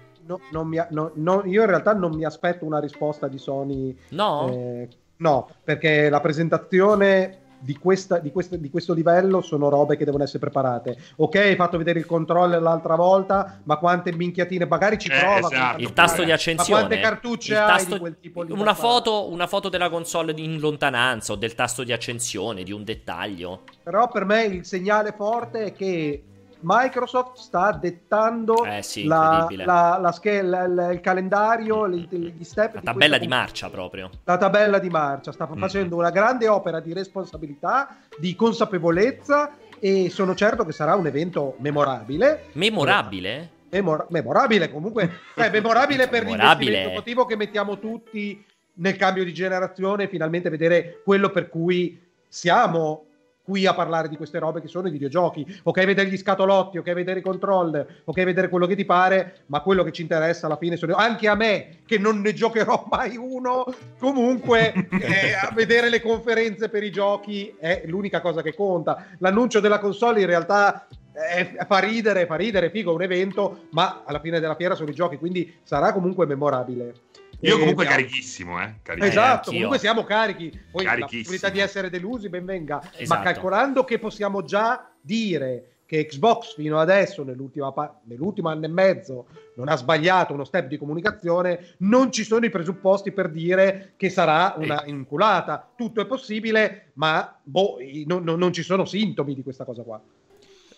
No, mi, no, no, io in realtà non mi aspetto una risposta di Sony. No? Eh, no, perché la presentazione di, questa, di, questa, di, questo livello sono robe che devono essere preparate. Ok, hai fatto vedere il controller l'altra volta, ma quante minchiatine magari ci eh, prova. Esatto. Il tasto di accensione. Ma quante cartucce hai tasto, di quel tipo di una foto, una foto della console in lontananza o del tasto di accensione, di un dettaglio. Però per me il segnale forte è che Microsoft sta dettando eh sì, la, la, la scheda, il calendario, gli step. La tabella di, di marcia proprio. La tabella di marcia. Sta mm. facendo una grande opera di responsabilità, di consapevolezza e sono certo che sarà un evento memorabile. Memorabile? Memor- memorabile comunque. Cioè, memorabile per memorabile. motivo che mettiamo tutti nel cambio di generazione finalmente vedere quello per cui siamo qui a parlare di queste robe che sono i videogiochi. Ok, vedere gli scatolotti, ok, vedere i controller, ok, vedere quello che ti pare, ma quello che ci interessa alla fine sono anche a me che non ne giocherò mai uno. Comunque, eh, a vedere le conferenze per i giochi è l'unica cosa che conta. L'annuncio della console in realtà eh, fa ridere, fa ridere, figo, un evento, ma alla fine della fiera sono i giochi, quindi sarà comunque memorabile. Io comunque siamo... carichissimo, eh? Carichissimo. Esatto, comunque siamo carichi. Poi la possibilità di essere delusi, ben venga. Esatto. Ma calcolando che possiamo già dire che Xbox fino adesso, pa- nell'ultimo anno e mezzo, non ha sbagliato uno step di comunicazione, non ci sono i presupposti per dire che sarà una inculata. Tutto è possibile, ma boh, non, non, non ci sono sintomi di questa cosa qua.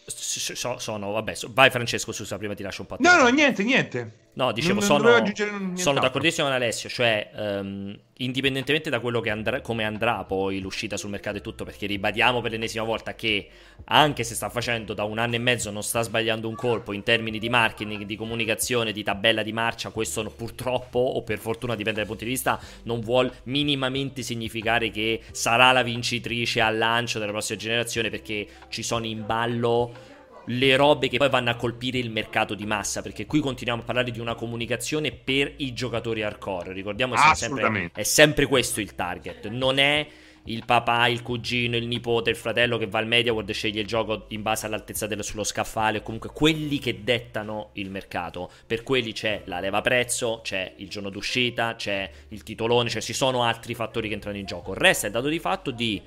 So, sono, vabbè, so, vai Francesco, scusa, prima ti lascio un po'. No, no, niente, niente. No, dicevo, non, sono, non sono d'accordissimo con Alessio, cioè, um, indipendentemente da quello che andrà, come andrà poi l'uscita sul mercato e tutto, perché ribadiamo per l'ennesima volta che anche se sta facendo da un anno e mezzo non sta sbagliando un colpo in termini di marketing, di comunicazione, di tabella di marcia, questo purtroppo o per fortuna dipende dai punti di vista, non vuol minimamente significare che sarà la vincitrice al lancio della prossima generazione perché ci sono in ballo le robe che poi vanno a colpire il mercato di massa, perché qui continuiamo a parlare di una comunicazione per i giocatori hardcore. Ricordiamo che sempre, è sempre questo il target, non è il papà, il cugino, il nipote, il fratello che va al media world e sceglie il gioco in base all'altezza dello sullo scaffale, o comunque quelli che dettano il mercato. Per quelli c'è la leva prezzo, c'è il giorno d'uscita, c'è il titolone, cioè ci sono altri fattori che entrano in gioco. Il resto è dato di fatto di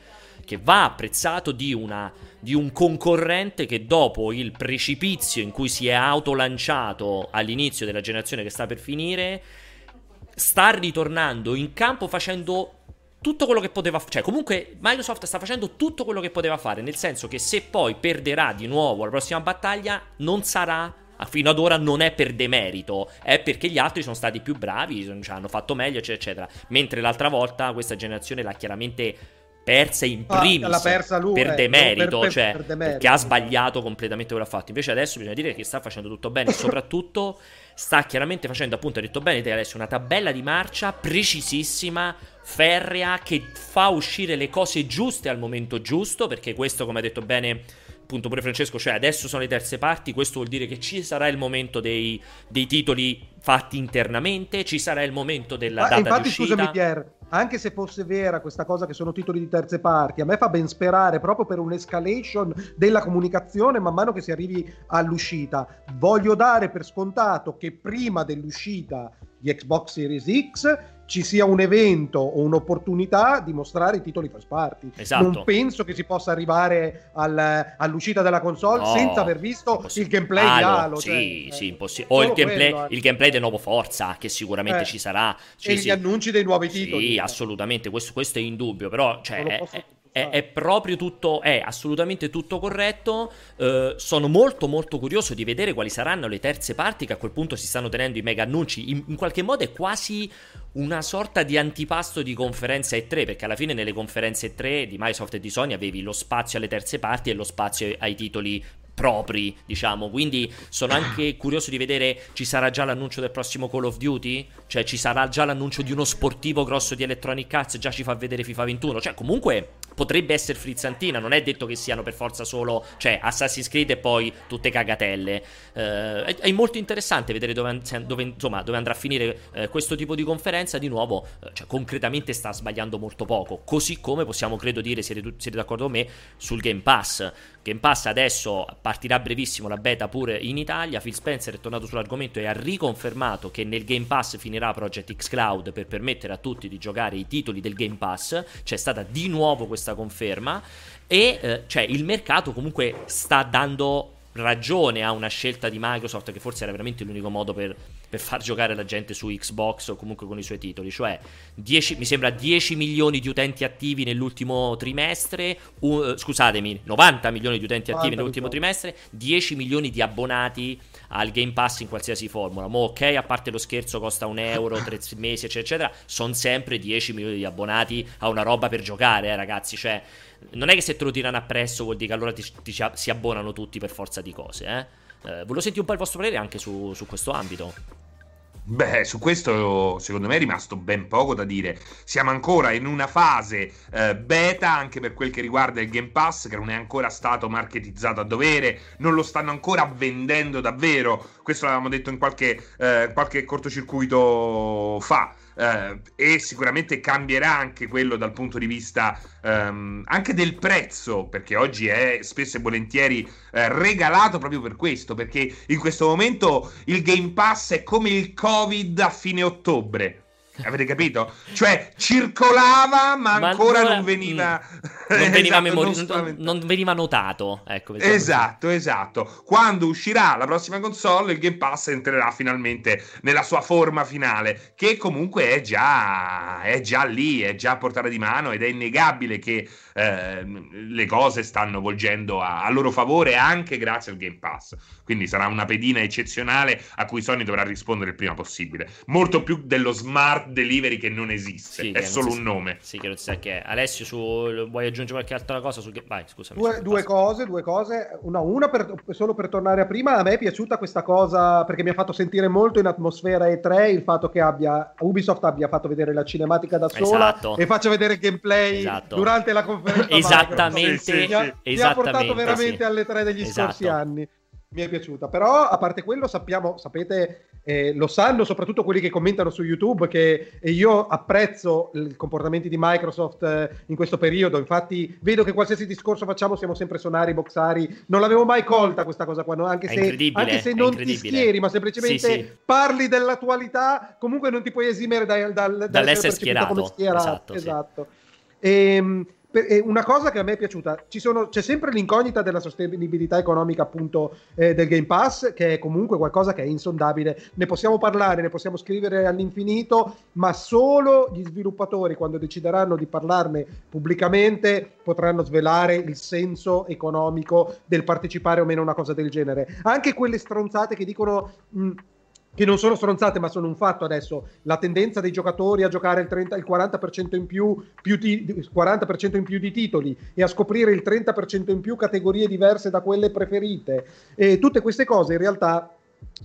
che va apprezzato di, una, di un concorrente che dopo il precipizio in cui si è autolanciato all'inizio della generazione che sta per finire, sta ritornando in campo facendo tutto quello che poteva fare. Cioè, comunque, Microsoft sta facendo tutto quello che poteva fare. Nel senso che se poi perderà di nuovo la prossima battaglia, non sarà. Fino ad ora non è per demerito, è perché gli altri sono stati più bravi, cioè, hanno fatto meglio, eccetera, eccetera. Mentre l'altra volta questa generazione l'ha chiaramente persa in primis ah, persa lui, per demerito, per, cioè, per demerito, perché ha sbagliato completamente quello che ha fatto. Invece adesso bisogna dire che sta facendo tutto bene e soprattutto sta chiaramente facendo, appunto, ha detto bene te adesso, una tabella di marcia precisissima, ferrea, che fa uscire le cose giuste al momento giusto, perché questo, come ha detto bene appunto pure Francesco, cioè adesso sono le terze parti, questo vuol dire che ci sarà il momento dei, dei titoli fatti internamente, ci sarà il momento della ah, data infatti, di uscita. scusami Pier, anche se fosse vera questa cosa che sono titoli di terze parti, a me fa ben sperare proprio per un'escalation della comunicazione man mano che si arrivi all'uscita. Voglio dare per scontato che prima dell'uscita di Xbox Series X ci sia un evento o un'opportunità di mostrare i titoli first party. Esatto. Non penso che si possa arrivare al, all'uscita della console no, senza aver visto il gameplay ah, di Halo. Sì, cioè, sì, impossibile. O il gameplay, quello, eh. il gameplay, del nuovo Forza, che sicuramente eh. ci sarà. Cioè, e sì. gli annunci dei nuovi titoli. Sì, assolutamente, questo, questo è indubbio, però cioè, è, è, proprio tutto, è assolutamente tutto corretto. Uh, sono molto molto curioso di vedere quali saranno le terze parti che a quel punto si stanno tenendo i mega annunci. In, in qualche modo è quasi una sorta di antipasto di conferenza E3, perché alla fine nelle conferenze E3 di Microsoft e di Sony avevi lo spazio alle terze parti e lo spazio ai titoli propri, diciamo. Quindi sono anche curioso di vedere ci sarà già l'annuncio del prossimo Call of Duty? Cioè ci sarà già l'annuncio di uno sportivo grosso di Electronic Arts, già ci fa vedere FIFA 21. Cioè comunque potrebbe essere frizzantina, non è detto che siano per forza solo, cioè Assassin's Creed e poi tutte cagatelle. Eh, è, è, molto interessante vedere dove, dove, insomma, dove andrà a finire eh, questo tipo di conferenza. Di nuovo, eh, cioè, concretamente sta sbagliando molto poco. Così come possiamo, credo dire, siete, siete d'accordo con me, sul Game Pass. Game Pass adesso partirà brevissimo la beta pure in Italia. Phil Spencer è tornato sull'argomento e ha riconfermato che nel Game Pass finirà Project X Cloud per permettere a tutti di giocare i titoli del Game Pass. C'è stata di nuovo questa conferma e eh, cioè il mercato comunque sta dando ragione a una scelta di Microsoft che forse era veramente l'unico modo per, per, far giocare la gente su Xbox o comunque con i suoi titoli, cioè 10, mi sembra 10 milioni di utenti attivi nell'ultimo trimestre, uh, scusatemi, 90 milioni di utenti attivi nell'ultimo trimestre, 10 milioni di abbonati al Game Pass in qualsiasi formula. Mo ok, a parte lo scherzo costa un euro, tre mesi eccetera eccetera, sono sempre 10 milioni di abbonati a una roba per giocare, eh, ragazzi, cioè non è che se te lo tirano appresso vuol dire che allora ti, ti, si abbonano tutti per forza di cose. Eh? Eh, volevo sentire un po' il vostro parere anche su, su questo ambito. Beh, su questo secondo me è rimasto ben poco da dire. Siamo ancora in una fase eh, beta anche per quel che riguarda il Game Pass, che non è ancora stato marketizzato a dovere, non lo stanno ancora vendendo davvero. Questo l'avevamo detto in qualche, eh, qualche cortocircuito fa eh, e sicuramente cambierà anche quello dal punto di vista ehm, anche del prezzo, perché oggi è spesso e volentieri eh, regalato proprio per questo, perché in questo momento il Game Pass è come il Covid a fine ottobre Avete capito? Cioè, circolava, ma, ma ancora allora, non veniva. Non veniva, esatto, memori- non, non veniva notato. Ecco, esatto, così. esatto. Quando uscirà la prossima console, il Game Pass entrerà finalmente nella sua forma finale, che comunque è già, è già lì, è già a portata di mano ed è innegabile che eh, le cose stanno volgendo a, a loro favore anche grazie al Game Pass. Quindi sarà una pedina eccezionale a cui Sony dovrà rispondere il prima possibile. Molto più dello smart delivery che non esiste, sì, è solo un nome. Sì, che non si sa che è. Alessio, su... vuoi aggiungere qualche altra cosa? Su... Vai, scusami. Due, due cose, due cose. Una, una per, solo per tornare a prima, a me è piaciuta questa cosa perché mi ha fatto sentire molto in atmosfera E3 il fatto che abbia, Ubisoft abbia fatto vedere la cinematica da sola esatto. e faccia vedere gameplay esatto. durante la conferenza. Esattamente, sì, sì, mi, ha, mi ha portato veramente alle tre degli esatto. scorsi anni mi è piaciuta. Però, a parte quello, sappiamo, sapete, eh, lo sanno soprattutto quelli che commentano su YouTube che io apprezzo i comportamenti di Microsoft eh, in questo periodo. Infatti, vedo che qualsiasi discorso facciamo siamo sempre sonari, boxari. Non l'avevo mai colta questa cosa qua, no? anche, se, anche, se, non ti schieri, ma semplicemente sì, sì. parli dell'attualità, comunque non ti puoi esimere dal, dal, dall'essere schierato. Come schierato. Esatto. esatto. Sì. Ehm, e una cosa che a me è piaciuta, sono, c'è sempre l'incognita della sostenibilità economica appunto eh, del Game Pass, che è comunque qualcosa che è insondabile. Ne possiamo parlare, ne possiamo scrivere all'infinito, ma solo gli sviluppatori, quando decideranno di parlarne pubblicamente, potranno svelare il senso economico del partecipare o meno a una cosa del genere. Anche quelle stronzate che dicono... Mh, che non sono stronzate ma sono un fatto adesso, la tendenza dei giocatori a giocare il, 30, il 40%, in più, più ti, 40% in più di titoli e a scoprire il 30% in più categorie diverse da quelle preferite. E tutte queste cose in realtà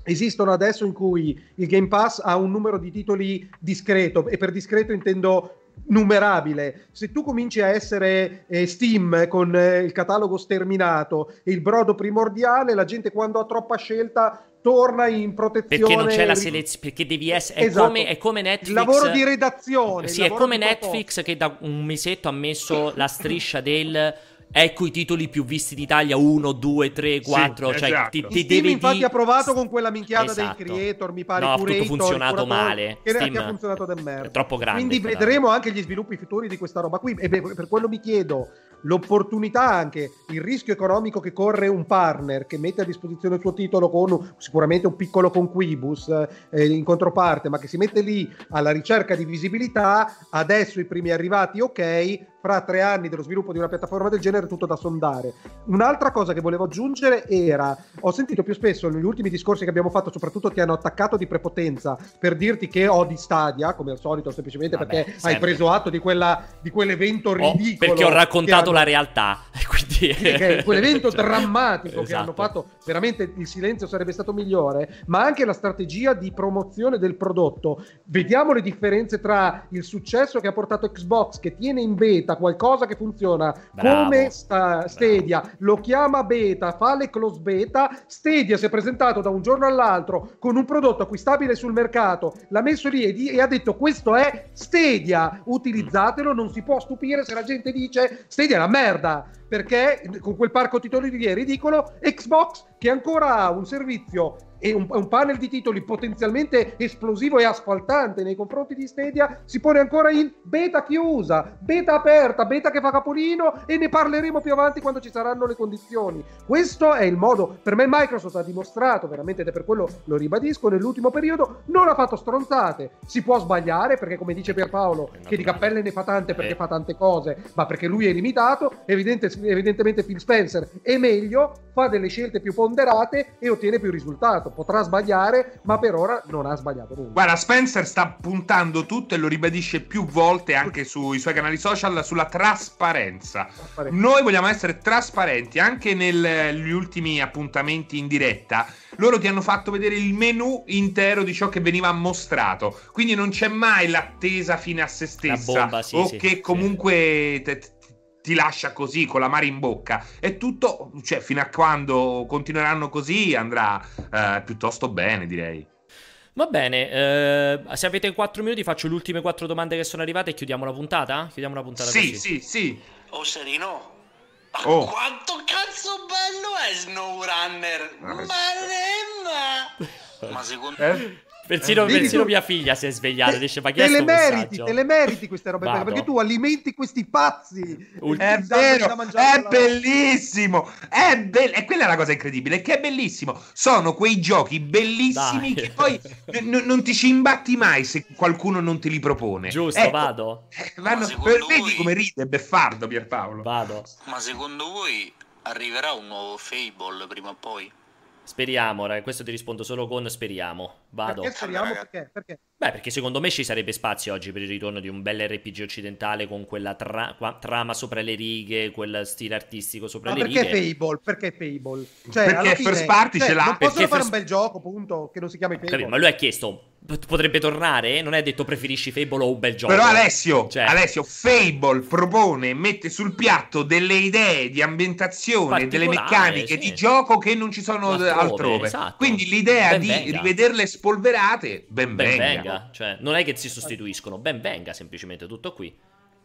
esistono adesso in cui il Game Pass ha un numero di titoli discreto e per discreto intendo numerabile. Se tu cominci a essere eh, Steam con eh, il catalogo sterminato e il brodo primordiale, la gente quando ha troppa scelta torna in protezione. Perché non c'è la selezione, perché devi essere... È, esatto. come, è come Netflix... Il lavoro di redazione. Sì, è come Netflix che da un mesetto ha messo la striscia del ecco i titoli più visti d'Italia 1, 2, 3, 4 sì, cioè esatto. ti, ti Steam devi infatti di... ha provato con quella minchiata esatto. dei creator mi pare no, Curator, ha funzionato male che, Steam ha funzionato da merda è troppo grande quindi vedremo anche gli sviluppi futuri di questa roba qui e per quello mi chiedo l'opportunità anche, il rischio economico che corre un partner che mette a disposizione il suo titolo con sicuramente un piccolo conquibus eh, in controparte, ma che si mette lì alla ricerca di visibilità, adesso i primi arrivati ok, fra tre anni dello sviluppo di una piattaforma del genere tutto da sondare. Un'altra cosa che volevo aggiungere era, ho sentito più spesso negli ultimi discorsi che abbiamo fatto, soprattutto ti hanno attaccato di prepotenza per dirti che ho di Stadia, come al solito, semplicemente Vabbè, perché sempre. hai preso atto di, quella, di quell'evento ridicolo. Oh, perché ho raccontato la realtà. Quindi... Sì, quell'evento cioè, drammatico esatto. che hanno esatto. fatto, veramente il silenzio sarebbe stato migliore, ma anche la strategia di promozione del prodotto. Vediamo le differenze tra il successo che ha portato Xbox, che tiene in beta qualcosa che funziona Bravo. come sta, Stadia, Bravo. lo chiama beta, fa le close beta, Stadia si è presentato da un giorno all'altro con un prodotto acquistabile sul mercato, l'ha messo lì e, di- e ha detto questo è Stadia, utilizzatelo, non si può stupire se la gente dice Stadia è una merda perché con quel parco titoli di è ridicolo, Xbox che ancora ha un servizio e un, un, panel di titoli potenzialmente esplosivo e asfaltante nei confronti di Stadia si pone ancora in beta chiusa, beta aperta, beta che fa capolino e ne parleremo più avanti quando ci saranno le condizioni. Questo è il modo, per me Microsoft ha dimostrato veramente ed è per quello lo ribadisco nell'ultimo periodo, non ha fatto stronzate, si può sbagliare perché come dice Pierpaolo che di cappelle ne fa tante perché eh. fa tante cose, ma perché lui è limitato, evidente, evidentemente Phil Spencer è meglio, fa delle scelte più ponderate e ottiene più risultato potrà sbagliare, ma per ora non ha sbagliato nulla. Guarda, Spencer sta puntando tutto e lo ribadisce più volte anche sui suoi canali social sulla trasparenza. trasparenza. Noi vogliamo essere trasparenti anche negli ultimi appuntamenti in diretta. Loro ti hanno fatto vedere il menu intero di ciò che veniva mostrato, quindi non c'è mai l'attesa fine a se stessa bomba, sì, o sì, che comunque sì. te, ti lascia così con la mare in bocca. E tutto, cioè, fino a quando continueranno così andrà eh, piuttosto bene, direi. Va bene, eh, se avete 4 minuti faccio le ultime 4 domande che sono arrivate e chiudiamo la puntata? Chiudiamo la puntata sì, così. Sì, sì, Oh Serino, ma oh. quanto cazzo bello è SnowRunner! Ah, ma, ma secondo... Eh? Persino, eh, persino mia figlia si è svegliata e dice: Ma chi te le meriti, te le meriti queste robe Vado. perché tu alimenti questi pazzi. È vero, è bellissimo. È be- e quella è la cosa incredibile: che è bellissimo. Sono quei giochi bellissimi Dai. che poi n- non ti ci imbatti mai se qualcuno non te li propone. Giusto, ecco, vado. Eh, vanno, per, voi... Vedi come ride Beffardo Pierpaolo. Vado. Ma secondo voi arriverà un nuovo Fable prima o poi? Speriamo, questo ti rispondo solo con speriamo. Vado. Perché speriamo? Perché? Perché? Beh, perché secondo me ci sarebbe spazio oggi per il ritorno di un bel RPG occidentale con quella tra- trama sopra le righe, quel stile artistico sopra Ma le perché righe. Fable? Perché Fable? Cioè, perché fine, First Party cioè, ce l'ha. Non possono perché fare first... un bel gioco, punto, che non si chiami Fable. Capito, ma lui ha chiesto potrebbe tornare? Non è detto preferisci Fable o un bel gioco. Però Alessio, cioè... Alessio, Fable propone, mette sul piatto delle idee di ambientazione, delle meccaniche sì. di gioco che non ci sono altrove. altrove. Esatto. Quindi l'idea ben di venga. rivederle spolverate, ben, ben venga. venga. Cioè, non è che si sostituiscono, ben venga semplicemente tutto qui.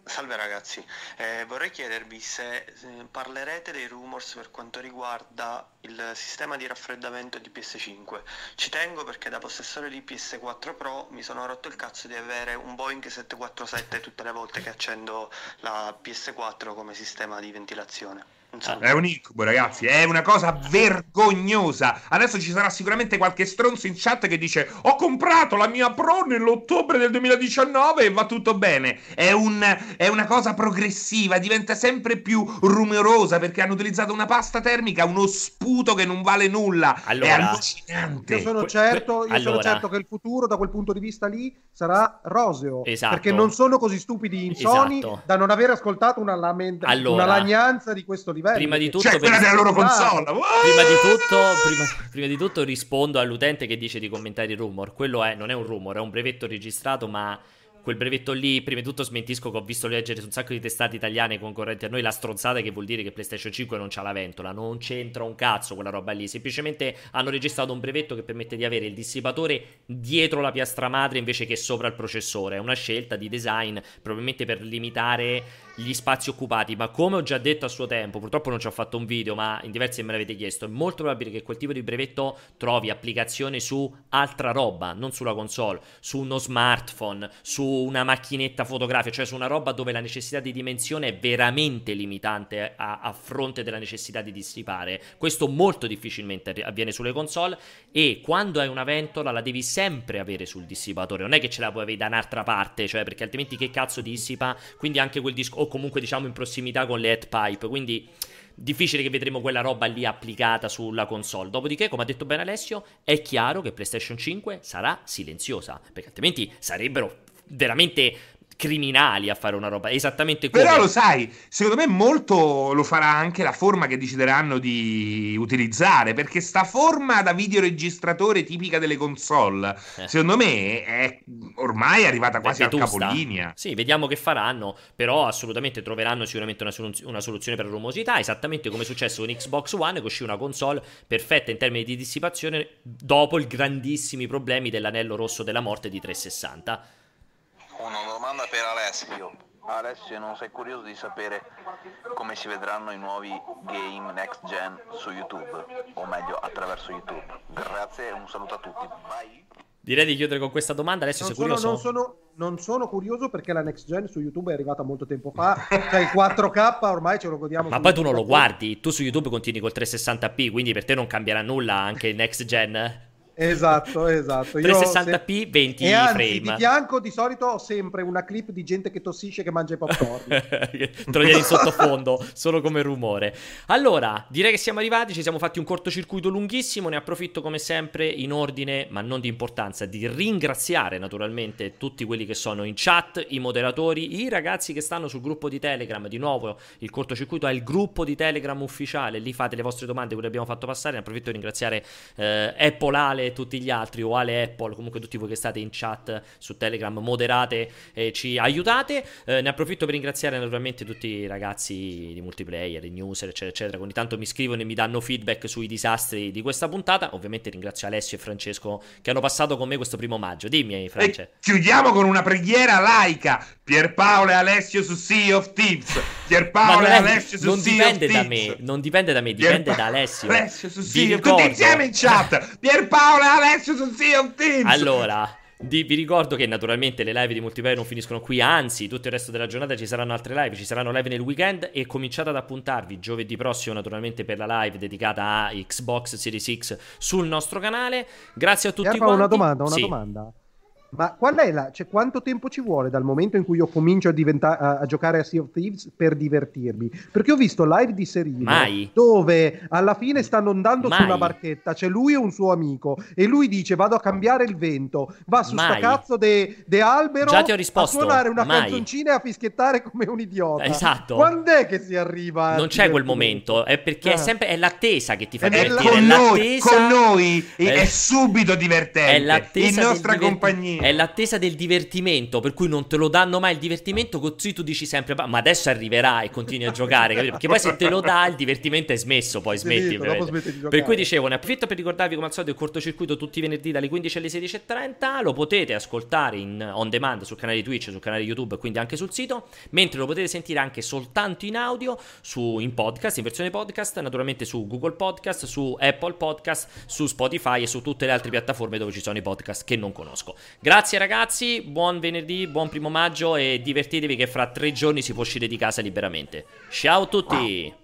Salve ragazzi, eh, vorrei chiedervi se eh, parlerete dei rumors per quanto riguarda il sistema di raffreddamento di PS5. Ci tengo perché da possessore di PS4 Pro mi sono rotto il cazzo di avere un Boeing 747 tutte le volte che accendo la PS4 come sistema di ventilazione. È un incubo, ragazzi. È una cosa vergognosa. Adesso ci sarà sicuramente qualche stronzo in chat che dice: Ho comprato la mia Pro nell'ottobre del 2019 e va tutto bene. È, un, è una cosa progressiva, diventa sempre più rumorosa perché hanno utilizzato una pasta termica, uno sputo che non vale nulla. Allora, è allucinante. Io sono certo, io allora. sono certo che il futuro, da quel punto di vista lì, sarà roseo. Esatto. Perché non sono così stupidi insoni esatto. da non aver ascoltato una, lament- allora. una lagnanza di questo livello livelli. Prima di tutto, cioè, quella della loro console. Prima di, tutto, prima, prima di tutto rispondo all'utente che dice di commentare il rumor. Quello è, non è un rumor, è un brevetto registrato, ma quel brevetto lì, prima di tutto smentisco che ho visto leggere su un sacco di testate italiane concorrenti a noi la stronzata che vuol dire che PlayStation 5 non c'ha la ventola, non c'entra un cazzo quella roba lì, semplicemente hanno registrato un brevetto che permette di avere il dissipatore dietro la piastra madre invece che sopra il processore, è una scelta di design probabilmente per limitare gli spazi occupati, ma come ho già detto a suo tempo, purtroppo non ci ho fatto un video, ma in diversi me l'avete chiesto, è molto probabile che quel tipo di brevetto trovi applicazione su altra roba, non sulla console, su uno smartphone, su una macchinetta fotografica, cioè su una roba dove la necessità di dimensione è veramente limitante a, a fronte della necessità di dissipare. Questo molto difficilmente avviene sulle console e quando hai una ventola la devi sempre avere sul dissipatore, non è che ce la puoi avere da un'altra parte, cioè perché altrimenti che cazzo dissipa? Quindi anche quel disco o comunque diciamo in prossimità con le head pipe, quindi difficile che vedremo quella roba lì applicata sulla console. Dopodiché, come ha detto bene Alessio, è chiaro che PlayStation 5 sarà silenziosa, perché altrimenti sarebbero veramente criminali a fare una roba esattamente come però lo sai secondo me molto lo farà anche la forma che decideranno di utilizzare perché sta forma da videoregistratore tipica delle console eh. secondo me è ormai arrivata quasi al capolinea. Sì vediamo che faranno però assolutamente troveranno sicuramente una, soluz- una soluzione per rumosità esattamente come è successo con Xbox One che uscì una console perfetta in termini di dissipazione dopo i grandissimi problemi dell'anello rosso della morte di 360 una domanda per Alessio. Alessio, non sei curioso di sapere come si vedranno i nuovi game next gen su YouTube? O meglio, attraverso YouTube. Grazie e un saluto a tutti. Bye. Direi di chiudere con questa domanda. Alessio, non sei curioso? Non sono, non sono curioso perché la next gen su YouTube è arrivata molto tempo fa. cioè il 4K ormai ce lo godiamo. Ma poi tu non lo guardi. Tu su YouTube continui col 360p, quindi per te non cambierà nulla anche il next gen. Esatto, esatto. 360p, 20 e anzi, frame. Di fianco di solito ho sempre una clip di gente che tossisce che mangia i popcorn. Lo in sottofondo, solo come rumore. Allora, direi che siamo arrivati, ci siamo fatti un cortocircuito lunghissimo, ne approfitto come sempre in ordine, ma non di importanza, di ringraziare naturalmente tutti quelli che sono in chat, i moderatori, i ragazzi che stanno sul gruppo di Telegram, di nuovo il cortocircuito è il gruppo di Telegram ufficiale, lì fate le vostre domande, quello abbiamo fatto passare, ne approfitto di ringraziare eh, Apple Ale e tutti gli altri, o Ale Apple, comunque tutti voi che state in chat su Telegram, moderate e ci aiutate. Eh, ne approfitto per ringraziare naturalmente tutti i ragazzi di multiplayer, i newser, eccetera, eccetera. Ogni tanto mi scrivono e mi danno feedback sui disastri di questa puntata. Ovviamente ringrazio Alessio e Francesco che hanno passato con me questo primo maggio. Dimmi, Francesco. Chiudiamo con una preghiera laica. Pierpaolo e Alessio su Sea of Thieves. Pierpaolo e Alessio su non Sea dipende da me, non dipende da me, dipende Pierpa- da Alessio. Alessio su Sea of Tutti insieme in chat. Pierpaolo e Alessio su Sea of Thieves. Allora, di, vi ricordo che naturalmente le live di multiplayer non finiscono qui, anzi, tutto il resto della giornata ci saranno altre live, ci saranno live nel weekend e cominciate ad appuntarvi giovedì prossimo naturalmente per la live dedicata a Xbox Series X sul nostro canale. Grazie a tutti Erba, quanti. una domanda, una sì. domanda. Ma qual è la, cioè, quanto tempo ci vuole dal momento in cui io comincio a, diventa- a, a giocare a Sea of Thieves per divertirmi? Perché ho visto live di Serino Mai. dove alla fine stanno andando Mai. su una barchetta, c'è lui e un suo amico e lui dice vado a cambiare il vento, va su sta Mai. cazzo de, de albero Già ti ho a suonare una mai. canzoncina e a fischiettare come un idiota. Esatto. Quando è che si arriva? a Non c'è quel momento, è perché è Ah. sempre è l'attesa che ti fa è la- divertire. con è noi, l'attesa, con noi è, è- subito divertente. È in nostra compagnia. È l'attesa del divertimento, per cui non te lo danno mai il divertimento, così tu dici sempre, ma adesso arriverà e continui a giocare, capito? Perché poi se te lo dà il divertimento è smesso, poi smetti. Giocare. per cui dicevo, ne approfitto per ricordarvi come al solito il cortocircuito tutti i venerdì dalle 15 alle 16.30, lo potete ascoltare in on demand sul canale Twitch, sul canale YouTube, quindi anche sul sito, mentre lo potete sentire anche soltanto in audio, su, in podcast, in versione podcast, naturalmente su Google Podcast, su Apple Podcast, su Spotify e su tutte le altre piattaforme dove ci sono i podcast che non conosco. Grazie ragazzi, buon venerdì, buon primo maggio e divertitevi che fra tre giorni si può uscire di casa liberamente. Ciao a tutti!